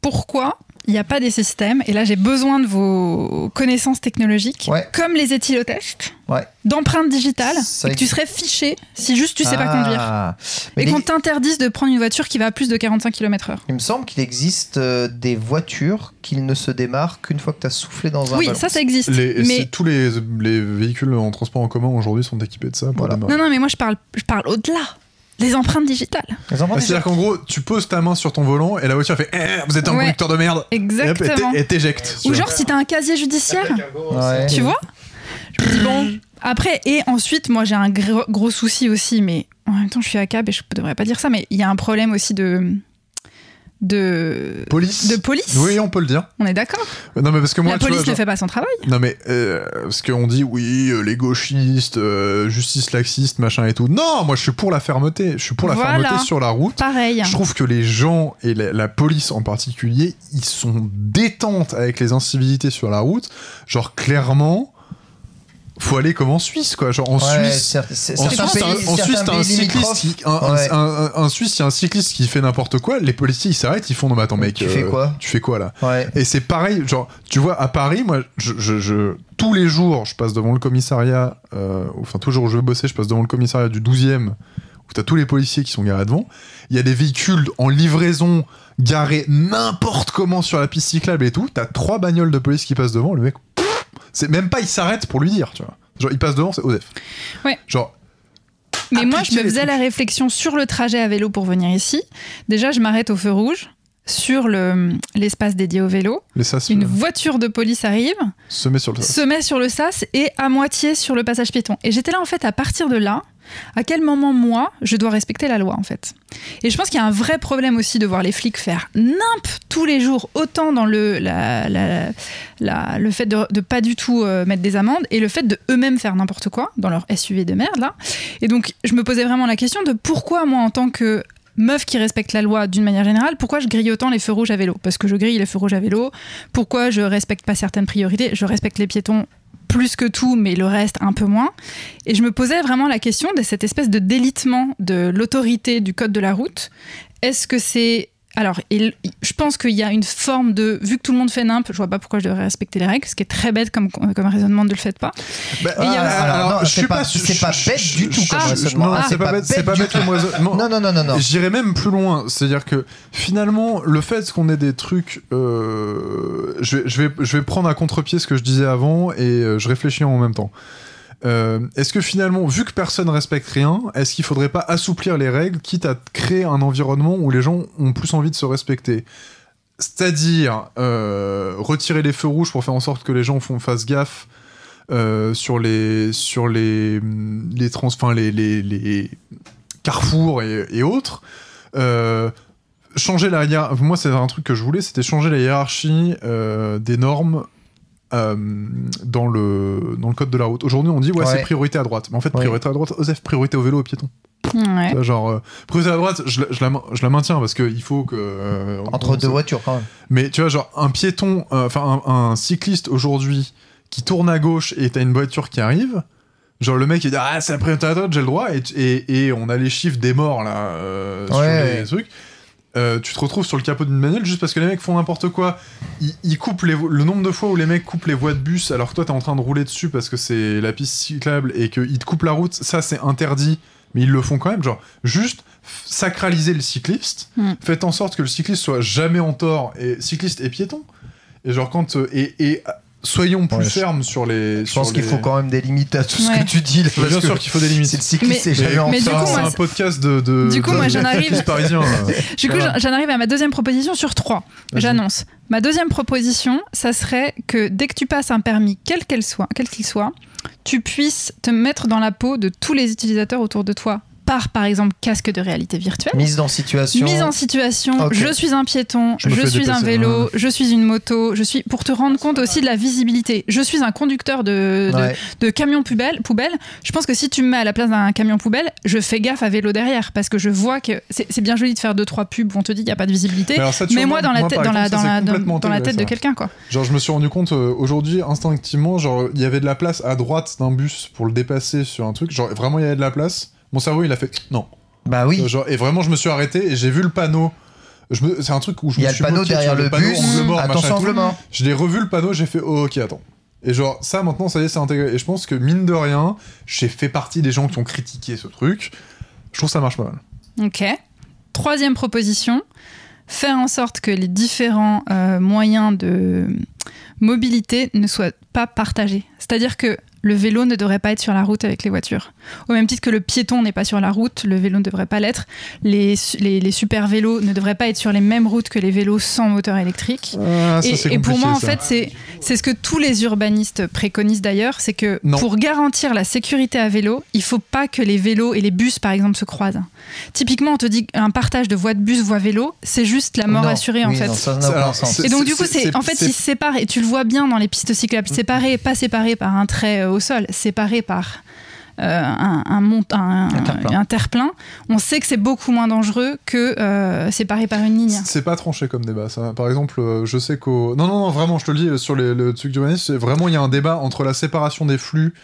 pourquoi il n'y a pas des systèmes, et là j'ai besoin de vos connaissances technologiques, Ouais. comme les éthylotests, Ouais. d'empreintes digitales, Ça et que tu serais fiché si juste tu sais pas Ah. conduire. Mais Et les- qu'on t'interdise de prendre une voiture qui va à plus de 45 km/h. Il me semble qu'il existe euh, des voitures qui ne se démarrent qu'une fois que tu as soufflé dans un Oui, ballon. ça, ça existe. Les, mais... Tous les, les véhicules en transport en commun aujourd'hui sont équipés de ça Voilà. Non, non, mais moi je parle, je parle au-delà. Les empreintes digitales. Ah, C'est-à-dire qu'en gros, tu poses ta main sur ton volant et la voiture fait Eh, Vous êtes un Ouais. conducteur de merde Et Exactement. elle t'éjecte. Ou genre si t'as un casier judiciaire, Ouais. tu vois? Je me dis bon. Après, et ensuite, moi j'ai un gros, gros souci aussi, mais en même temps je suis à cab et je devrais pas dire ça, mais il y a un problème aussi de. De. Police. de police. Oui, on peut le dire. On est d'accord Non, mais parce que moi, La police vois, ne genre- fait pas son travail. Non mais euh, parce qu'on dit oui euh, les gauchistes euh, justice laxiste machin et tout non moi je suis pour la fermeté je suis pour la Voilà. fermeté sur la route Pareil. je trouve que les gens et la, la police en particulier ils sont détentes avec les incivilités sur la route genre clairement faut aller comme en Suisse quoi genre en Ouais, Suisse en Suisse, t'as un- cycliste qui, un, un- Ouais. un- un- un Suisse, il y a un cycliste qui fait n'importe quoi, les policiers ils s'arrêtent, ils font non mais attends mec, Tu fais quoi Tu fais quoi là Ouais. et c'est pareil, genre, tu vois, à Paris, moi, je, je- je- tous les jours, je passe devant le commissariat, euh, enfin, toujours où je vais bosser, je passe devant le commissariat du 12e, où t'as tous les policiers qui sont garés devant. Il y a des véhicules en livraison garés n'importe comment sur la piste cyclable et tout. T'as trois bagnoles de police qui passent devant, le mec, pff, c'est même pas, il s'arrête pour lui dire, tu vois. Genre, il passe devant, c'est Osef. Ouais. Genre, Mais moi, je me faisais la réflexion sur le trajet à vélo pour venir ici. Déjà, je m'arrête au feu rouge sur le- l'espace dédié au vélo. sas Une euh, voiture de police arrive, se met sur le sas. se met sur le sas et à moitié sur le passage piéton. Et j'étais là en fait à partir de là, à quel moment moi je dois respecter la loi en fait? Et je pense qu'il y a un vrai problème aussi de voir les flics faire nimp tous les jours, autant dans le, le fait de, de pas du tout euh, mettre des amendes et le fait de eux-mêmes faire n'importe quoi dans leur SUV de merde là. Et donc je me posais vraiment la question de pourquoi moi en tant que meuf qui respecte la loi d'une manière générale, pourquoi je grille autant les feux rouges à vélo? Parce que je grille les feux rouges à vélo. Pourquoi je respecte pas certaines priorités? Je respecte les piétons plus que tout, mais le reste un peu moins. Et je me posais vraiment la question de cette espèce de délitement de l'autorité du code de la route. Est-ce que c'est alors, je pense qu'il y a une forme de. Vu que tout le monde fait nimp, je vois pas pourquoi je devrais respecter les règles, ce qui est très bête comme, comme raisonnement, ne le faites pas. Bah, y a- Ah, alors, non, je c'est suis pas- c'est pas bête je- du tout comme raisonnement. Non, Ah, c'est pas bête, c'est pas bête tout. comme raisonnement. Non, non, non, non, non. J'irais même plus loin, c'est-à-dire que finalement, le fait qu'on ait des trucs, euh, je, vais, je, vais, je vais prendre à contre-pied ce que je disais avant et euh, je réfléchis en même temps. Euh, est-ce que finalement, vu que personne respecte rien, est-ce qu'il faudrait pas assouplir les règles, quitte à créer un environnement où les gens ont plus envie de se respecter? C'est-à-dire euh, retirer les feux rouges pour faire en sorte que les gens font, fassent gaffe euh, sur les sur les les trans, les, les, les carrefours et, autres. Changer la. Moi, c'est un truc que je voulais, c'était changer la hiérarchie des normes. Euh, dans le dans le code de la route. Aujourd'hui, on dit ouais, Ouais. c'est priorité à droite. Mais en fait, Ouais. priorité à droite, Osef, priorité au vélo, au piéton. Ouais. Tu vois, genre euh, priorité à droite, je, la- je la, je la maintiens parce qu'il faut que euh, Entre on- deux voitures, quand même. mais tu vois, genre, un piéton, euh, enfin, un, un cycliste aujourd'hui qui tourne à gauche et t'as une voiture qui arrive, genre, le mec, il dit, ah, c'est la priorité à droite, j'ai le droit, et, et, et on a les chiffres des morts, là, euh, sur Ouais. les trucs. Euh, tu te retrouves sur le capot d'une bagnole juste parce que les mecs font n'importe quoi. Ils, ils coupent les le nombre de fois où les mecs coupent les voies de bus alors que toi t'es en train de rouler dessus parce que c'est la piste cyclable et qu'ils te coupent la route, ça c'est interdit, mais ils le font quand même. Genre, juste sacraliser le cycliste, Mm. faites en sorte que le cycliste soit jamais en tort, et cycliste et piéton. Et genre, quand. et, et, euh, soyons plus Ouais, je- fermes sur les. Je pense qu'il faut quand même des limites à tout ce Ouais. que tu dis. Là, Bien sûr qu'il faut des limites. C'est le cycliste, Mais- c'est jamais en c'est coup, un- podcast de. de Du coup, de- moi, j'en arrive-. Du coup, Voilà. j'en arrive à ma deuxième proposition sur trois. J'annonce. Ma deuxième proposition, ça serait que dès que tu passes un permis, quel qu'elle soit, quel qu'il soit, tu puisses te mettre dans la peau de tous les utilisateurs autour de toi par par exemple casque de réalité virtuelle. Mise dans situation. Mise en situation, je suis un piéton, Je suis un vélo, ouais. je suis une moto, je suis pour te rendre compte aussi de la visibilité. Je suis un conducteur de, de, Ouais. de camion poubelle, poubelle. Je pense que si tu me mets à la place d'un camion poubelle, je fais gaffe à vélo derrière parce que je vois que c'est bien joli de faire deux trois pubs où on te dit qu'il n'y a pas de visibilité. Mais ça, moi dans la tête dans la dans la dans, la tête de quelqu'un quoi. Genre, je me suis rendu compte euh, aujourd'hui, instinctivement, genre, il y avait de la place à droite d'un bus pour le dépasser sur un truc. Genre, vraiment, il y avait de la place. Mon cerveau, il a fait non. Bah oui. Euh, Genre, et vraiment, je me suis arrêté et j'ai vu le panneau. Je me- C'est un truc où je Il y me a le suis panneau bloqué, derrière vois, le panneau bus. angle mort, Attention, angle mort. Je l'ai revu le panneau, j'ai fait oh, ok, attends. Et genre, ça maintenant, ça y est, c'est intégré. Et je pense que mine de rien, j'ai fait partie des gens qui ont critiqué ce truc. Je trouve que ça marche pas mal. Ok. Troisième proposition, faire en sorte que les différents euh, moyens de mobilité ne soient pas partagés. C'est-à-dire que le vélo ne devrait pas être sur la route avec les voitures. Au même titre que le piéton n'est pas sur la route, le vélo ne devrait pas l'être. Les, su- les, les super vélos ne devraient pas être sur les mêmes routes que les vélos sans moteur électrique. Ah, ça, Et, pour moi, en fait, c'est c'est ce que tous les urbanistes préconisent d'ailleurs, c'est que Non. pour garantir la sécurité à vélo, il faut pas que les vélos et les bus, par exemple, se croisent. Typiquement, on te dit qu'un partage de voie de bus, voie vélo, c'est juste la mort Non, assurée en oui, fait. non, ça alors, Et donc du coup, c'est- en fait ils se séparent et tu le vois bien dans les pistes cyclables, séparés, pas séparés par un trait euh, au sol, séparés par euh, un, un, mont- un, Un terre-plein. On sait que c'est beaucoup moins dangereux que euh, séparé par une ligne. C'est pas tranché comme débat, ça. Par exemple, euh, je sais qu'au. Non, non, non, vraiment, je te le dis, euh, sur les, le truc d'urbanisme, vraiment, il y a un débat entre la séparation des flux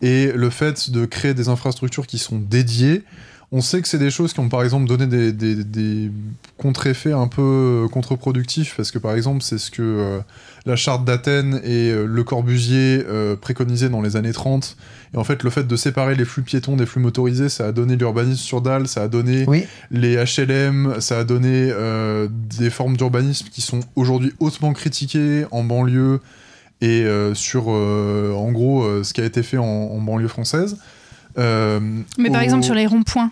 et le fait de créer des infrastructures qui sont dédiées. On sait que c'est des choses qui ont, par exemple, donné des, des- des contre-effets un peu euh, contre-productifs, parce que, par exemple, c'est ce que euh, la charte d'Athènes et euh, Le Corbusier euh, préconisaient dans les années 30. Et en fait, le fait de séparer les flux piétons des flux motorisés, ça a donné l'urbanisme sur dalle, ça a donné Oui. les HLM, ça a donné euh, des formes d'urbanisme qui sont aujourd'hui hautement critiquées en banlieue et euh, sur, euh, en gros, euh, ce qui a été fait en, en banlieue française. Euh, Mais par au- exemple sur les ronds-points,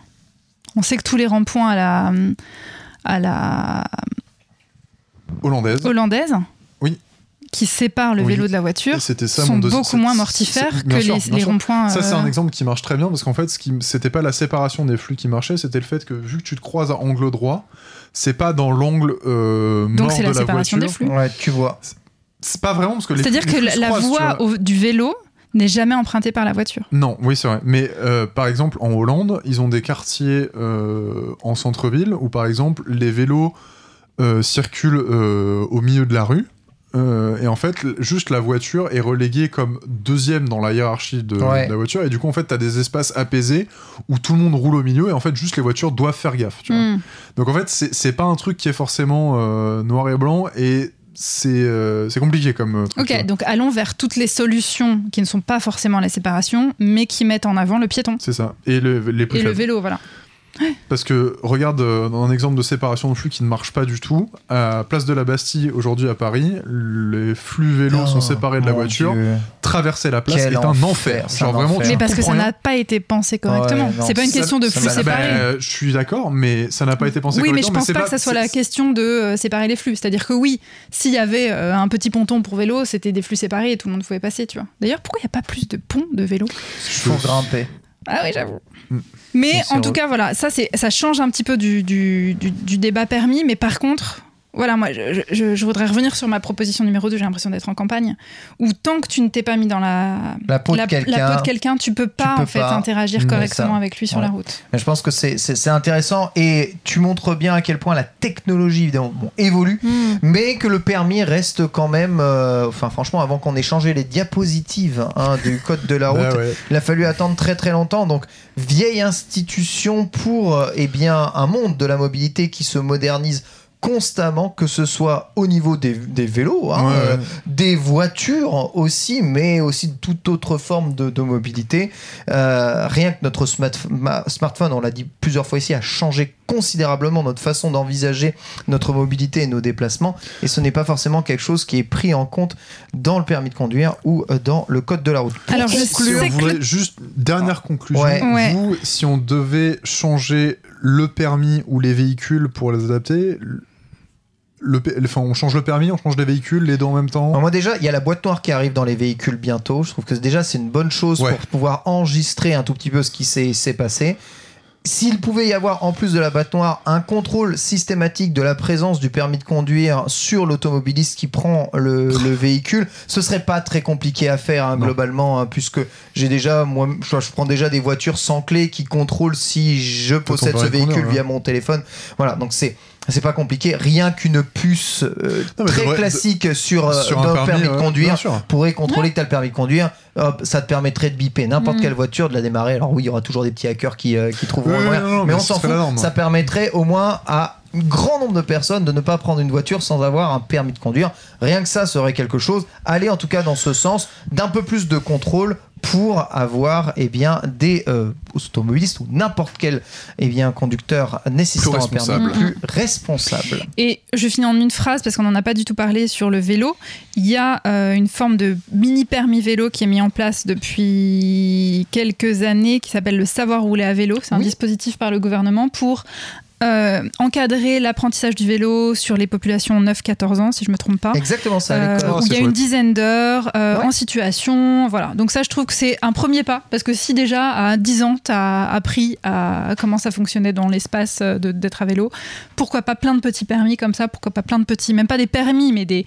on sait que tous les ronds-points à la à la hollandaise, hollandaise, Oui. qui séparent le Oui. vélo de la voiture, c'était ça sont mon beaucoup moins mortifères que sûr, les, les ronds-points. Ça, c'est euh, un exemple qui marche très bien parce qu'en fait, ce qui, c'était pas la séparation des flux qui marchait, c'était le fait que vu que tu te croises à angle droit, c'est pas dans l'angle euh, Donc mort c'est de la la séparation des voiture. flux. Ouais, tu vois. C'est pas vraiment parce que les C'est-à-dire que les la, flux se la croisent, tu voie au- du vélo n'est jamais empruntée par la voiture. Non, oui, c'est vrai. Mais euh, par exemple, en Hollande, ils ont des quartiers euh, en centre-ville où, par exemple, les vélos euh, circulent euh, au milieu de la rue. Euh, et en fait, juste la voiture est reléguée comme deuxième dans la hiérarchie de, Ouais. de la voiture. Et du coup, en fait, tu as des espaces apaisés où tout le monde roule au milieu. Et en fait, juste les voitures doivent faire gaffe. Tu vois. Hmm. Donc en fait, c'est c'est pas un truc qui est forcément euh, noir et blanc. Et c'est euh, compliqué comme euh, truc. Ok, donc allons vers toutes les solutions qui ne sont pas forcément la séparation, mais qui mettent en avant le piéton C'est ça. Et le- les et le vélo, voilà. Parce que regarde euh, un exemple de séparation de flux qui ne marche pas du tout. À Place de la Bastille, aujourd'hui à Paris, les flux vélos sont Oh, séparés de la voiture. Dieu. Traverser la place Quel est un enfer, enfer. c'est Genre un vraiment, enfer. Mais parce que ça n'a pas été pensé correctement. Ouais, c'est pas une ça- question de flux séparés. Bah, euh, je suis d'accord, mais ça n'a pas été pensé Oui, mais je correctement. pense pas que ça soit la question de euh, séparer les flux. C'est-à-dire que oui, s'il y avait euh, un petit ponton pour vélo, c'était des flux séparés et tout le monde pouvait passer, tu vois. D'ailleurs, pourquoi il n'y a pas plus de ponts de vélo Faut grimper. Ah oui, j'avoue. Mm. Mais en tout cas, voilà, ça, c'est, ça change un petit peu du, du, du- du débat permis. Mais par contre, voilà, moi, je, je- je voudrais revenir sur ma proposition numéro 2. J'ai l'impression d'être en campagne. Où tant que tu ne t'es pas mis dans la, La peau de la, quelqu'un. la peau de quelqu'un, tu peux pas, peux en fait, pas. interagir correctement ça, avec lui sur ouais. la route. Mais je pense que c'est- c'est c'est intéressant et tu montres bien à quel point la technologie évidemment bon, évolue, mais que le permis reste quand même. euh, enfin, franchement, avant qu'on ait changé les diapositives hein, du code de la route, Bah ouais. il a fallu attendre très très longtemps. Donc, vieille institution pour euh, eh bien, un monde de la mobilité qui se modernise constamment, que ce soit au niveau des, des vélos, hein, Ouais, euh, ouais. des voitures aussi, mais aussi de toute autre forme de, de mobilité. Euh, rien que notre smart- ma- smartphone, on l'a dit plusieurs fois ici, a changé considérablement notre façon d'envisager notre mobilité et nos déplacements. Et ce n'est pas forcément quelque chose qui est pris en compte dans le permis de conduire ou euh, dans le code de la route. Pour Alors, conclure- que juste dernière conclusion. Ouais. Ouais. Vous, si on devait changer le permis ou les véhicules pour les adapter, le, enfin, on change le permis, on change les véhicules, les deux en même temps. Alors moi déjà, il y a la boîte noire qui arrive dans les véhicules bientôt. Je trouve que déjà c'est une bonne chose Ouais. pour pouvoir enregistrer un tout petit peu ce qui s'est passé. S'il pouvait y avoir en plus de la boîte noire un contrôle systématique de la présence du permis de conduire sur l'automobiliste qui prend le, le véhicule, ce serait pas très compliqué à faire hein, globalement, hein, puisque j'ai déjà, moi, je, je prends déjà des voitures sans clé qui contrôlent si je possède ce conduire, véhicule ouais. via mon téléphone. Voilà, donc c'est c'est pas compliqué. Rien qu'une puce euh, Non, très devrait- classique sur, euh, Sur un permis, permis, de conduire pourrait contrôler que tu as le permis de conduire. Hop, ça te permettrait de biper n'importe Mm. quelle voiture, de la démarrer. Alors oui, il y aura toujours des petits hackers qui, euh, qui trouveront Oui, un moyen, oui, non, non, mais, mais on s'en fout. Ça permettrait au moins à un grand nombre de personnes de ne pas prendre une voiture sans avoir un permis de conduire. Rien que ça serait quelque chose. Aller en tout cas dans ce sens d'un peu plus de contrôle pour avoir eh bien, des euh, automobilistes ou n'importe quel eh bien, conducteur nécessitant un permis plus responsable. Et je finis en une phrase parce qu'on n'en a pas du tout parlé sur le vélo. Il y a euh, une forme de mini permis vélo qui est mis en place depuis quelques années qui s'appelle le savoir rouler à vélo. C'est un Oui. dispositif par le gouvernement pour euh, encadrer l'apprentissage du vélo sur les populations 9-14 ans, si je me trompe pas. Exactement ça à Euh, où il y a une dizaine d'heures euh, Ouais. en situation. Voilà. Donc ça, je trouve que c'est un premier pas. Parce que si déjà, à 10 ans, tu as appris à comment ça fonctionnait dans l'espace d'être à vélo, pourquoi pas plein de petits permis comme ça Pourquoi pas plein de petits, même pas des permis, mais des,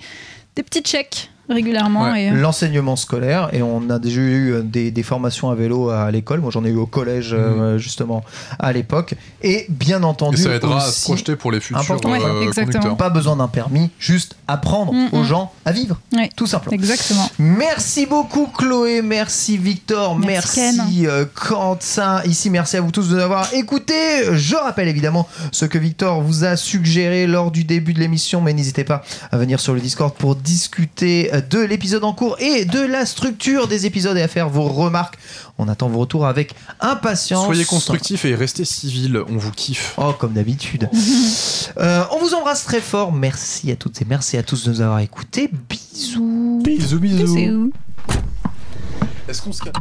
des petits chèques régulièrement. Ouais. Et, euh, l'enseignement scolaire et on a déjà eu euh, des, des formations à vélo à l'école. Moi, j'en ai eu au collège euh, justement à l'époque. Et bien Et entendu, ça aidera à se aussi, projeter pour les futurs important. Ouais, euh, exactement. conducteurs. pas besoin d'un permis, juste apprendre Mm, aux mm. gens à vivre, Ouais. tout simplement. Exactement. Merci beaucoup Chloé, merci Victor, Merci, merci, Quentin. Ici, merci à vous tous de nous avoir écoutés. Je rappelle évidemment ce que Victor vous a suggéré lors du début de l'émission, mais n'hésitez pas à venir sur le Discord pour discuter de l'épisode en cours et de la structure des épisodes et à faire vos remarques. On attend vos retours avec impatience. Soyez constructifs et restez civils, on vous kiffe. Oh, comme d'habitude. Euh, on vous embrasse très fort. Merci à toutes et merci à tous de nous avoir écoutés. Bisous. Bisous, bisous. Bisous. Est-ce qu'on se calme